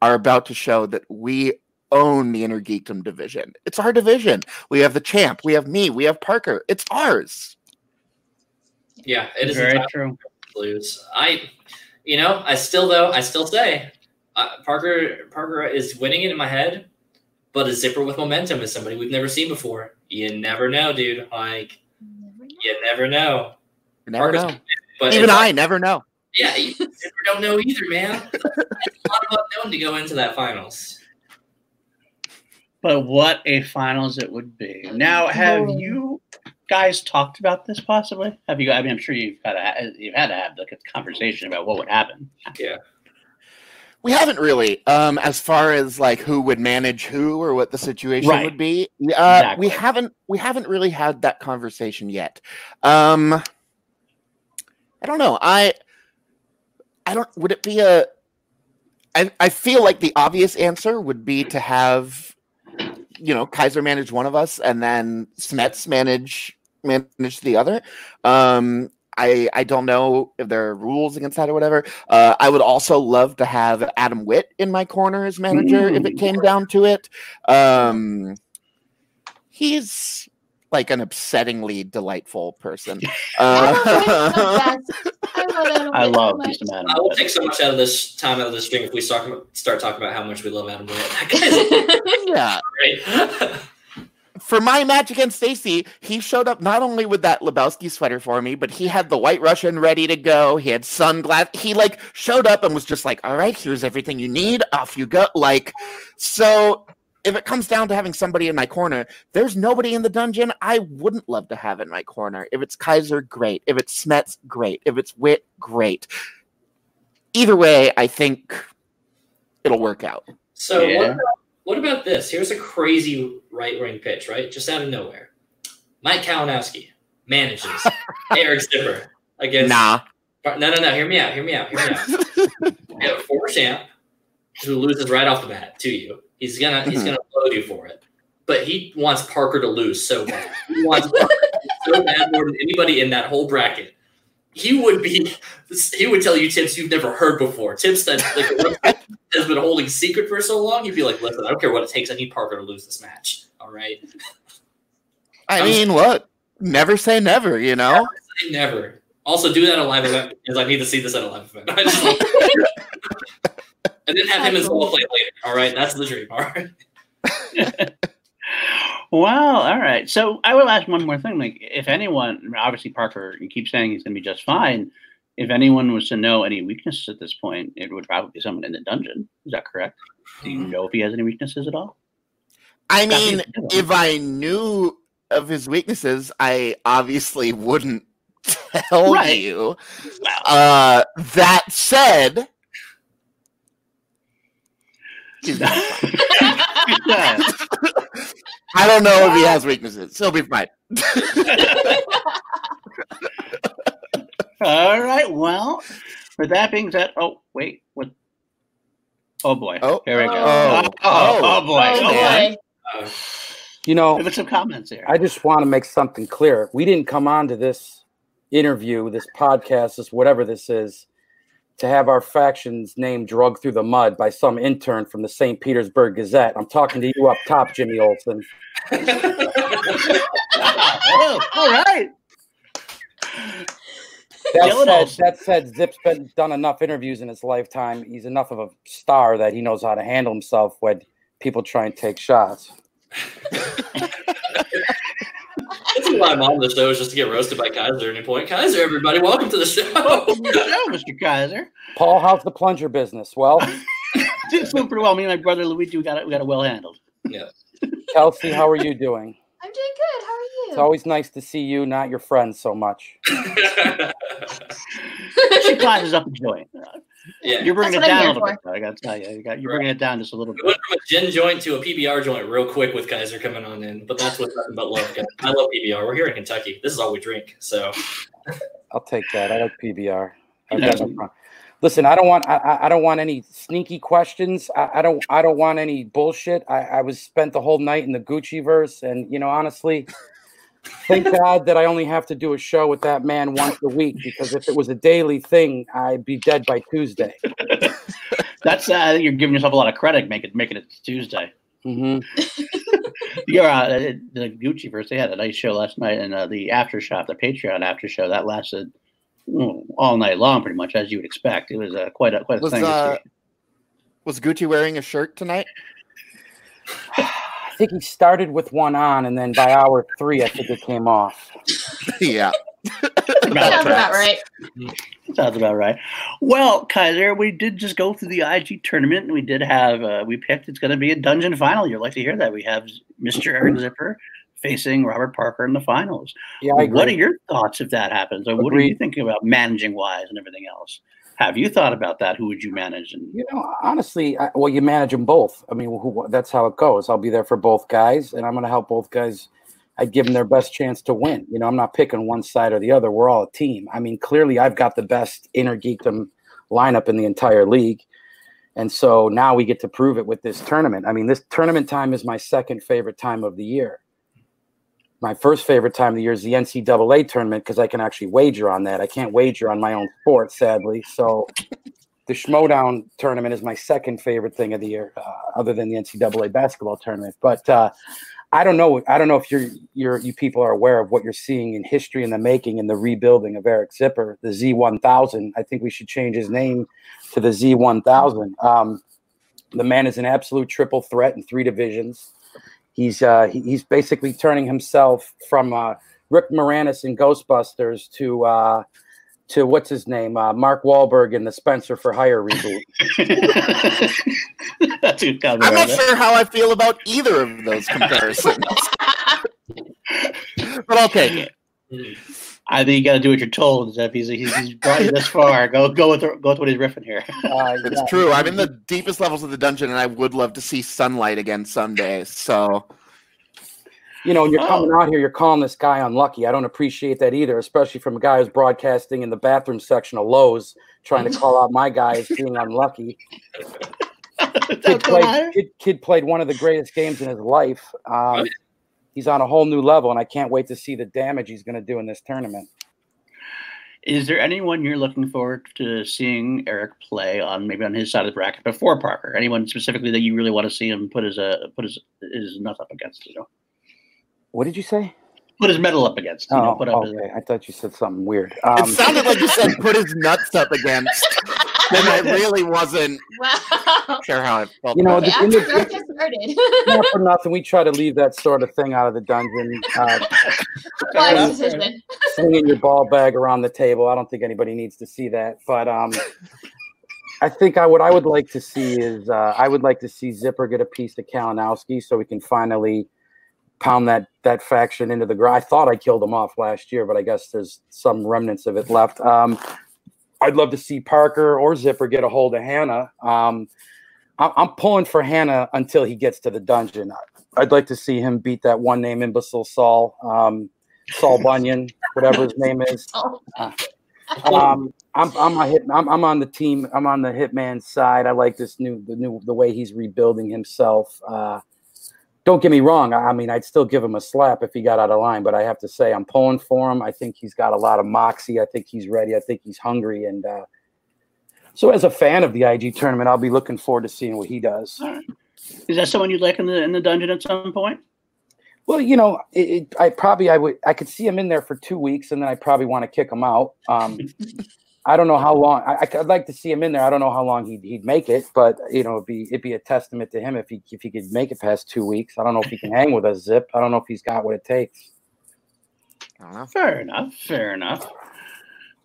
D: are about to show that we own the inner geekdom division. It's our division. We have the champ. We have me. We have Parker. It's ours.
B: Yeah, it is
C: very true.
B: Lose. I, you know, I still though I still say uh, Parker Parker is winning it in my head, but a zipper with momentum is somebody we've never seen before. You never know, dude. Like you never know.
D: You never Parker's know. but even I like, never know.
B: Yeah, you never don't know either, man. it's a lot of unknown to go into that finals.
C: But what a finals it would be. Now, have you guys talked about this possibly? Have you? I mean, I'm sure you've got to, you've had to have the conversation about what would happen.
B: Yeah.
D: We haven't really, um, as far as like who would manage who or what the situation right. would be. Uh, exactly. We haven't we haven't really had that conversation yet. Um, I don't know. I I I don't. Would it be a? I I feel like the obvious answer would be to have, you know, Kaiser managed one of us and then Smets manage manage the other. Um, I I don't know if there are rules against that or whatever. Uh, I would also love to have Adam Witt in my corner as manager mm. if it came down to it. Um, he's like an upsettingly delightful person.
C: Uh, I love Adam.
B: I will take so much out of this time out of this stream if we start start talking about how much we love Adam Witt.
D: yeah. For my match against Stacy, he showed up not only with that Lebowski sweater for me, but he had the White Russian ready to go. He had sunglasses. He like showed up and was just like, "All right, here's everything you need. Off you go." Like, so if it comes down to having somebody in my corner, there's nobody in the dungeon I wouldn't love to have in my corner. If it's Kaiser, great. If it's Smets, great. If it's Witt, great. Either way, I think it'll work out.
B: So yeah. what, about, what about this? Here's a crazy right wing pitch, right? Just out of nowhere. Mike Kalinowski manages Eric Zipper against.
D: Nah.
B: No, no, no. Hear me out. Hear me out. Hear me out. we have a former champ who loses right off the bat to you He's gonna he's mm-hmm. gonna load you for it. But he wants Parker to lose so bad. He wants Parker so bad more than anybody in that whole bracket. He would be he would tell you tips you've never heard before. Tips that like has been holding secret for so long. He'd be like, listen, I don't care what it takes, I need Parker to lose this match. All right.
D: I mean, what? Never say never, you know?
B: Never never. Also, do that at a live event because I need to see this at a live event. and then have him as well play later. All right, that's the dream. All right.
C: Wow. All right. So I will ask one more thing. Like, if anyone, obviously Parker, you keep saying he's going to be just fine. If anyone was to know any weaknesses at this point, it would probably be someone in the dungeon. Is that correct? Do you know if he has any weaknesses at all?
D: I mean, if I knew of his weaknesses, I obviously wouldn't tell right. you. Uh, that said, I don't know if he has weaknesses. He'll be fine.
C: All right. Well, with that being said, oh wait, what? Oh boy. Oh, here we go. Oh, oh, oh, oh boy. Oh, boy.
E: Uh, you know,
C: give us some comments here.
E: I just want to make something clear. We didn't come on to this interview, this podcast, this whatever this is, to have our factions name drugged through the mud by some intern from the St. Petersburg Gazette. I'm talking to you up top, Jimmy Olsen.
C: oh, all right.
E: That said, that said, Zip's been done enough interviews in his lifetime. He's enough of a star that he knows how to handle himself when people try and take shots.
B: That's why I'm on the show is just to get roasted by Kaiser at any point. Kaiser, everybody, welcome to the show. Welcome to the
C: show, Mr. Kaiser.
E: Paul, how's the plunger business? Well,
C: it's doing pretty well. Me and my brother Luigi, we got it. We got it well handled.
B: Yeah.
E: Kelsey, how are you doing?
A: I'm doing good. How are you?
E: It's always nice to see you, not your friends so much.
C: she climbs up a joint. Yeah, you're bringing That's it down a little for. bit. I got to tell you, you got, you're bringing it down just a little bit.
B: went from a gin joint to a PBR joint real quick with Kaiser coming on in, but that's what's nothing but love. Guys. I love PBR. We're here in Kentucky. This is all we drink. So
E: I'll take that. I like PBR. Listen, I don't want I, I don't want any sneaky questions. I, I don't I don't want any bullshit. I, I was spent the whole night in the Gucci verse, and you know honestly, thank God that I only have to do a show with that man once a week because if it was a daily thing, I'd be dead by Tuesday.
C: That's uh, you're giving yourself a lot of credit making making it Tuesday.
E: Mm-hmm.
C: you're uh, the Gucci verse. They had a nice show last night, and uh, the after show, the Patreon after show, that lasted all night long, pretty much as you would expect. It was uh, quite a quite a
D: was,
C: thing.
D: Uh, was Gucci wearing a shirt tonight?
E: I think he started with one on, and then by hour three, I think it came off.
D: yeah.
A: Sounds about right.
C: Sounds about right. Well, Kaiser, we did just go through the IG tournament. And we did have, uh, we picked, it's going to be a dungeon final. You'd like to hear that. We have Mr. Eric Zipper facing Robert Parker in the finals. Yeah, what are your thoughts if that happens? Or what are you thinking about managing wise and everything else? Have you thought about that? Who would you manage? And
E: you know, honestly, I, well, you manage them both. I mean, who, that's how it goes. I'll be there for both guys, and I'm going to help both guys. I give them their best chance to win. You know, I'm not picking one side or the other. We're all a team. I mean, clearly, I've got the best inner geekdom lineup in the entire league. And so now we get to prove it with this tournament. I mean, this tournament time is my second favorite time of the year. My first favorite time of the year is the NCAA tournament because I can actually wager on that. I can't wager on my own sport, sadly. So the Schmoedown tournament is my second favorite thing of the year, uh, other than the NCAA basketball tournament. But uh, I don't know. I don't know if you're, you're you people are aware of what you're seeing in history in the making and the rebuilding of Eric Zipper, the Z1000. I think we should change his name to the Z1000. Um, the man is an absolute triple threat in three divisions. He's uh, he's basically turning himself from uh, Rick Moranis in Ghostbusters to uh, to what's his name, uh, Mark Wahlberg in the Spencer for Hire reboot.
D: I'm not sure how I feel about either of those comparisons, but I'll take it.
C: I think you got to do what you're told. If he's, he's, he's brought you this far, go go with go with what he's riffing here.
D: Uh, it's yeah. true. I'm in the deepest levels of the dungeon, and I would love to see sunlight again someday. So
E: you know, you're oh. coming out here, you're calling this guy unlucky. I don't appreciate that either, especially from a guy who's broadcasting in the bathroom section of Lowe's, trying to call out my guy as being unlucky. kid, played, kid, kid, played one of the greatest games in his life. Um, he's on a whole new level, and I can't wait to see the damage he's going to do in this tournament.
C: Is there anyone you're looking forward to seeing Eric play on maybe on his side of the bracket before Parker? Anyone specifically that you really want to see him put his uh, put his his nuts up against? You know.
E: What did you say?
C: Put his medal up against. You oh, know, put
E: up okay. His... I thought you said something weird. Um,
D: it sounded like you said put his nuts up against. then I really wasn't wow. sure how I felt.
E: You know, the, in the, started. not for nothing. We try to leave that sort of thing out of the dungeon. Uh, swinging your ball bag around the table. I don't think anybody needs to see that. But um, I think I what I would like to see is uh, I would like to see Zipper get a piece of Kalinowski so we can finally – pound that that faction into the ground. I thought I killed them off last year, but I guess there's some remnants of it left. Um, I'd love to see Parker or Zipper get a hold of Hanna. Um, I'm, I'm pulling for Hanna until he gets to the dungeon. I'd like to see him beat that one name imbecile Saul, um, Saul Bunyan, whatever his name is. Um, I'm I'm a hit. I'm, I'm on the team. I'm on the hitman side. I like this new the new the way he's rebuilding himself. Uh, don't get me wrong. I mean, I'd still give him a slap if he got out of line, but I have to say, I'm pulling for him. I think he's got a lot of moxie. I think he's ready. I think he's hungry. And uh, so, as a fan of the IG tournament, I'll be looking forward to seeing what he does.
C: Is that someone you'd like in the in the dungeon at some point?
E: Well, you know, it, it, I probably I would I could see him in there for two weeks, and then I probably want to kick him out. Um, I don't know how long. I, would like to see him in there. I don't know how long he'd, he'd make it, but you know, it'd be it'd be a testament to him if he if he could make it past two weeks. I don't know if he can hang with a zip. I don't know if he's got what it takes.
C: Fair enough. Fair enough.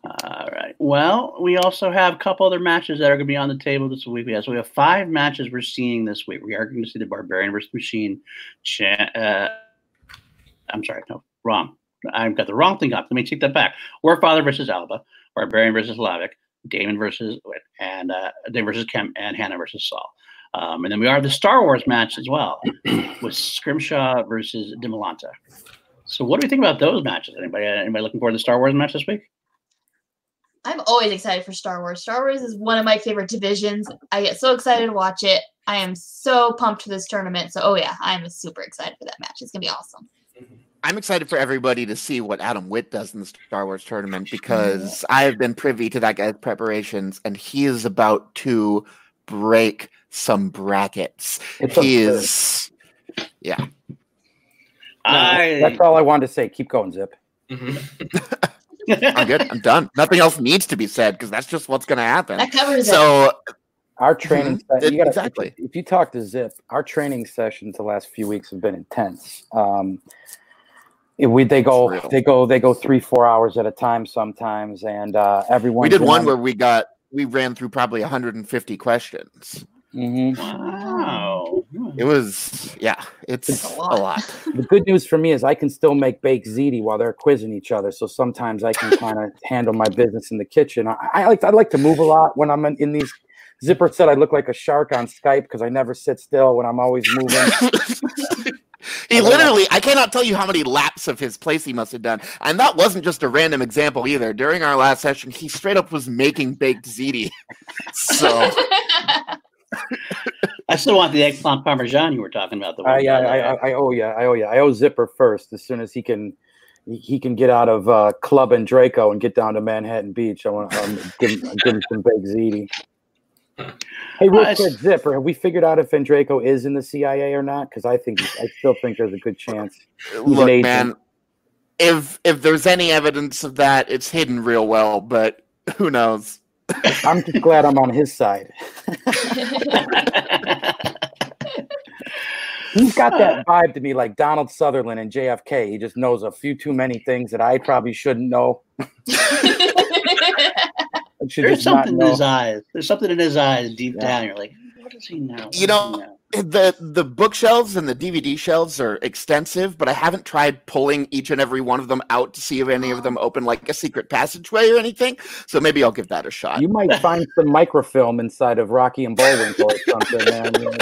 C: All right. Well, we also have a couple other matches that are going to be on the table this week. We have so we have five matches we're seeing this week. We are going to see the Barbarian versus Machine. Uh, I'm sorry, no, wrong. I've got the wrong thing up. Let me take that back. Warfather versus Alba. Barbarian versus Slavic, Damon versus and uh, Damon versus Kemp, and Hanna versus Saul. Um, and then we have the Star Wars match as well with Scrimshaw versus Demolanta. So, what do we think about those matches? Anybody, anybody looking forward to the Star Wars match this week?
A: I'm always excited for Star Wars. Star Wars is one of my favorite divisions. I get so excited to watch it. I am so pumped for this tournament. So, oh yeah, I'm super excited for that match. It's gonna be awesome.
D: I'm excited for everybody to see what Adam Witt does in the Star Wars tournament because I have been privy to that guy's preparations and he is about to break some brackets. It's he is, yeah.
E: I... That's all I wanted to say. Keep going, Zip.
D: Mm-hmm. I'm good. I'm done. Nothing else needs to be said because that's just what's going to happen.
A: That covers
D: so,
A: it.
E: Our training, mm-hmm. you gotta, exactly. If, if, you talk to Zip, our training sessions the last few weeks have been intense. Um, we they go they go they go three four hours at a time sometimes, and uh, everyone.
D: We did one on, where we got we ran through probably 150 questions.
E: Mm-hmm.
C: Wow.
D: It was, yeah, it's, it's a, lot. a, lot.
E: The good news for me is I can still make baked ziti while they're quizzing each other. So sometimes I can kind of handle my business in the kitchen. I, I, like I like to move a lot when I'm in, in these. Zipper said I look like a shark on Skype because I never sit still when I'm always moving.
D: He literally, I cannot tell you how many laps of his place he must have done. And that wasn't just a random example either. During our last session, he straight up was making baked ziti. so.
C: I still want the eggplant parmesan you were talking about. The
E: uh, yeah, I, I, I, owe you. I owe you. I owe Zipper first. As soon as he can, he can get out of uh, Club and Draco and get down to Manhattan Beach. I want to um, give, give him some baked ziti. Hey, real uh, quick, Zipper, have we figured out if Andreyko is in the CIA or not? Because I think I still think there's a good chance.
D: He's Look, man, if if there's any evidence of that, it's hidden real well. But who knows?
E: I'm just glad I'm on his side. He's got that vibe to me, like Donald Sutherland and JFK. He just knows a few too many things that I probably shouldn't know.
C: should There's something in his eyes. There's something in his eyes deep yeah. down. You're like, what does he know?
D: What you know, the the bookshelves and the DVD shelves are extensive, but I haven't tried pulling each and every one of them out to see if any of them open like a secret passageway or anything. So maybe I'll give that a shot.
E: You might find some microfilm inside of Rocky and Bullwinkle or something, man.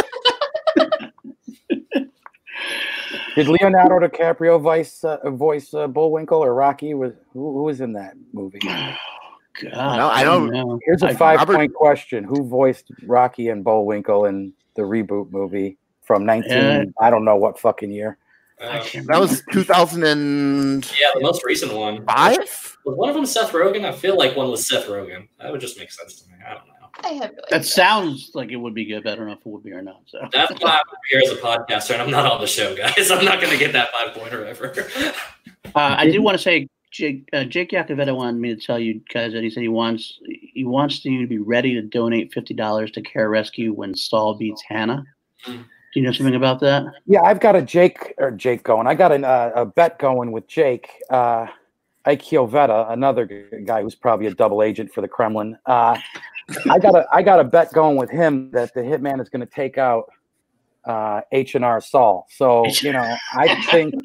E: Did Leonardo DiCaprio voice uh, voice uh, Bullwinkle or Rocky? Was who, who was in that movie?
C: God,
D: no, I don't. know.
E: Here's a five Robert, point question: Who voiced Rocky and Bullwinkle in the reboot movie from 19? Uh, I don't know what fucking year.
D: Uh, that was 2000 and
B: yeah, the most recent one.
D: Five.
B: Was one of them Seth Rogen? I feel like one was Seth Rogen. That would just make sense to me. I don't know.
A: I have no
C: That sounds like it would be good, but I don't know if it would be or not. So
B: that's why I'm here as a podcaster, and I'm not on the show, guys. I'm not going to get that five pointer ever.
C: uh, I do want to say Jake, uh, Jake wanted me to tell you guys that he said he wants he wants you to be ready to donate fifty dollars to Care Rescue when Saul beats Hanna. Do you know something about that?
E: Yeah, I've got a Jake or Jake going. I got an, uh, a bet going with Jake. Uh, Ike another guy who's probably a double agent for the Kremlin. Uh, I got a I got a bet going with him that the hitman is going to take out uh, H and R Saul. So you know, I think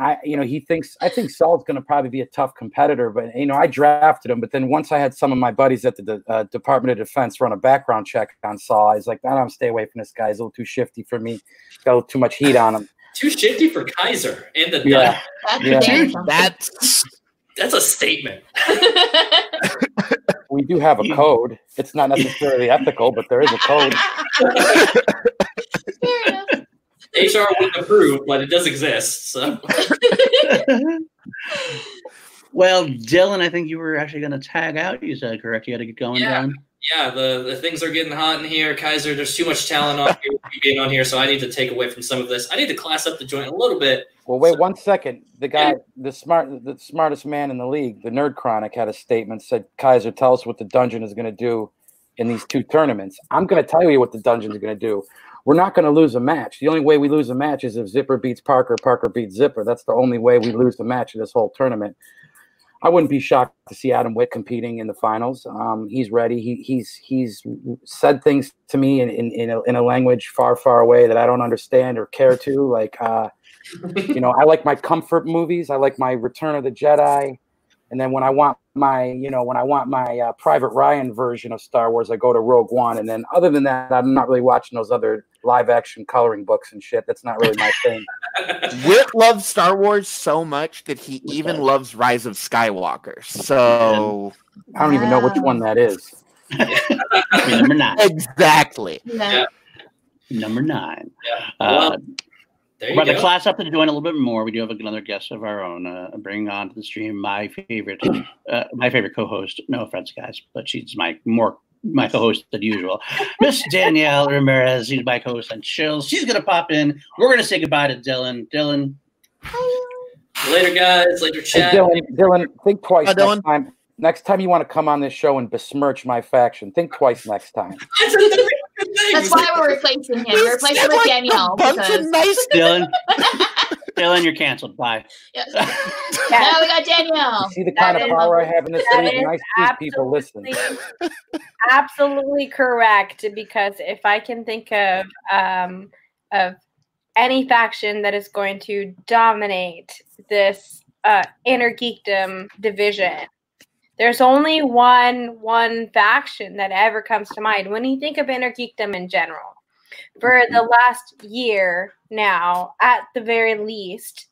E: I, you know, he thinks I think Saul's going to probably be a tough competitor, but you know, I drafted him. But then once I had some of my buddies at the uh, Department of Defense run a background check on Saul, I was like, I don't stay away from this guy. He's a little too shifty for me. He's got a little too much heat on him.
B: Too shifty for Kaiser and the
E: yeah,
B: yeah. that's that's a statement.
E: we do have a code. It's not necessarily ethical, but there is a code.
B: HR wouldn't approve, but it does exist. So.
C: well, Dylan, I think you were actually going to tag out. You said correct. You got to get going
B: yeah.
C: down.
B: Yeah, the, the things are getting hot in here. Kaiser, there's too much talent on here being on here, so I need to take away from some of this. I need to class up the joint a little bit.
E: Well, wait so, one second. The guy, the smart, the smartest man in the league, the Nerd Chronic, had a statement said, "Kaiser, tell us what the dungeon is going to do in these two tournaments." I'm going to tell you what the dungeon is going to do we're not going to lose a match. The only way we lose a match is if Zipper beats Parker, Parker beats Zipper. That's the only way we lose the match in this whole tournament. I wouldn't be shocked to see Adam Witt competing in the finals. Um, he's ready. He, he's he's said things to me in in, in a, in, a, language far far away that I don't understand or care to. Like, uh, you know, I like my comfort movies. I like my Return of the Jedi. And then when I want my, you know, when I want my uh, Private Ryan version of Star Wars, I go to Rogue One. And then other than that, I'm not really watching those other live action coloring books and shit. That's not really my thing.
D: Witt loves Star Wars so much that he even loves Rise of Skywalker. So
E: I don't even know which one that is.
C: Number nine.
D: Exactly.
B: Yeah.
C: Number nine. Yeah. Uh, there we're about to class up to doing a little bit more. We do have another guest of our own. Uh, bring on to the stream my favorite, uh, my favorite co-host. No offense, guys, but she's my more my co-host as usual. Miss Danielle Ramirez, she's my co-host on Chills. She's gonna pop in. We're gonna say goodbye to Dylan. Dylan.
B: Later, guys. Later, chat.
E: Hey, Dylan, Dylan, think twice Hi, Dylan. next time. Next time you want to come on this show and besmirch my faction, think twice next time.
A: That's why we're replacing him. We're replacing with like Danielle. Because...
C: Nice Dylan. Dylan, you're canceled. Bye.
A: Yes. now we got Danielle.
E: You see the kind of power I have in this league. Nice people listen.
F: absolutely correct. Because if I can think of um, of any faction that is going to dominate this uh, inner geekdom division, there's only one one faction that ever comes to mind when you think of inner geekdom in general. For the last year now, at the very least,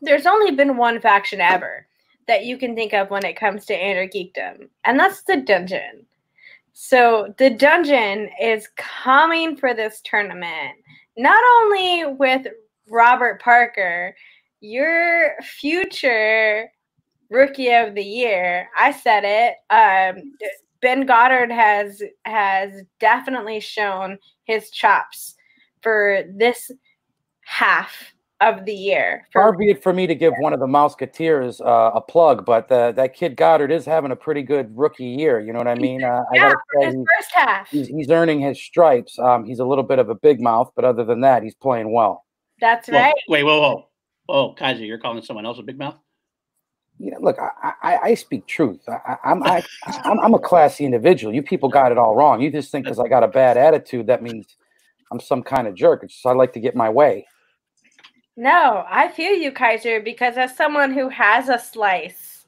F: there's only been one faction ever that you can think of when it comes to geekdom, and that's the dungeon. So the dungeon is coming for this tournament, not only with Robert Parker, your future rookie of the year. I said it. Um, ben Goddard has has definitely shown his chops for this half of the year.
E: Far be it for me to give one of the Mouseketeers uh, a plug, but uh, that kid Goddard is having a pretty good rookie year. You know what I mean? Uh,
F: yeah,
E: I
F: gotta say, he's, first half.
E: He's, he's, earning his stripes. Um, he's a little bit of a big mouth, but other than that, he's playing well.
F: That's right.
C: wait, whoa, whoa, whoa, Kaiser, you're calling someone else a big mouth?
E: You know, look, I, I, I speak truth. I, I'm, I, I'm, I'm a classy individual. You people got it all wrong. You just think because I got a bad attitude, that means I'm some kind of jerk. It's just I like to get my way.
F: No, I feel you, Kaiser, because as someone who has a slice,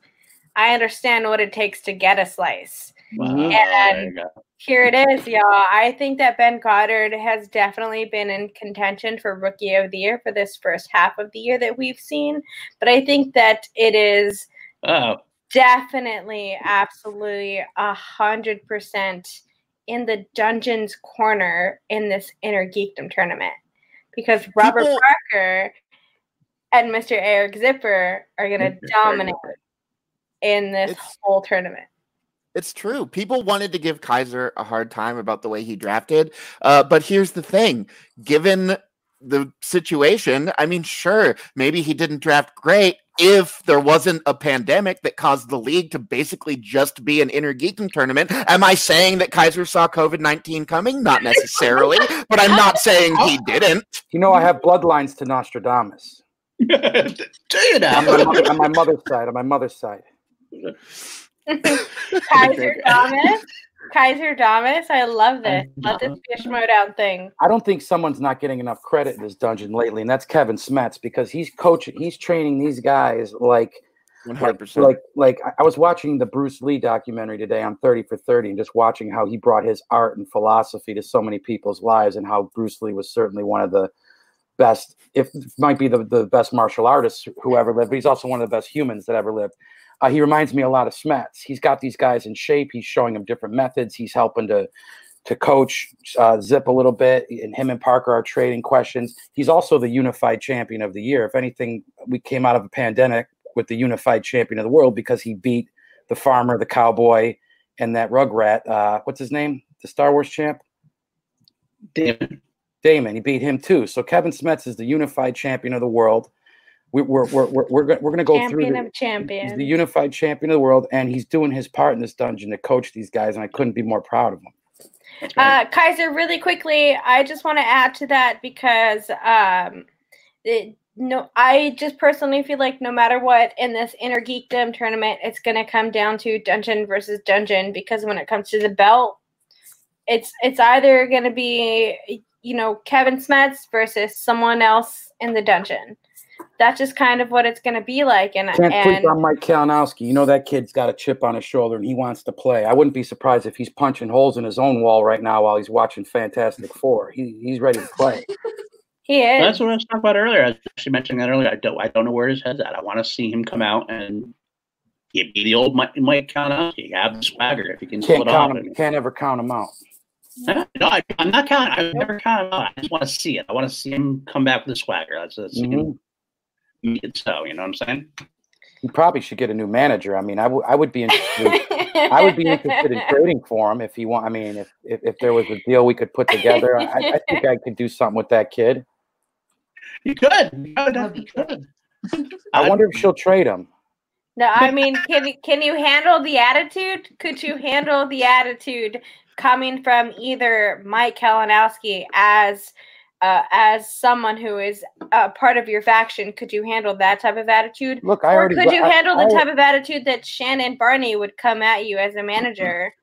F: I understand what it takes to get a slice. Wow. And here it is, y'all. I think that Ben Goddard has definitely been in contention for Rookie of the Year for this first half of the year that we've seen. But I think that it is
C: oh
F: definitely, absolutely, a hundred percent in the dungeons corner in this inner geekdom tournament because Robert People, Parker and Mr. Eric Zipper are going to dominate in this whole tournament.
D: It's true. People wanted to give Kaiser a hard time about the way he drafted. Uh, but here's the thing given the situation, I mean, sure, maybe he didn't draft great if there wasn't a pandemic that caused the league to basically just be an Inner Geekdom tournament. Am I saying that Kaiser saw COVID 19 coming? Not necessarily, but I'm not saying he didn't.
E: You know, I have bloodlines to Nostradamus.
C: Do you
E: now? On my, mother, on my mother's side, on my mother's side.
F: Kaiser Damas. Kaiser Damas. I love this. Let this be a Schmoedown thing.
E: I don't think someone's not getting enough credit in this dungeon lately, and that's Kevin Smets because he's coaching, he's training these guys like 100%. Like, like I was watching the Bruce Lee documentary today on 30 for 30 and just watching how he brought his art and philosophy to so many people's lives and how Bruce Lee was certainly one of the best, if might be the, the best martial artist who ever lived, but he's also one of the best humans that ever lived. Uh, he reminds me a lot of Smets. He's got these guys in shape. He's showing them different methods. He's helping to to coach uh, Zip a little bit, and him and Parker are trading questions. He's also the unified champion of the year. If anything, we came out of a pandemic with the unified champion of the world because he beat the farmer, the cowboy, and that rugrat. Uh, what's his name? The Star Wars champ.
C: Damon.
E: Damon. He beat him too. So Kevin Smets is the unified champion of the world we, we're we're we're we're, we're going to go
F: champion
E: through
F: the, of champions.
E: He's the unified champion of the world, and he's doing his part in this dungeon to coach these guys, and I couldn't be more proud of him.
F: Uh, Kaiser, really quickly, I just want to add to that because um, it, no, I just personally feel like no matter what in this inner geekdom tournament, it's going to come down to dungeon versus dungeon because when it comes to the belt, it's it's either going to be you know Kevin Smets versus someone else in the dungeon that's just kind of what it's going to be like. And
E: can't
F: and,
E: sleep on Mike Kalinowski. You know that kid's got a chip on his shoulder and he wants to play. I wouldn't be surprised if he's punching holes in his own wall right now while he's watching Fantastic Four. He, he's ready to play.
F: he is.
C: That's what I was talking about earlier. I was actually mentioning that earlier. I don't I don't know where his head's at. I want to see him come out and be the old Mike, Mike Kalinowski. Have the swagger if he can
E: can't
C: pull it off.
E: Him, can't ever count him out.
C: No, I, am not counting. I've never counted him out. I just want to see it. I want to see him come back with the swagger. That's, that's mm-hmm make it so. You know what I'm saying?
E: He probably should get a new manager. I mean, I, w- I would be interested. I would be interested in trading for him if he want. I mean, if, if, if there was a deal we could put together, I, I think I could do something with that kid.
C: You could. You could. You could.
E: I wonder if she'll trade him.
F: No, I mean, can can you handle the attitude? Could you handle the attitude coming from either Mike Kalinowski as uh, as someone who is a part of your faction, could you handle that type of attitude?
E: Look, I
F: or
E: already,
F: could you
E: I,
F: handle
E: I,
F: the type of attitude that Shannon Barney would come at you as a manager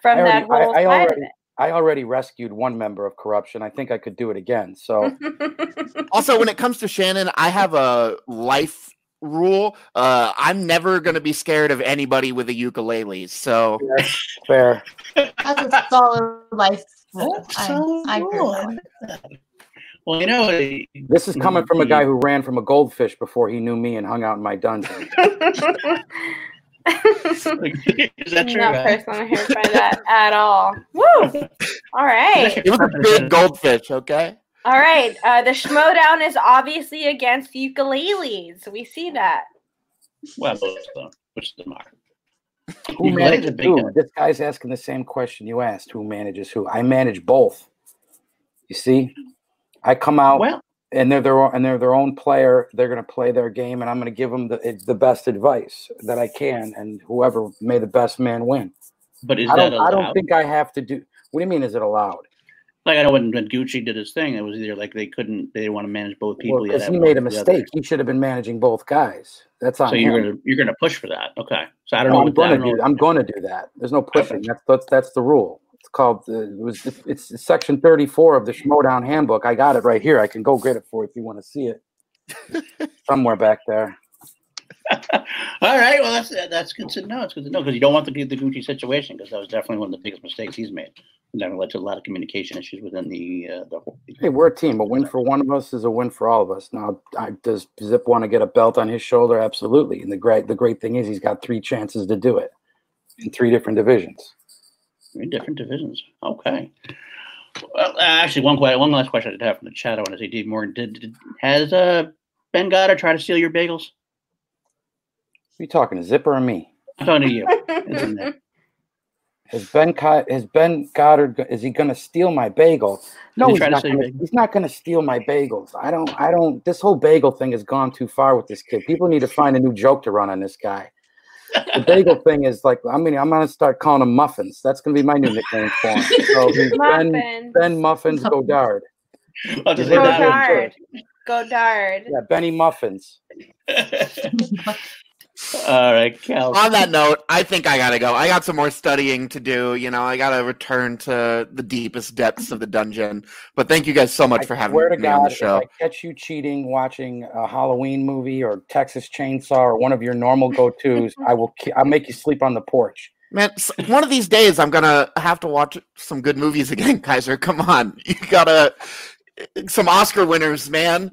F: from
E: already,
F: that whole
E: I,
F: side
E: already,
F: of it?
E: I already rescued one member of corruption. I think I could do it again. So,
D: also, when it comes to Shannon, I have a life rule. Uh, I'm never going to be scared of anybody with a ukulele. So
E: fair.
A: That's a solid life Oh, I, I agree with that.
C: Well, you know,
E: This is coming from a guy mm-hmm. who ran from a goldfish before he knew me and hung out in my dungeon.
C: is that true?
F: Not
C: guys?
F: Uh, personally hurt by that at all. Woo! All right.
D: It was a big goldfish, okay?
F: All right. Uh, the Schmoedown is obviously against ukuleles. We see that.
C: Well, uh, which is the mark.
E: Who manages who? This guy's asking the same question you asked. Who manages who? I manage both. You see, I come out
C: Well,
E: and they're their own, and they're their own player. They're going to play their game, and I'm going to give them the eh, the best advice that I can, and whoever may the best man win.
C: but is
E: I
C: that
E: don't. I don't think I have to do. What do you mean? Is it allowed?
C: Like I know when, when Gucci did his thing, it was either like they couldn't, they didn't want to manage both people.
E: Well,
C: you had
E: because
C: to
E: he made a
C: one or the other.
E: mistake. He should have been managing both guys. That's on
C: So
E: him.
C: you're gonna you're gonna push for that. Okay. So I don't
E: No,
C: know.
E: I'm gonna
C: don't know-
E: I'm going to do that. There's no pushing. That's that's that's the rule. It's called. Uh, it was. It's, it's section 34 of the Schmoedown Handbook. I got it right here. I can go get it for you if you want to see it. Somewhere back there.
C: All right. Well, that's that's good to know. It's good to know because you don't want to the the Gucci situation because that was definitely one of the biggest mistakes he's made. And that led to a lot of communication issues within the uh, the whole.
E: Hey, we're a team. A win for one of us is a win for all of us. Now, I, does Zip want to get a belt on his shoulder? Absolutely. And the great the great thing is he's got three chances to do it in three different divisions.
C: Three different divisions. Okay. Well, uh, actually, one question, one last question I did have from the chat. I want to say, Dave Morgan, did, did has uh, Ben Goddard try to steal your bagels?
E: you talking to Zipper or me?
C: I'm talking to you. Isn't?
E: Has Ben Co- has Ben Goddard is he going to steal my bagel? No, he's not. Gonna,
C: bagel?
E: he's not going to steal my bagels. I don't. I don't. This whole bagel thing has gone too far with this kid. People need to find a new joke to run on this guy. The bagel thing is like. I mean, I'm going to start calling him muffins. That's going to be my new nickname for him. So he's Ben
F: Muffins.
E: Ben Muffins Godard.
C: I'll just
E: Go
C: say
F: Go
C: that one.
F: Dard. Go Dard.
E: Yeah, Benny Muffins.
C: All right, Cal.
D: On that note, I think I gotta go. I got some more studying to do. You know, I gotta return to the deepest depths of the dungeon. But thank you guys so much
E: I
D: for having
E: swear to
D: me on the show.
E: if I catch you cheating, watching a Halloween movie or Texas Chainsaw or one of your normal go-tos, I will. ki- I'll make you sleep on the porch.
D: Man, one of these days I'm gonna have to watch some good movies again, Kaiser. Come on, you gotta some Oscar winners, man.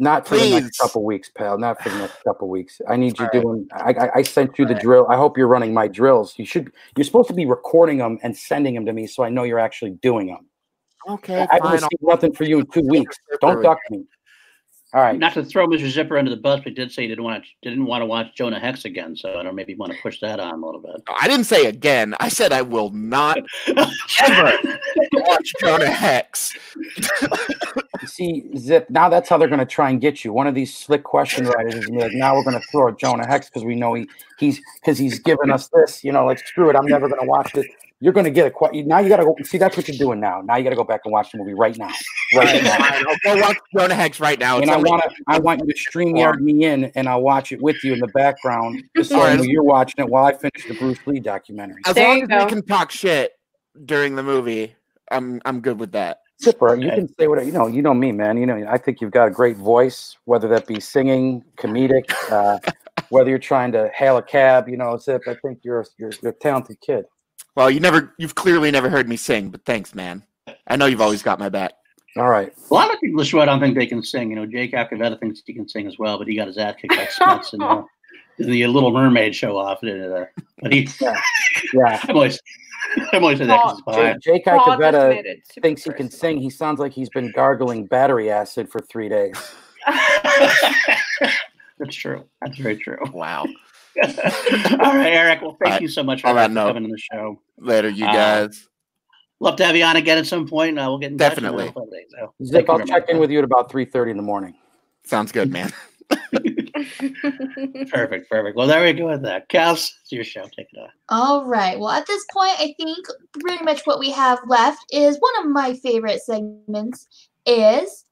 E: Not for the next couple weeks, pal. Not for the next couple weeks. I need you
D: All right.
E: doing. I, I, I sent you the drill. I hope you're running my drills. You should. You're supposed to be recording them and sending them to me, so I know you're actually doing them.
D: Okay,
E: I haven't
D: fine.
E: received nothing for you in two weeks. Don't duck me. All right.
C: Not to throw Mr. Zipper under the bus, but he did say he didn't want to, didn't want to watch Jonah Hex again. So I don't maybe you want to push that on a little bit.
D: I didn't say again. I said I will not ever watch Jonah Hex.
E: You see, Zip, now that's how they're going to try and get you. One of these slick question writers is like, now we're going to throw at Jonah Hex because we know he he's because he's given us this. You know, like screw it, I'm never going to watch this. You're going to get a que- now. You got to go see. That's what you're doing now. Now you got to go back and watch the movie right now, right now.
D: Go watch Jonah Hex right now.
E: And I want to. I want you to stream yard me in, and I'll watch it with you in the background, just so I know you're watching it while I finish the Bruce Lee documentary.
D: as
F: There
D: long as
F: go.
D: we can talk shit during the movie, I'm I'm good with that.
E: Zipper, you can say whatever you know. You know me, man. You know I think you've got a great voice, whether that be singing, comedic, uh, whether you're trying to hail a cab. You know, Zip. I think you're you're, you're a talented kid.
D: Well, you never, you've clearly never heard me sing, but thanks, man. I know you've always got my back.
E: All right.
C: A lot of people, I don't think they can sing. You know, Jake Acavetta thinks he can sing as well, but he got his ass kicked by Smets and uh, the Little Mermaid show off. Uh, but he,
E: Yeah.
C: I'm always, I'm always saying that 'cause it's
E: Jake,
C: behind.
E: Jake Icavetta
F: made it super
E: thinks he can sing. He sounds like he's been gargling battery acid for three days.
C: That's true. That's very true.
D: Wow.
C: All right, Eric. Well, thank
D: All right,
C: you so much for
D: that note.
C: coming on the show.
D: Later, you
C: Uh,
D: guys.
C: Love to have you on again at some point. Uh, we'll get in
D: Definitely.
C: we'll play it. So,
E: Zip, I'll check
C: much.
E: in with you at about three thirty in the morning.
D: Sounds good, man.
C: Perfect, perfect. Well, there we go with that. Kels, it's your show. Take it on.
A: All right. Well, at this point, I think pretty much what we have left is one of my favorite segments is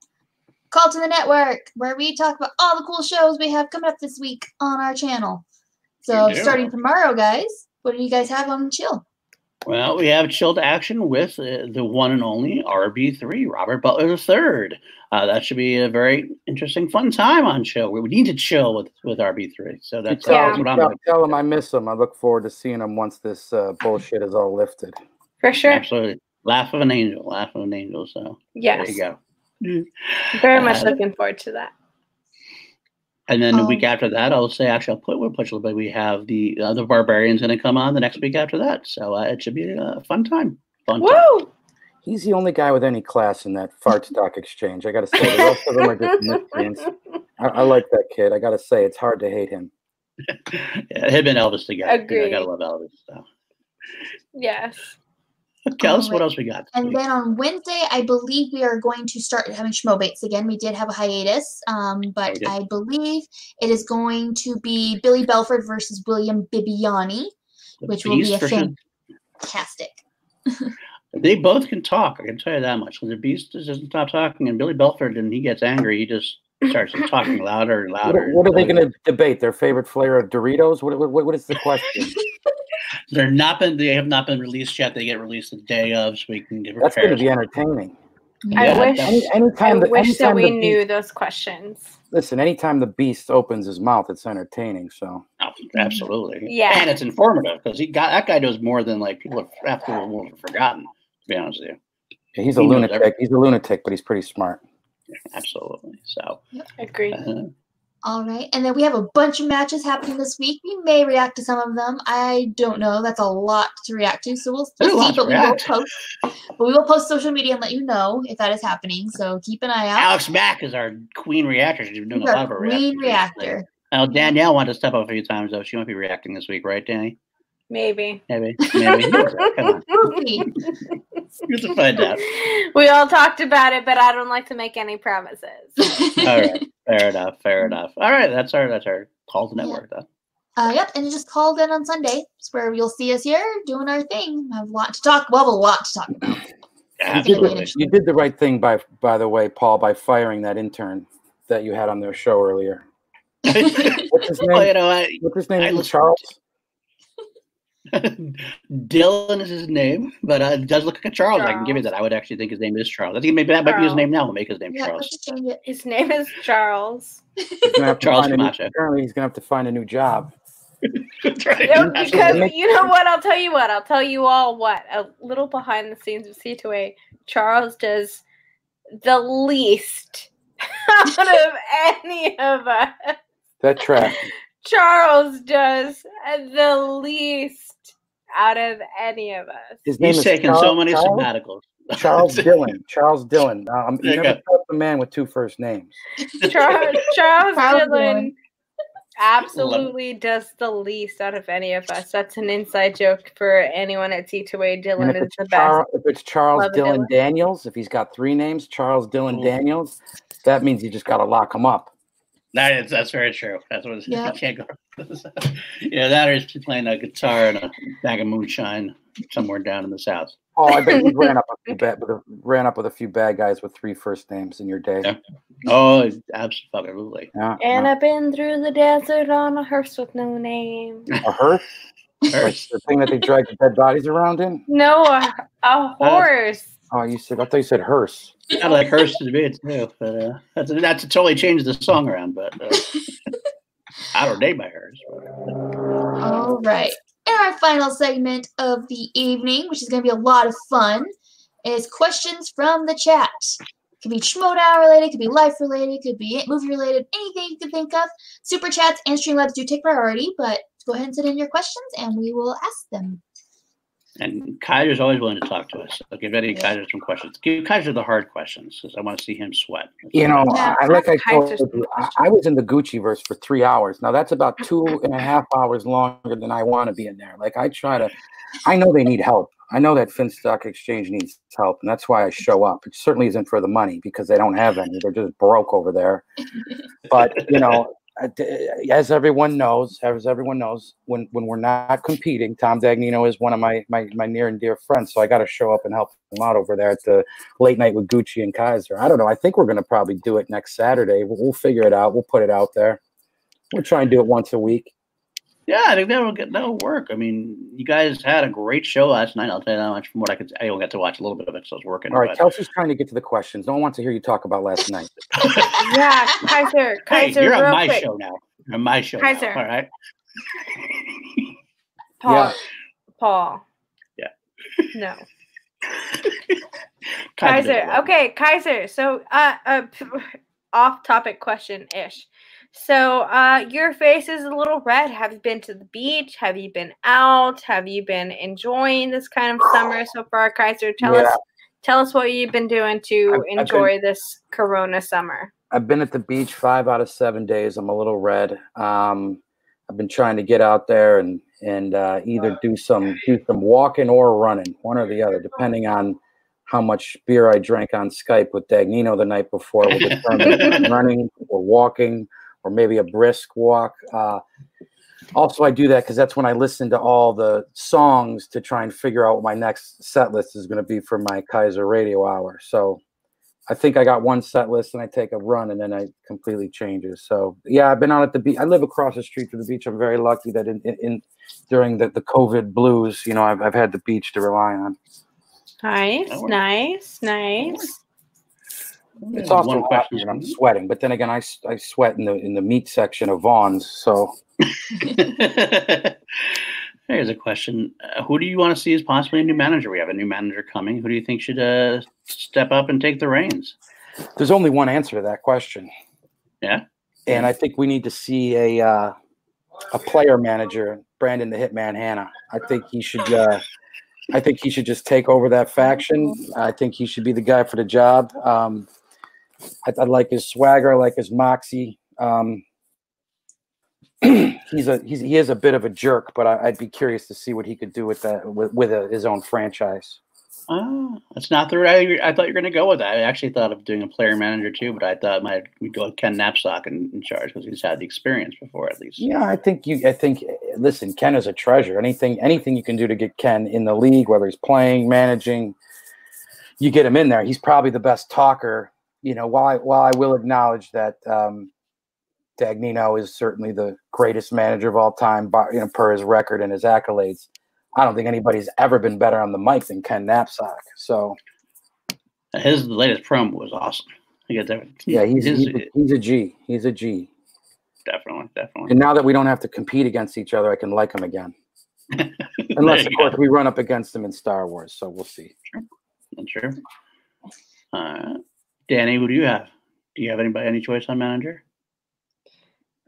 A: Call to the Network, where we talk about all the cool shows we have coming up this week on our channel. So starting tomorrow, guys, what do you guys have on chill?
C: Well, we have chilled action with uh, the one and only RB3, Robert Butler III. Uh, that should be a very interesting, fun time on chill. We need to chill with, with RB3. So that's,
E: tell,
C: that's what I'm
E: tell,
C: looking
E: tell him I miss him. I look forward to seeing him once this uh, bullshit is all lifted.
F: For sure.
C: Absolutely. Laugh of an angel. Laugh of an angel. So
F: yes,
C: there you
F: go. Very much uh, looking forward to that.
C: And then um, the week um, after that, I'll say actually I'll put we'll push a little bit. We have the uh, the barbarians going to come on the next week after that, so uh, it should be a fun time. Fun
F: Woo!
C: Time.
E: He's the only guy with any class in that fart stock exchange. I got to say, the rest of them are just miscreants. I, I, like that kid. I got to say, it's hard to hate him.
C: yeah, him and Elvis together. Agreed. I gotta love Elvis. So.
F: Yes.
C: Tell us what else we got.
A: And then on Wednesday, I believe we are going to start having Schmobates again. We did have a hiatus, um, but I believe it is going to be Billy Belford versus William Bibbiani, the which will be a fantastic.
C: they both can talk. I can tell you that much. When the Beast doesn't stop talking, and Billy Belford, and he gets angry, he just starts talking louder and louder.
E: What, what are they going to debate? Their favorite flavor of Doritos? What, what, what is the question?
C: They're not been. They have not been released yet. They get released the day of, so we can get.
E: That's going to be entertaining.
F: I yeah, wish. Any, anytime I the, wish anytime that we knew beast, those questions.
E: Listen, anytime the beast opens his mouth, it's entertaining. So.
C: Oh, absolutely.
F: Yeah.
C: And it's informative because he got that guy knows more than like people have after have forgotten. To be honest with you.
E: Yeah, he's a he lunatic. He's a lunatic, but he's pretty smart.
C: Yeah, absolutely. So.
F: Agreed. Uh,
A: all right. And then we have a bunch of matches happening this week. We may react to some of them. I don't know. That's a lot to react to. So we'll, we'll see, but we will post. But we will post social media and let you know if that is happening. So keep an eye out.
C: Alex Mack is our queen reactor. She's been doing He's a lot of
A: Queen reactor.
C: Now Danielle wanted to step up a few times though. She might be reacting this week, right, Danny?
F: Maybe.
C: Maybe. Maybe. Come on. you to find out.
F: We all talked about it, but I don't like to make any promises.
C: all right. Fair enough. Fair enough. All right. That's our that's our call to network yeah. though.
A: Uh, yep, and you just called in on Sunday. It's where you'll see us here doing our thing. I have a lot to talk. Well, a lot to talk about.
E: Yeah, you, did, you did the right thing by by the way, Paul, by firing that intern that you had on their show earlier. What's his name? Well, you know, I, What's his name? Charles.
C: Dylan is his name, but uh, it does look like a Charles. Charles. I can give you that. I would actually think his name is Charles. I think maybe that Charles. might be his name now. We'll make his name yeah, Charles.
F: His name is Charles.
C: Charles Camacho.
E: New, apparently, he's gonna have to find a new job.
F: right. No, because you know what? I'll tell you what. I'll tell you all what. A little behind the scenes of C2A. Charles does the least out of any of us.
E: That track.
F: Charles does the least out of any of us.
C: His name He's is taken Charles, so many Charles, sabbaticals.
E: Charles Dillon. Charles Dillon. Um, you never a man with two first names.
F: Charles, Charles, Charles Dillon absolutely does the least out of any of us. That's an inside joke for anyone at C2A. Dillon is the
E: Char- best. If it's Charles Dillon, Dillon Daniels, if he's got three names, Charles Dillon Ooh. Daniels, that means you just got to lock him up.
C: That is that's very true. That's what yeah. you can't go. yeah, that is playing a guitar and a bag of moonshine somewhere down in the south.
E: Oh, I bet you ran up a few bad, with a, ran up with a few bad guys with three first names in your day.
C: Yeah. Oh, absolutely.
F: Yeah, and yeah. I've been through the desert on a hearse with no name.
E: A hearse? hearse. Like the thing that they drag the dead bodies around in?
F: No, a, a uh, horse. Uh,
E: Oh, you said I thought you said hearse.
C: Kind of like hearse to me too, but uh, that's that's to totally changed the song around. But uh, I don't name my hearse.
A: All right, and our final segment of the evening, which is going to be a lot of fun, is questions from the chat. It could be Schmoedown related, could be life related, could be movie related, anything you can think of. Super chats and Streamlabs do take priority, but go ahead and send in your questions and we will ask them.
C: And Kaiser's always willing to talk to us. So give Eddie Kaiser some questions. Give Kaiser the hard questions because I want to see him sweat.
E: you know, yeah, I, like I told you, I, I was in the Gucci verse for three hours. Now that's about two and a half hours longer than I want to be in there. Like I try to, I know they need help. I know that Finstock Exchange needs help, and that's why I show up. It certainly isn't for the money because they don't have any. They're just broke over there. But you know, as everyone knows, as everyone knows, when when we're not competing, Tom Dagnino is one of my my, my near and dear friends. So I got to show up and help him out over there at the late night with Gucci and Kaiser. I don't know. I think we're going to probably do it next Saturday. We'll, we'll figure it out. We'll put it out there. We'll try and do it once a week.
C: Yeah, I think that'll get that'll work. I mean, you guys had a great show last night. I'll tell you that much. From what I could, I only got to watch a little bit of it, so I was working.
E: All right, but... Kelsey's trying to get to the questions. No one wants to hear you talk about last night.
F: yeah, Kaiser. Kaiser,
C: hey, you're on my
F: quick.
C: show now. On my show. Kaiser. Now. All right.
F: Paul. Yeah. Paul.
C: Yeah.
F: No. Kaiser. Okay, Kaiser. So, uh, uh off topic question ish. So, uh, your face is a little red. Have you been to the beach? Have you been out? Have you been enjoying this kind of summer so far, Kaiser? Tell yeah. us, tell us what you've been doing to I've, enjoy I've been, this Corona summer.
E: I've been at the beach five out of seven days. I'm a little red. Um, I've been trying to get out there and and uh, either do some do some walking or running, one or the other, depending on how much beer I drank on Skype with Dagnino the night before. Running or walking or maybe a brisk walk. Uh, also, I do that because that's when I listen to all the songs to try and figure out what my next set list is going to be for my Kaiser Radio Hour. So I think I got one set list and I take a run and then I completely changes. So yeah, I've been out at the beach. I live across the street from the beach. I'm very lucky that in, in, in during the, the COVID blues, you know, I've, I've had the beach to rely on.
F: Nice, nice, nice.
E: It's also one question. I'm sweating, but then again, I, I sweat in the in the meat section of Vons. So
C: here's a question: uh, Who do you want to see as possibly a new manager? We have a new manager coming. Who do you think should uh, step up and take the reins?
E: There's only one answer to that question.
C: Yeah,
E: and I think we need to see a uh, a player manager, Brandon the Hitman Hanna. I think he should. Uh, I think he should just take over that faction. I think he should be the guy for the job. Um, I, I like his swagger. I like his moxie. Um, he's a he's, he is a bit of a jerk, but I, would be curious to see what he could do with that with, with a, his own franchise.
C: Oh, that's not the right. I thought you were going to go with that. I actually thought of doing a player manager too, but I thought might we go with Ken Napzok in, in charge because he's had the experience before at least.
E: Yeah, I think you. I think listen, Ken is a treasure. Anything anything you can do to get Ken in the league, whether he's playing, managing, you get him in there. He's probably the best talker you know, while I, while I will acknowledge that um, Dagnino is certainly the greatest manager of all time, by, you know, per his record and his accolades, I don't think anybody's ever been better on the mic than Ken Napzok. So
C: his latest promo was awesome. That.
E: Yeah, he's, his, he's, a, he's a G. He's a G.
C: Definitely, definitely.
E: And now that we don't have to compete against each other, I can like him again. Unless, of course, go. we run up against him in Star Wars. So we'll see.
C: Sure. That's true. Uh, Danny, who do you have? Do you have anybody any choice on manager?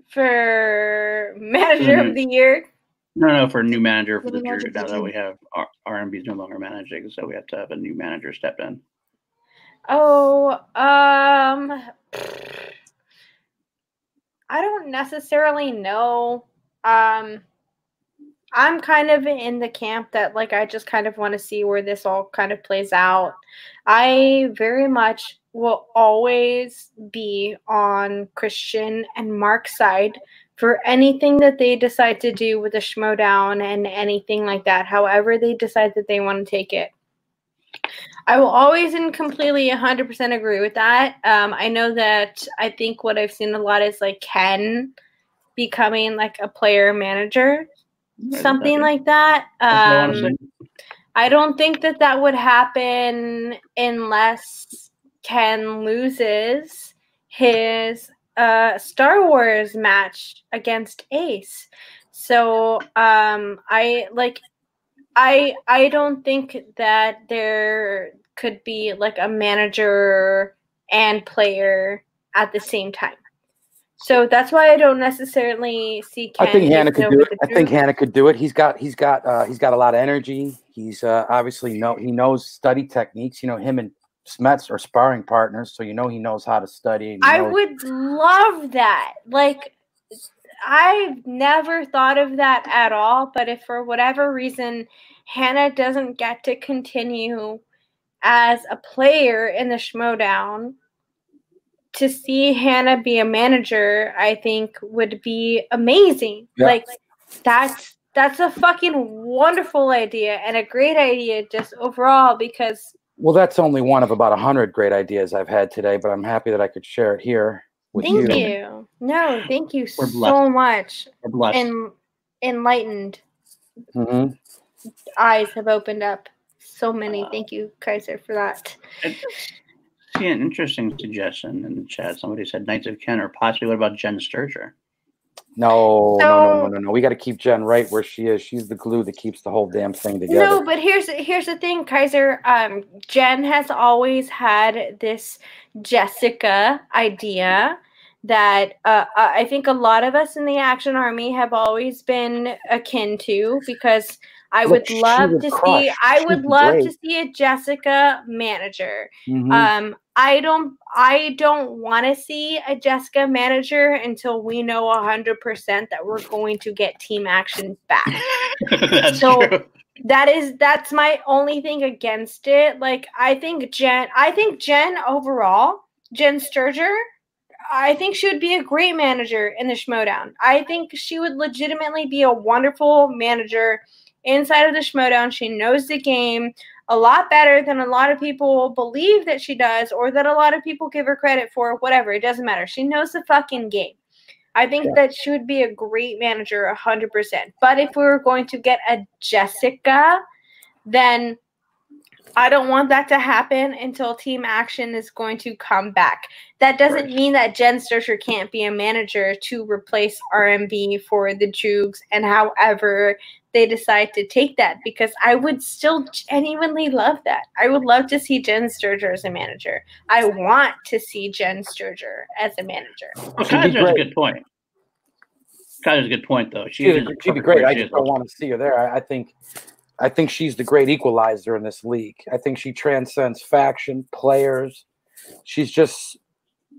F: For manager mm-hmm. of the year?
C: No, no, for a new manager for the year. Now that we have RMB is no longer managing, so we have to have a new manager step in.
F: Oh, um, I don't necessarily know. Um, I'm kind of in the camp that like I just kind of want to see where this all kind of plays out. I very much will always be on Christian and Mark's side for anything that they decide to do with the Schmoedown and anything like that, however they decide that they want to take it. I will always and completely 100% agree with that. Um, I know that I think what I've seen a lot is like Ken becoming like a player manager, something like that. Um, I don't think that that would happen unless Ken loses his uh, Star Wars match against Ace. So um, I like I I don't think that there could be like a manager and player at the same time. So that's why I don't necessarily see.
E: Ken I think Hanna could do it. I think Hanna could do it. He's got he's got uh, he's got a lot of energy. He's uh, obviously know he knows study techniques. You know him and Smets are sparring partners, so you know he knows how to study.
F: I would love that. Like, I've never thought of that at all. But if for whatever reason Hanna doesn't get to continue as a player in the Schmoedown, to see Hanna be a manager, I think would be amazing. Yeah. Like, that's that's a fucking wonderful idea and a great idea just overall because
E: well, that's only one of about a hundred great ideas I've had today, but I'm happy that I could share it here with
F: thank
E: you.
F: Thank you. No, thank you so much. Blessed And enlightened mm-hmm. eyes have opened up. So many. Thank you, Kaiser, for that.
C: See an interesting suggestion in the chat. Somebody said Knights of Ken or possibly what about Jen Sturger?
E: No, so, no, no, no, no, no. We got to keep Jen right where she is. She's the glue that keeps the whole damn thing together.
F: No, but here's here's the thing, Kaiser. Um, Jen has always had this Jessica idea that uh, I think a lot of us in the Action Army have always been akin to because I Look, would love to crush. see. I would love great. to see a Jessica manager. Mm-hmm. Um, I don't. I don't want to see a Jessica manager until we know hundred percent that we're going to get Team Action back. so true. that is that's my only thing against it. Like I think Jen. I think Jen overall, Jen Sturger. I think she would be a great manager in the Schmoedown. I think she would legitimately be a wonderful manager inside of the Schmoedown. She knows the game a lot better than a lot of people believe that she does, or that a lot of people give her credit for. Whatever, it doesn't matter. She knows the fucking game. I think yeah. that she would be a great manager, 100%. But if we were going to get a Jessica, then I don't want that to happen until team action is going to come back. That doesn't right. mean that Jen Sturger can't be a manager to replace RMB for the Joogs and however they decide to take that because I would still genuinely love that. I would love to see Jen Sturger as a manager. I want to see Jen Sturger as a manager.
C: Well, Kyler's a good point. Kyler's a good point, though.
E: She she'd, she'd be great. I just don't want to see her there. I, I think I think she's the great equalizer in this league. I think she transcends faction, players. She's just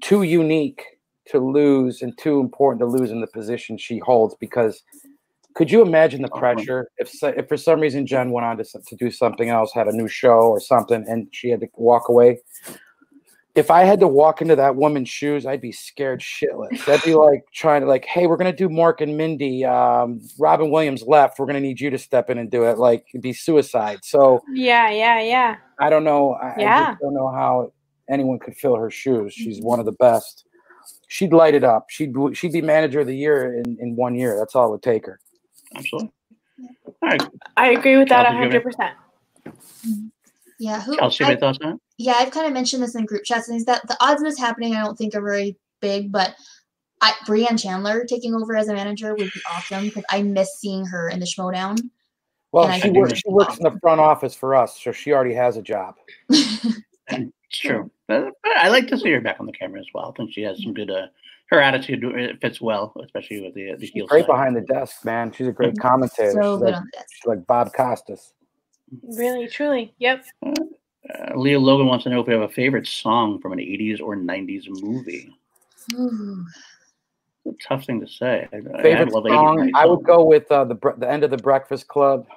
E: too unique to lose and too important to lose in the position she holds because could you imagine the uh-huh. pressure if if for some reason Jen went on to, to do something else, had a new show or something, and she had to walk away? If I had to walk into that woman's shoes, I'd be scared shitless. That'd be like trying to like, hey, we're gonna do Mork and Mindy. Um, Robin Williams left. We're gonna need you to step in and do it. Like it'd be suicide. So
F: yeah, yeah, yeah.
E: I don't know. I, yeah. I don't know how anyone could fill her shoes. She's one of the best. She'd light it up. She'd she'd be manager of the year in, in one year. That's all it would take her.
C: Absolutely. All right.
F: I agree with that hundred percent.
A: Yeah. Who,
C: Kelsey, I, thoughts on it?
A: Yeah, I've kind of mentioned this in group chats. And things that the odds of this happening, I don't think are very big, but I, Brianne Chandler taking over as a manager would be awesome because I miss seeing her in the Schmoedown.
E: Well, she, works, she works in the front office for us, so she already has a job.
C: it's true. But, I like to see her back on the camera as well. I think she has some good. Uh, her attitude fits well, especially with the the
E: heel. Great side. behind the desk, man. She's a great commentator. So she's, good like, on the desk. she's like Bob Costas.
F: Really, truly. Yep.
C: Uh, Leah Logan wants to know if we have a favorite song from an 80s or 90s movie. Ooh. a tough thing to say.
E: Favorite I song? I would go with uh, the the end of the Breakfast Club.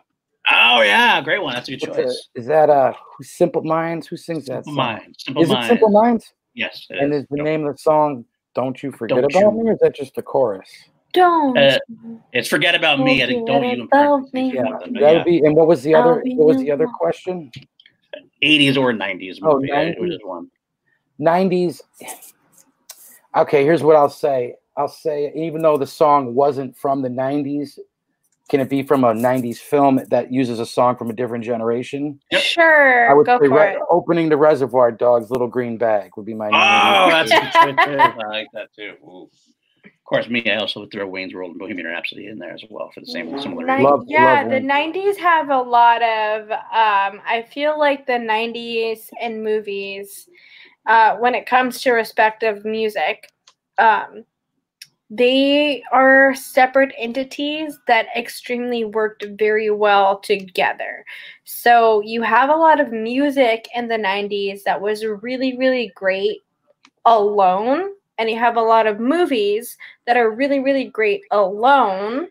C: Oh yeah, great one. That's a good What's choice.
E: Is that uh Simple Minds? Who sings that?
C: Simple Minds. Simple
E: is Minds. it Simple Minds?
C: Yes.
E: And is the yep. name of the song "Don't You Forget Don't About you. Me"? Or is that just the chorus?
F: Don't. Uh,
C: it's forget about me. I think don't you
E: about me. Yeah, that yeah. be. And what was the other? What was the other question?
C: 80s or 90s movie. Oh, 90s. one.
E: 90s. Okay, here's what I'll say. I'll say even though the song wasn't from the 90s, can it be from a 90s film that uses a song from a different generation?
F: Yep. Sure. I would Go say re-
E: opening the Reservoir Dogs Little Green Bag would be my
C: Oh, that's good I like that too. Ooh course, me, I also would throw Wayne's World and Bohemian Rhapsody in there as well for the same similar.
F: Nin- love, yeah, love the '90s have a lot of. Um, I feel like the '90s in movies, uh, when it comes to respective music, um, they are separate entities that extremely worked very well together. So you have a lot of music in the 90s that was really, really great alone and you have a lot of movies that are really, really great alone.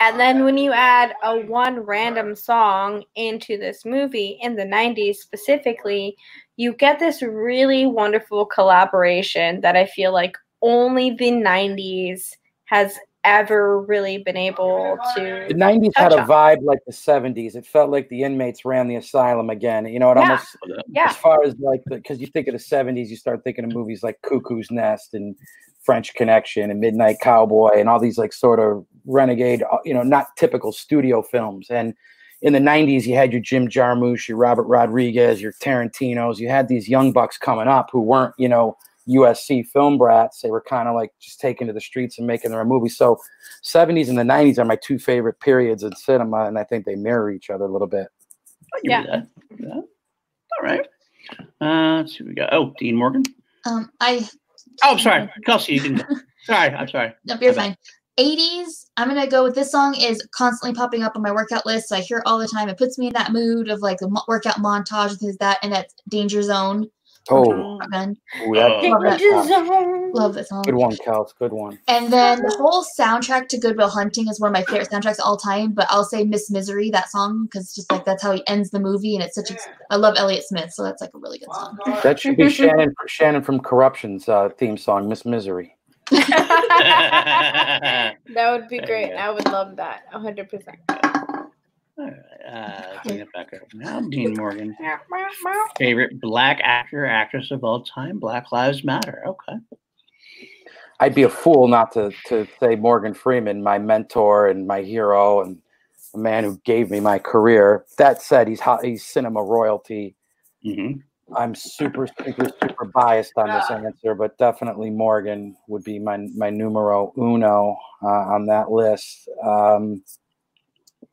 F: And then when you add a one random song into this movie in the 90s specifically, you get this really wonderful collaboration that I feel like only the 90s has ever really been able to.
E: The 90s had a vibe like the 70s. It felt like the inmates ran the asylum again. You know, it yeah. almost, yeah. as far as like, because you think of the 70s, you start thinking of movies like Cuckoo's Nest and French Connection and Midnight Cowboy and all these like sort of renegade, uh, you know, not typical studio films. And in the 90s, you had your Jim Jarmusch, your Robert Rodriguez, your Tarantinos. You had these young bucks coming up who weren't, you know, USC film brats. They were kind of like just taking to the streets and making their movie. So, 70s and the 90s are my two favorite periods in cinema, and I think they mirror each other a little bit.
C: yeah. yeah. All right. Uh, let's see. What we got. Oh, Dean Morgan.
A: Um, I.
C: Oh, sorry, Kelsey. You can. sorry, I'm sorry.
A: No, you're fine. 80s, I'm gonna go with this song is constantly popping up on my workout list. So I hear it all the time. It puts me in that mood of like a workout montage with his that and that's Danger Zone.
E: Oh,
A: man.
E: Ooh, that,
A: love, that song. love that song.
E: Good one, Kels. Good one.
A: And then the whole soundtrack to Good Will Hunting is one of my favorite soundtracks all time. But I'll say Miss Misery, that song, because just like that's how he ends the movie, and it's such a. I love Elliott Smith, so that's like a really good song.
E: That should be Shannon Shannon from Corruption's uh, theme song, Miss Misery.
F: that would be great. I would love that. 100%.
C: Uh, bring it back up now. Dean Morgan. Favorite black actor, actress of all time? Black Lives Matter. Okay.
E: I'd be a fool not to to say Morgan Freeman, my mentor and my hero, and a man who gave me my career. That said, he's hot, he's cinema royalty.
C: Mm-hmm.
E: I'm super, super, super biased on this answer, but definitely Morgan would be my my numero uno uh, on that list. Um,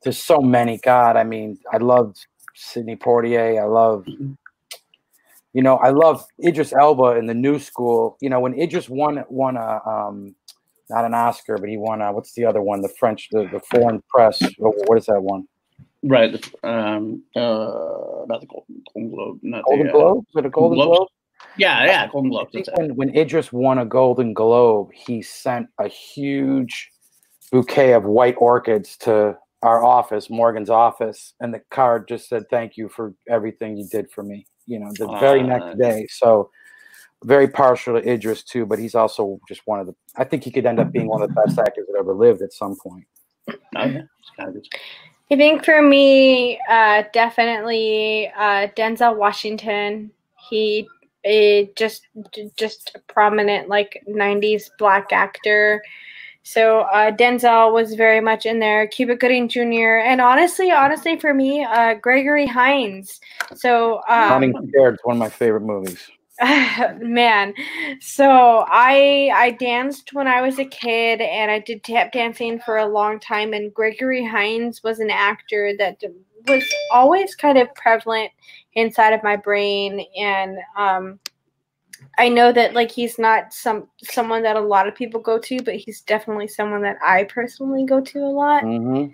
E: there's so many. God, I mean, I love Sidney Poitier. I love, you know, I love Idris Elba in the new school. You know, when Idris won won a um, not an Oscar, but he won a, what's the other one? The French, the, the foreign press. What is that one?
C: Right. Um, uh, not the Golden, Golden Globe. Not
E: Golden
C: the, uh,
E: Globe? Is it a Golden
C: Globes?
E: Globe?
C: Yeah, yeah, Golden Globe.
E: When, when Idris won a Golden Globe, he sent a huge bouquet of white orchids to our office, Morgan's office, and the card just said, "Thank you for everything you did for me." You know, the very
C: Ah,
E: next day. So, very partial to Idris too, but he's also just one of the. I think he could end up being one of the best actors that ever lived at some point.
C: Oh, yeah. It's kind of good.
F: I think for me, uh, definitely uh, Denzel Washington. He is just just a prominent like '90s black actor. So uh, Denzel was very much in there. Cuba Gooding Jr. and honestly, honestly, for me, uh, Gregory Hines. So um,
E: Running Scared is one of my favorite movies.
F: man so i i danced when i was a kid and i did tap dancing for a long time and gregory hines was an actor that was always kind of prevalent inside of my brain and um i know that like he's not some someone that a lot of people go to but he's definitely someone that i personally go to a lot
E: Mm-hmm.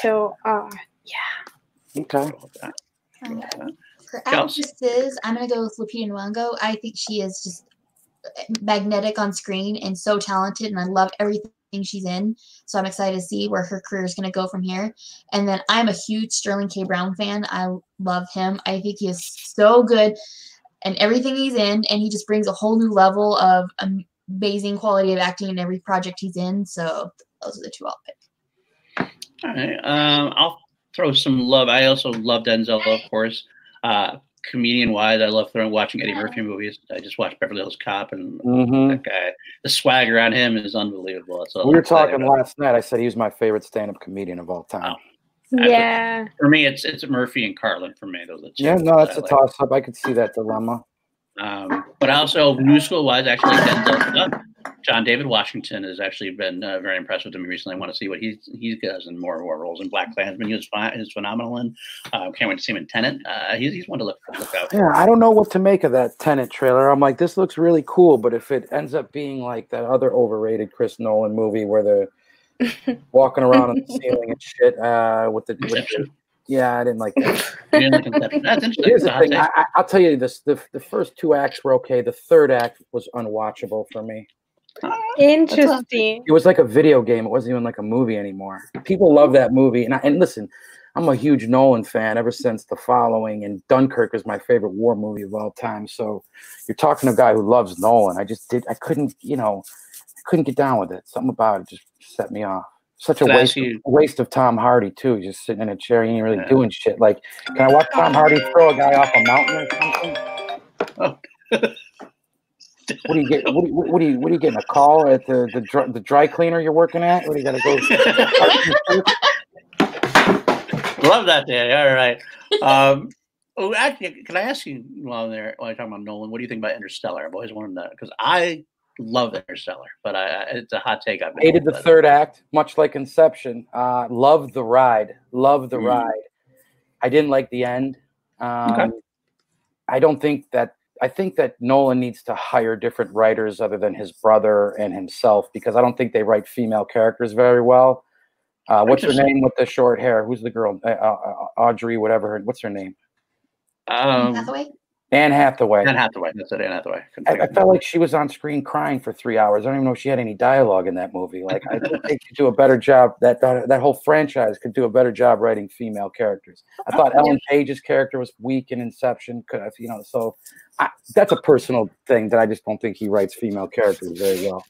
F: so uh yeah.
E: Okay.
A: Um, for actresses, I'm gonna go with Lupita Nyong'o. I think she is just magnetic on screen and so talented, and I love everything she's in. So I'm excited to see where her career is gonna go from here. And then I'm a huge Sterling K. Brown fan. I love him. I think he is so good and everything he's in, and he just brings a whole new level of amazing quality of acting in every project he's in. So those are the two I'll pick.
C: All right. Um, I'll throw some love. I also love Denzel, of course. Uh, comedian wise, I love throwing watching Eddie Murphy movies. I just watched Beverly Hills Cop, and
E: Mm-hmm.
C: that guy, the swagger on him is unbelievable. That's
E: We were talking last night. I said he was my favorite stand-up comedian of all time.
F: Yeah
C: For me, it's it's Murphy and Carlin. For me, those are
E: Yeah, no, that's a
C: like.
E: toss-up. I could see that dilemma.
C: Um, but also, new school wise, actually, Denzel's. John David Washington has actually been uh, very impressed with him recently. I want to see what he's he does in more and more roles in BlacKkKlansman. He was fine, he's phenomenal in. Uh, can't wait to see him in Tenet. Uh, he's, he's one to look look out.
E: Yeah, I don't know what to make of that Tenet trailer. I'm like, this looks really cool, but if it ends up being like that other overrated Chris Nolan movie where they're walking around on the ceiling and shit uh, with the, with the yeah, I didn't like that.
C: Didn't like That's interesting.
E: Here's the thing. I, I, I'll tell you this: the the first two acts were okay. The third act was unwatchable for me.
F: interesting
E: It was like a video game. It wasn't even like a movie anymore. People love that movie, and I, and listen, I'm a huge Nolan fan ever since The Following, and Dunkirk is my favorite war movie of all time. So you're talking to a guy who loves Nolan. I just did. I couldn't, you know, I couldn't get down with it. Something about it just set me off. Such a waste,
C: you-
E: waste of Tom Hardy too. Just sitting in a chair, he ain't really
C: Yeah.
E: doing shit. Like, can I watch Tom Hardy throw a guy off a mountain or something?
C: Oh.
E: What do you get? What do you, what do you, what do you getting a call at the the dry, the dry cleaner you're working at? What do you got to go?
C: Love that, Danny. All right. Um, Oh, actually, can I ask you while there while you're talking about Nolan, what do you think about Interstellar? I've always wanted that because I love Interstellar, but I, it's a hot take. I've
E: hated the third act, much like Inception. Uh, love the ride, love the mm. ride. I didn't like the end. Um, okay. I don't think that. I think that Nolan needs to hire different writers other than his brother and himself because I don't think they write female characters very well. Uh, what's her name with the short hair? Who's the girl? Uh, uh, Audrey, whatever. Her, what's her name?
A: Um, Hathaway.
E: Anne Hathaway.
C: Anne Hathaway. That's it. Anne Hathaway.
E: I, I felt like she was on screen crying for three hours. I don't even know if she had any dialogue in that movie. Like I think they could do a better job. That, that that whole franchise could do a better job writing female characters. I thought Ellen Page's character was weak in Inception. Could have, you know, so I, that's a personal thing that I just don't think he writes female characters very well.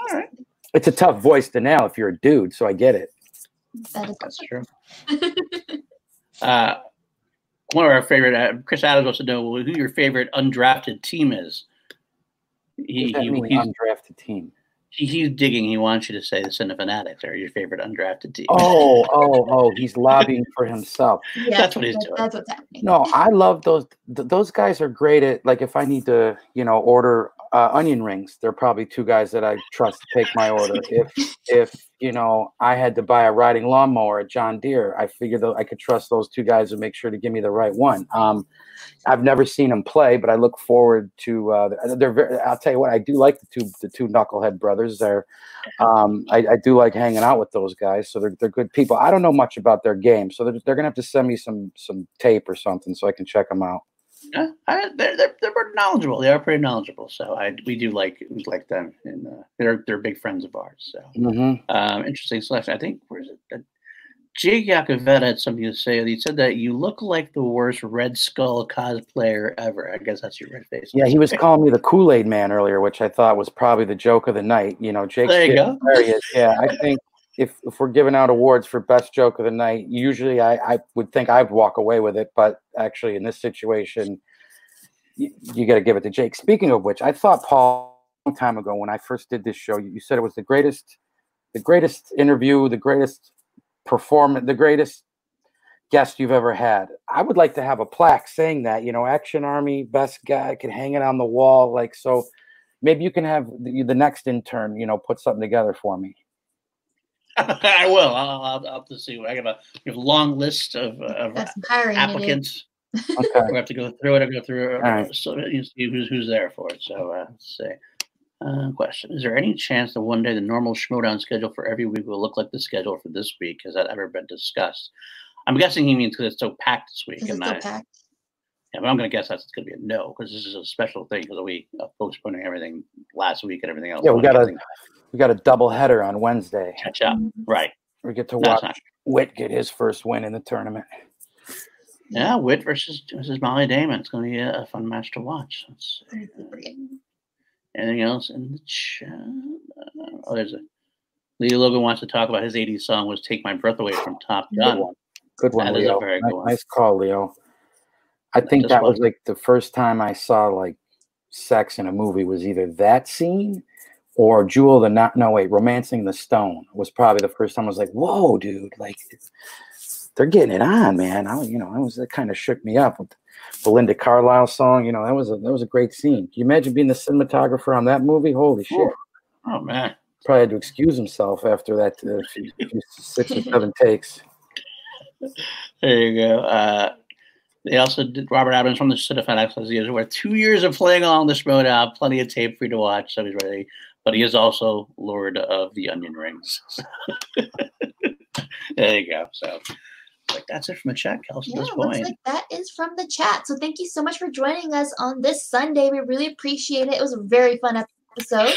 E: All right. It's a tough voice to nail if you're a dude, so I get it.
C: That is that's true. uh, one of our favorite. Uh, Chris Adams wants to know who your favorite undrafted team is.
E: He, he undrafted team.
C: He, he's digging. He wants you to say the Cinema Fanatics are your favorite undrafted team.
E: Oh, oh, oh! He's lobbying for himself.
C: Yeah, that's what he's doing. That's what's
E: happening. No, I love those. Th- those guys are great at like if I need to, you know, order uh, onion rings. They're probably two guys that I trust to take my order. If if you know, I had to buy a riding lawnmower at John Deere. I figured that I could trust those two guys to make sure to give me the right one. Um, I've never seen them play, but I look forward to. Uh, they're. Very, I'll tell you what. I do like the two the two knucklehead brothers. They're. Um, I, I, do like hanging out with those guys. So they're they're good people. I don't know much about their game, so they're, they're gonna have to send me some some tape or something so I can check them out.
C: Yeah, I, they're, they're they're pretty knowledgeable. They are pretty knowledgeable. So I we do like we like them, and uh, they're they're big friends of ours. So mm-hmm. um, interesting selection. I think where's it? Uh, Jake Yakavetta had something to say. He said that you look like the worst Red Skull cosplayer ever. I guess that's your red face.
E: Yeah, he was calling me the Kool Aid Man earlier, which I thought was probably the joke of the night. You know, Jake.
C: There you go.
E: Yeah, I think if if we're giving out awards for best joke of the night, usually I, I would think I'd walk away with it, but actually in this situation, you, you got to give it to Jake. Speaking of which, I thought Paul a long time ago when I first did this show, you, you said it was the greatest, the greatest interview, the greatest performance, the greatest guest you've ever had. I would like to have a plaque saying that. You know, Action Army best guy can hang it on the wall, like so. Maybe you can have the, the next intern, you know, put something together for me.
C: I will. I'll, I'll, I'll have to see. I got a, a long list of, of applicants. Okay. we have to go through it. I go through it. Right. So you see who's who's there for it. So uh, let's see. Uh, question: Is there any chance that one day the normal Schmoedown schedule for every week will look like the schedule for this week? Has that ever been discussed? I'm guessing he means because it's so packed this week. And I, packed. Yeah, but I'm going to guess that's going to be a no because this is a special thing because we uh, postponing everything last week and everything else.
E: Yeah, we got a we got a double header on Wednesday.
C: Catch up, mm-hmm. right?
E: We get to watch Witt get his first win in the tournament.
C: Yeah, Witt versus versus Molly Damon. It's going to be a, a fun match to watch. Let's see. Anything else in the chat? Oh, there's a Leo Logan wants to talk about his 80s song was "Take My Breath Away" from Top Gun.
E: Good one, Good one Leo. Nice, one. nice, call, Leo. I think that was like the first time I saw like sex in a movie was either that scene or Jewel the not no wait, Romancing the Stone was probably the first time I was like, whoa, dude, like they're getting it on, man. I you know, I was that kind of shook me up with Belinda Carlisle song. You know, that was a that was a great scene. Can you imagine being the cinematographer on that movie? Holy shit! Oh,
C: oh man,
E: probably had to excuse himself after that uh, six or seven takes.
C: There you go. Uh, they also did Robert Adams from the Cinephan says he has two years of playing along this Schmoedown, plenty of tape for you to watch, so he's ready. But he is also Lord of the Onion Rings. there you go. So like that's it from the chat, Kelsey. Yeah, looks like
A: that is from the chat. So thank you so much for joining us on this Sunday. We really appreciate it. It was a very fun episode.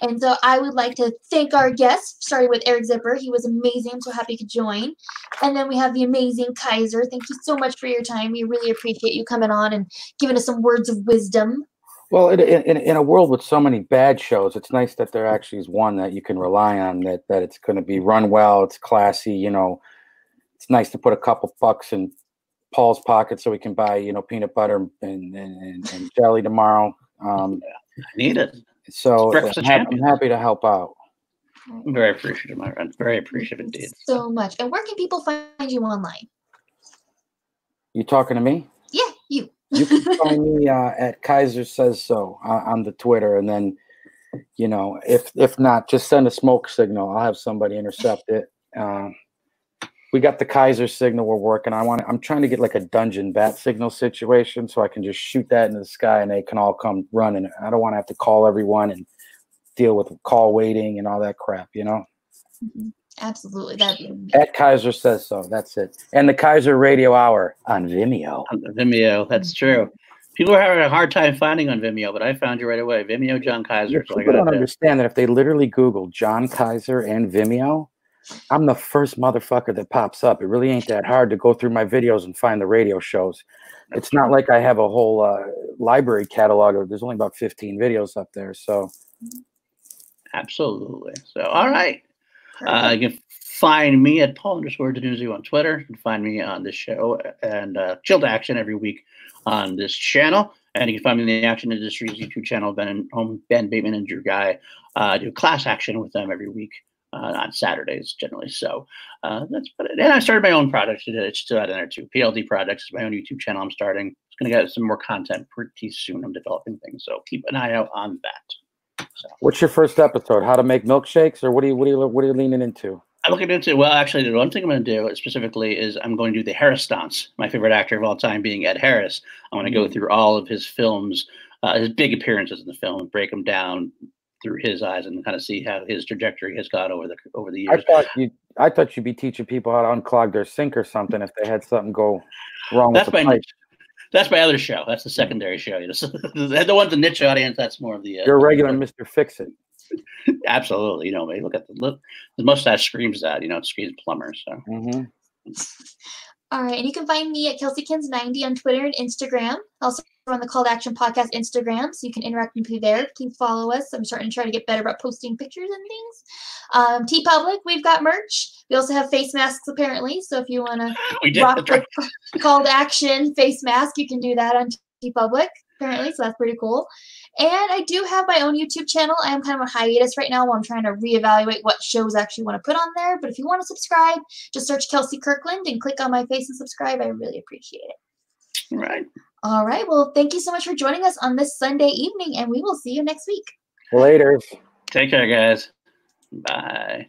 A: And so I would like to thank our guests, starting with Eric Zipper. He was amazing. I'm so happy to join. And then we have the amazing Kaiser. Thank you so much for your time. We really appreciate you coming on and giving us some words of wisdom.
E: Well, in, in, in a world with so many bad shows, it's nice that there actually is one that you can rely on. That that it's going to be run well. It's classy. You know, it's nice to put a couple bucks in Paul's pocket so we can buy you know peanut butter and and, and jelly tomorrow. Um,
C: I need it.
E: So I'm happy, I'm happy to help out.
C: I'm very appreciative, my friend. Very appreciative indeed.
A: So much. And where can people find you online?
E: You talking to me? You can find me uh, at Kaiser says so uh, on the Twitter, and then you know if if not, just send a smoke signal. I'll have somebody intercept it. Uh, we got the Kaiser signal we're working. I want. I'm trying to get like a dungeon bat signal situation, so I can just shoot that into the sky, and they can all come running. I don't want to have to call everyone and deal with call waiting and all that crap. You know.
A: Mm-hmm. Absolutely. That
E: at Kaiser says so. That's it. And the Kaiser Radio Hour on Vimeo.
C: On Vimeo. That's true. People are having a hard time finding on Vimeo, but I found you right away. Vimeo, John Kaiser.
E: So People don't understand that if they literally Google John Kaiser and Vimeo, I'm the first motherfucker that pops up. It really ain't that hard to go through my videos and find the radio shows. It's not like I have a whole uh, library catalog. There's only about 15 videos up there. So,
C: absolutely. So, all right. Uh, you can find me at Paul underscore Denuzzi on Twitter. You can find me on this show and uh, Chilled Action every week on this channel. And you can find me in the Action Industries YouTube channel, Ben and home Ben Bateman and Drew Guy. Uh, do class action with them every week uh, on Saturdays generally. So uh, that's it. And I started my own project. It's still out in there too. PLD Projects is my own YouTube channel. I'm starting. It's going to get some more content pretty soon. I'm developing things, so keep an eye out on that.
E: So. What's your first episode? How to make milkshakes, or what are you what are you what are you leaning into?
C: I'm looking into well, actually, the one thing I'm going to do specifically is I'm going to do the Harris dance. My favorite actor of all time being Ed Harris. I want to mm-hmm. go through all of his films, uh, his big appearances in the film, and break them down through his eyes and kind of see how his trajectory has gone over the over the years.
E: I thought you I thought you'd be teaching people how to unclog their sink or something if they had something go wrong
C: That's
E: with the
C: my. That's my other show. That's the secondary show. You know, so the one's the niche audience. That's more of the.
E: Uh, You're a regular Mister Fix It.
C: Absolutely. You know, me. look at the look. The mustache screams that. You know, it screams plumber. So.
E: Mm-hmm.
A: All right, and you can find me at KelseyKins90 on Twitter and Instagram. Also on the Call to Action Podcast Instagram, so you can interact with me there. Please follow us. I'm starting to try to get better about posting pictures and things. Um, TeePublic, we've got merch. We also have face masks apparently. So if you want to rock the Call to Action face mask, you can do that on TeePublic apparently. So that's pretty cool. And I do have my own YouTube channel. I am kind of on hiatus right now while I'm trying to reevaluate what shows I actually want to put on there. But if you want to subscribe, just search Kelsey Kirkland and click on my face and subscribe. I really appreciate it.
C: All right.
A: All right. Well, thank you so much for joining us on this Sunday evening, and we will see you next week.
E: Later.
C: Take care, guys. Bye.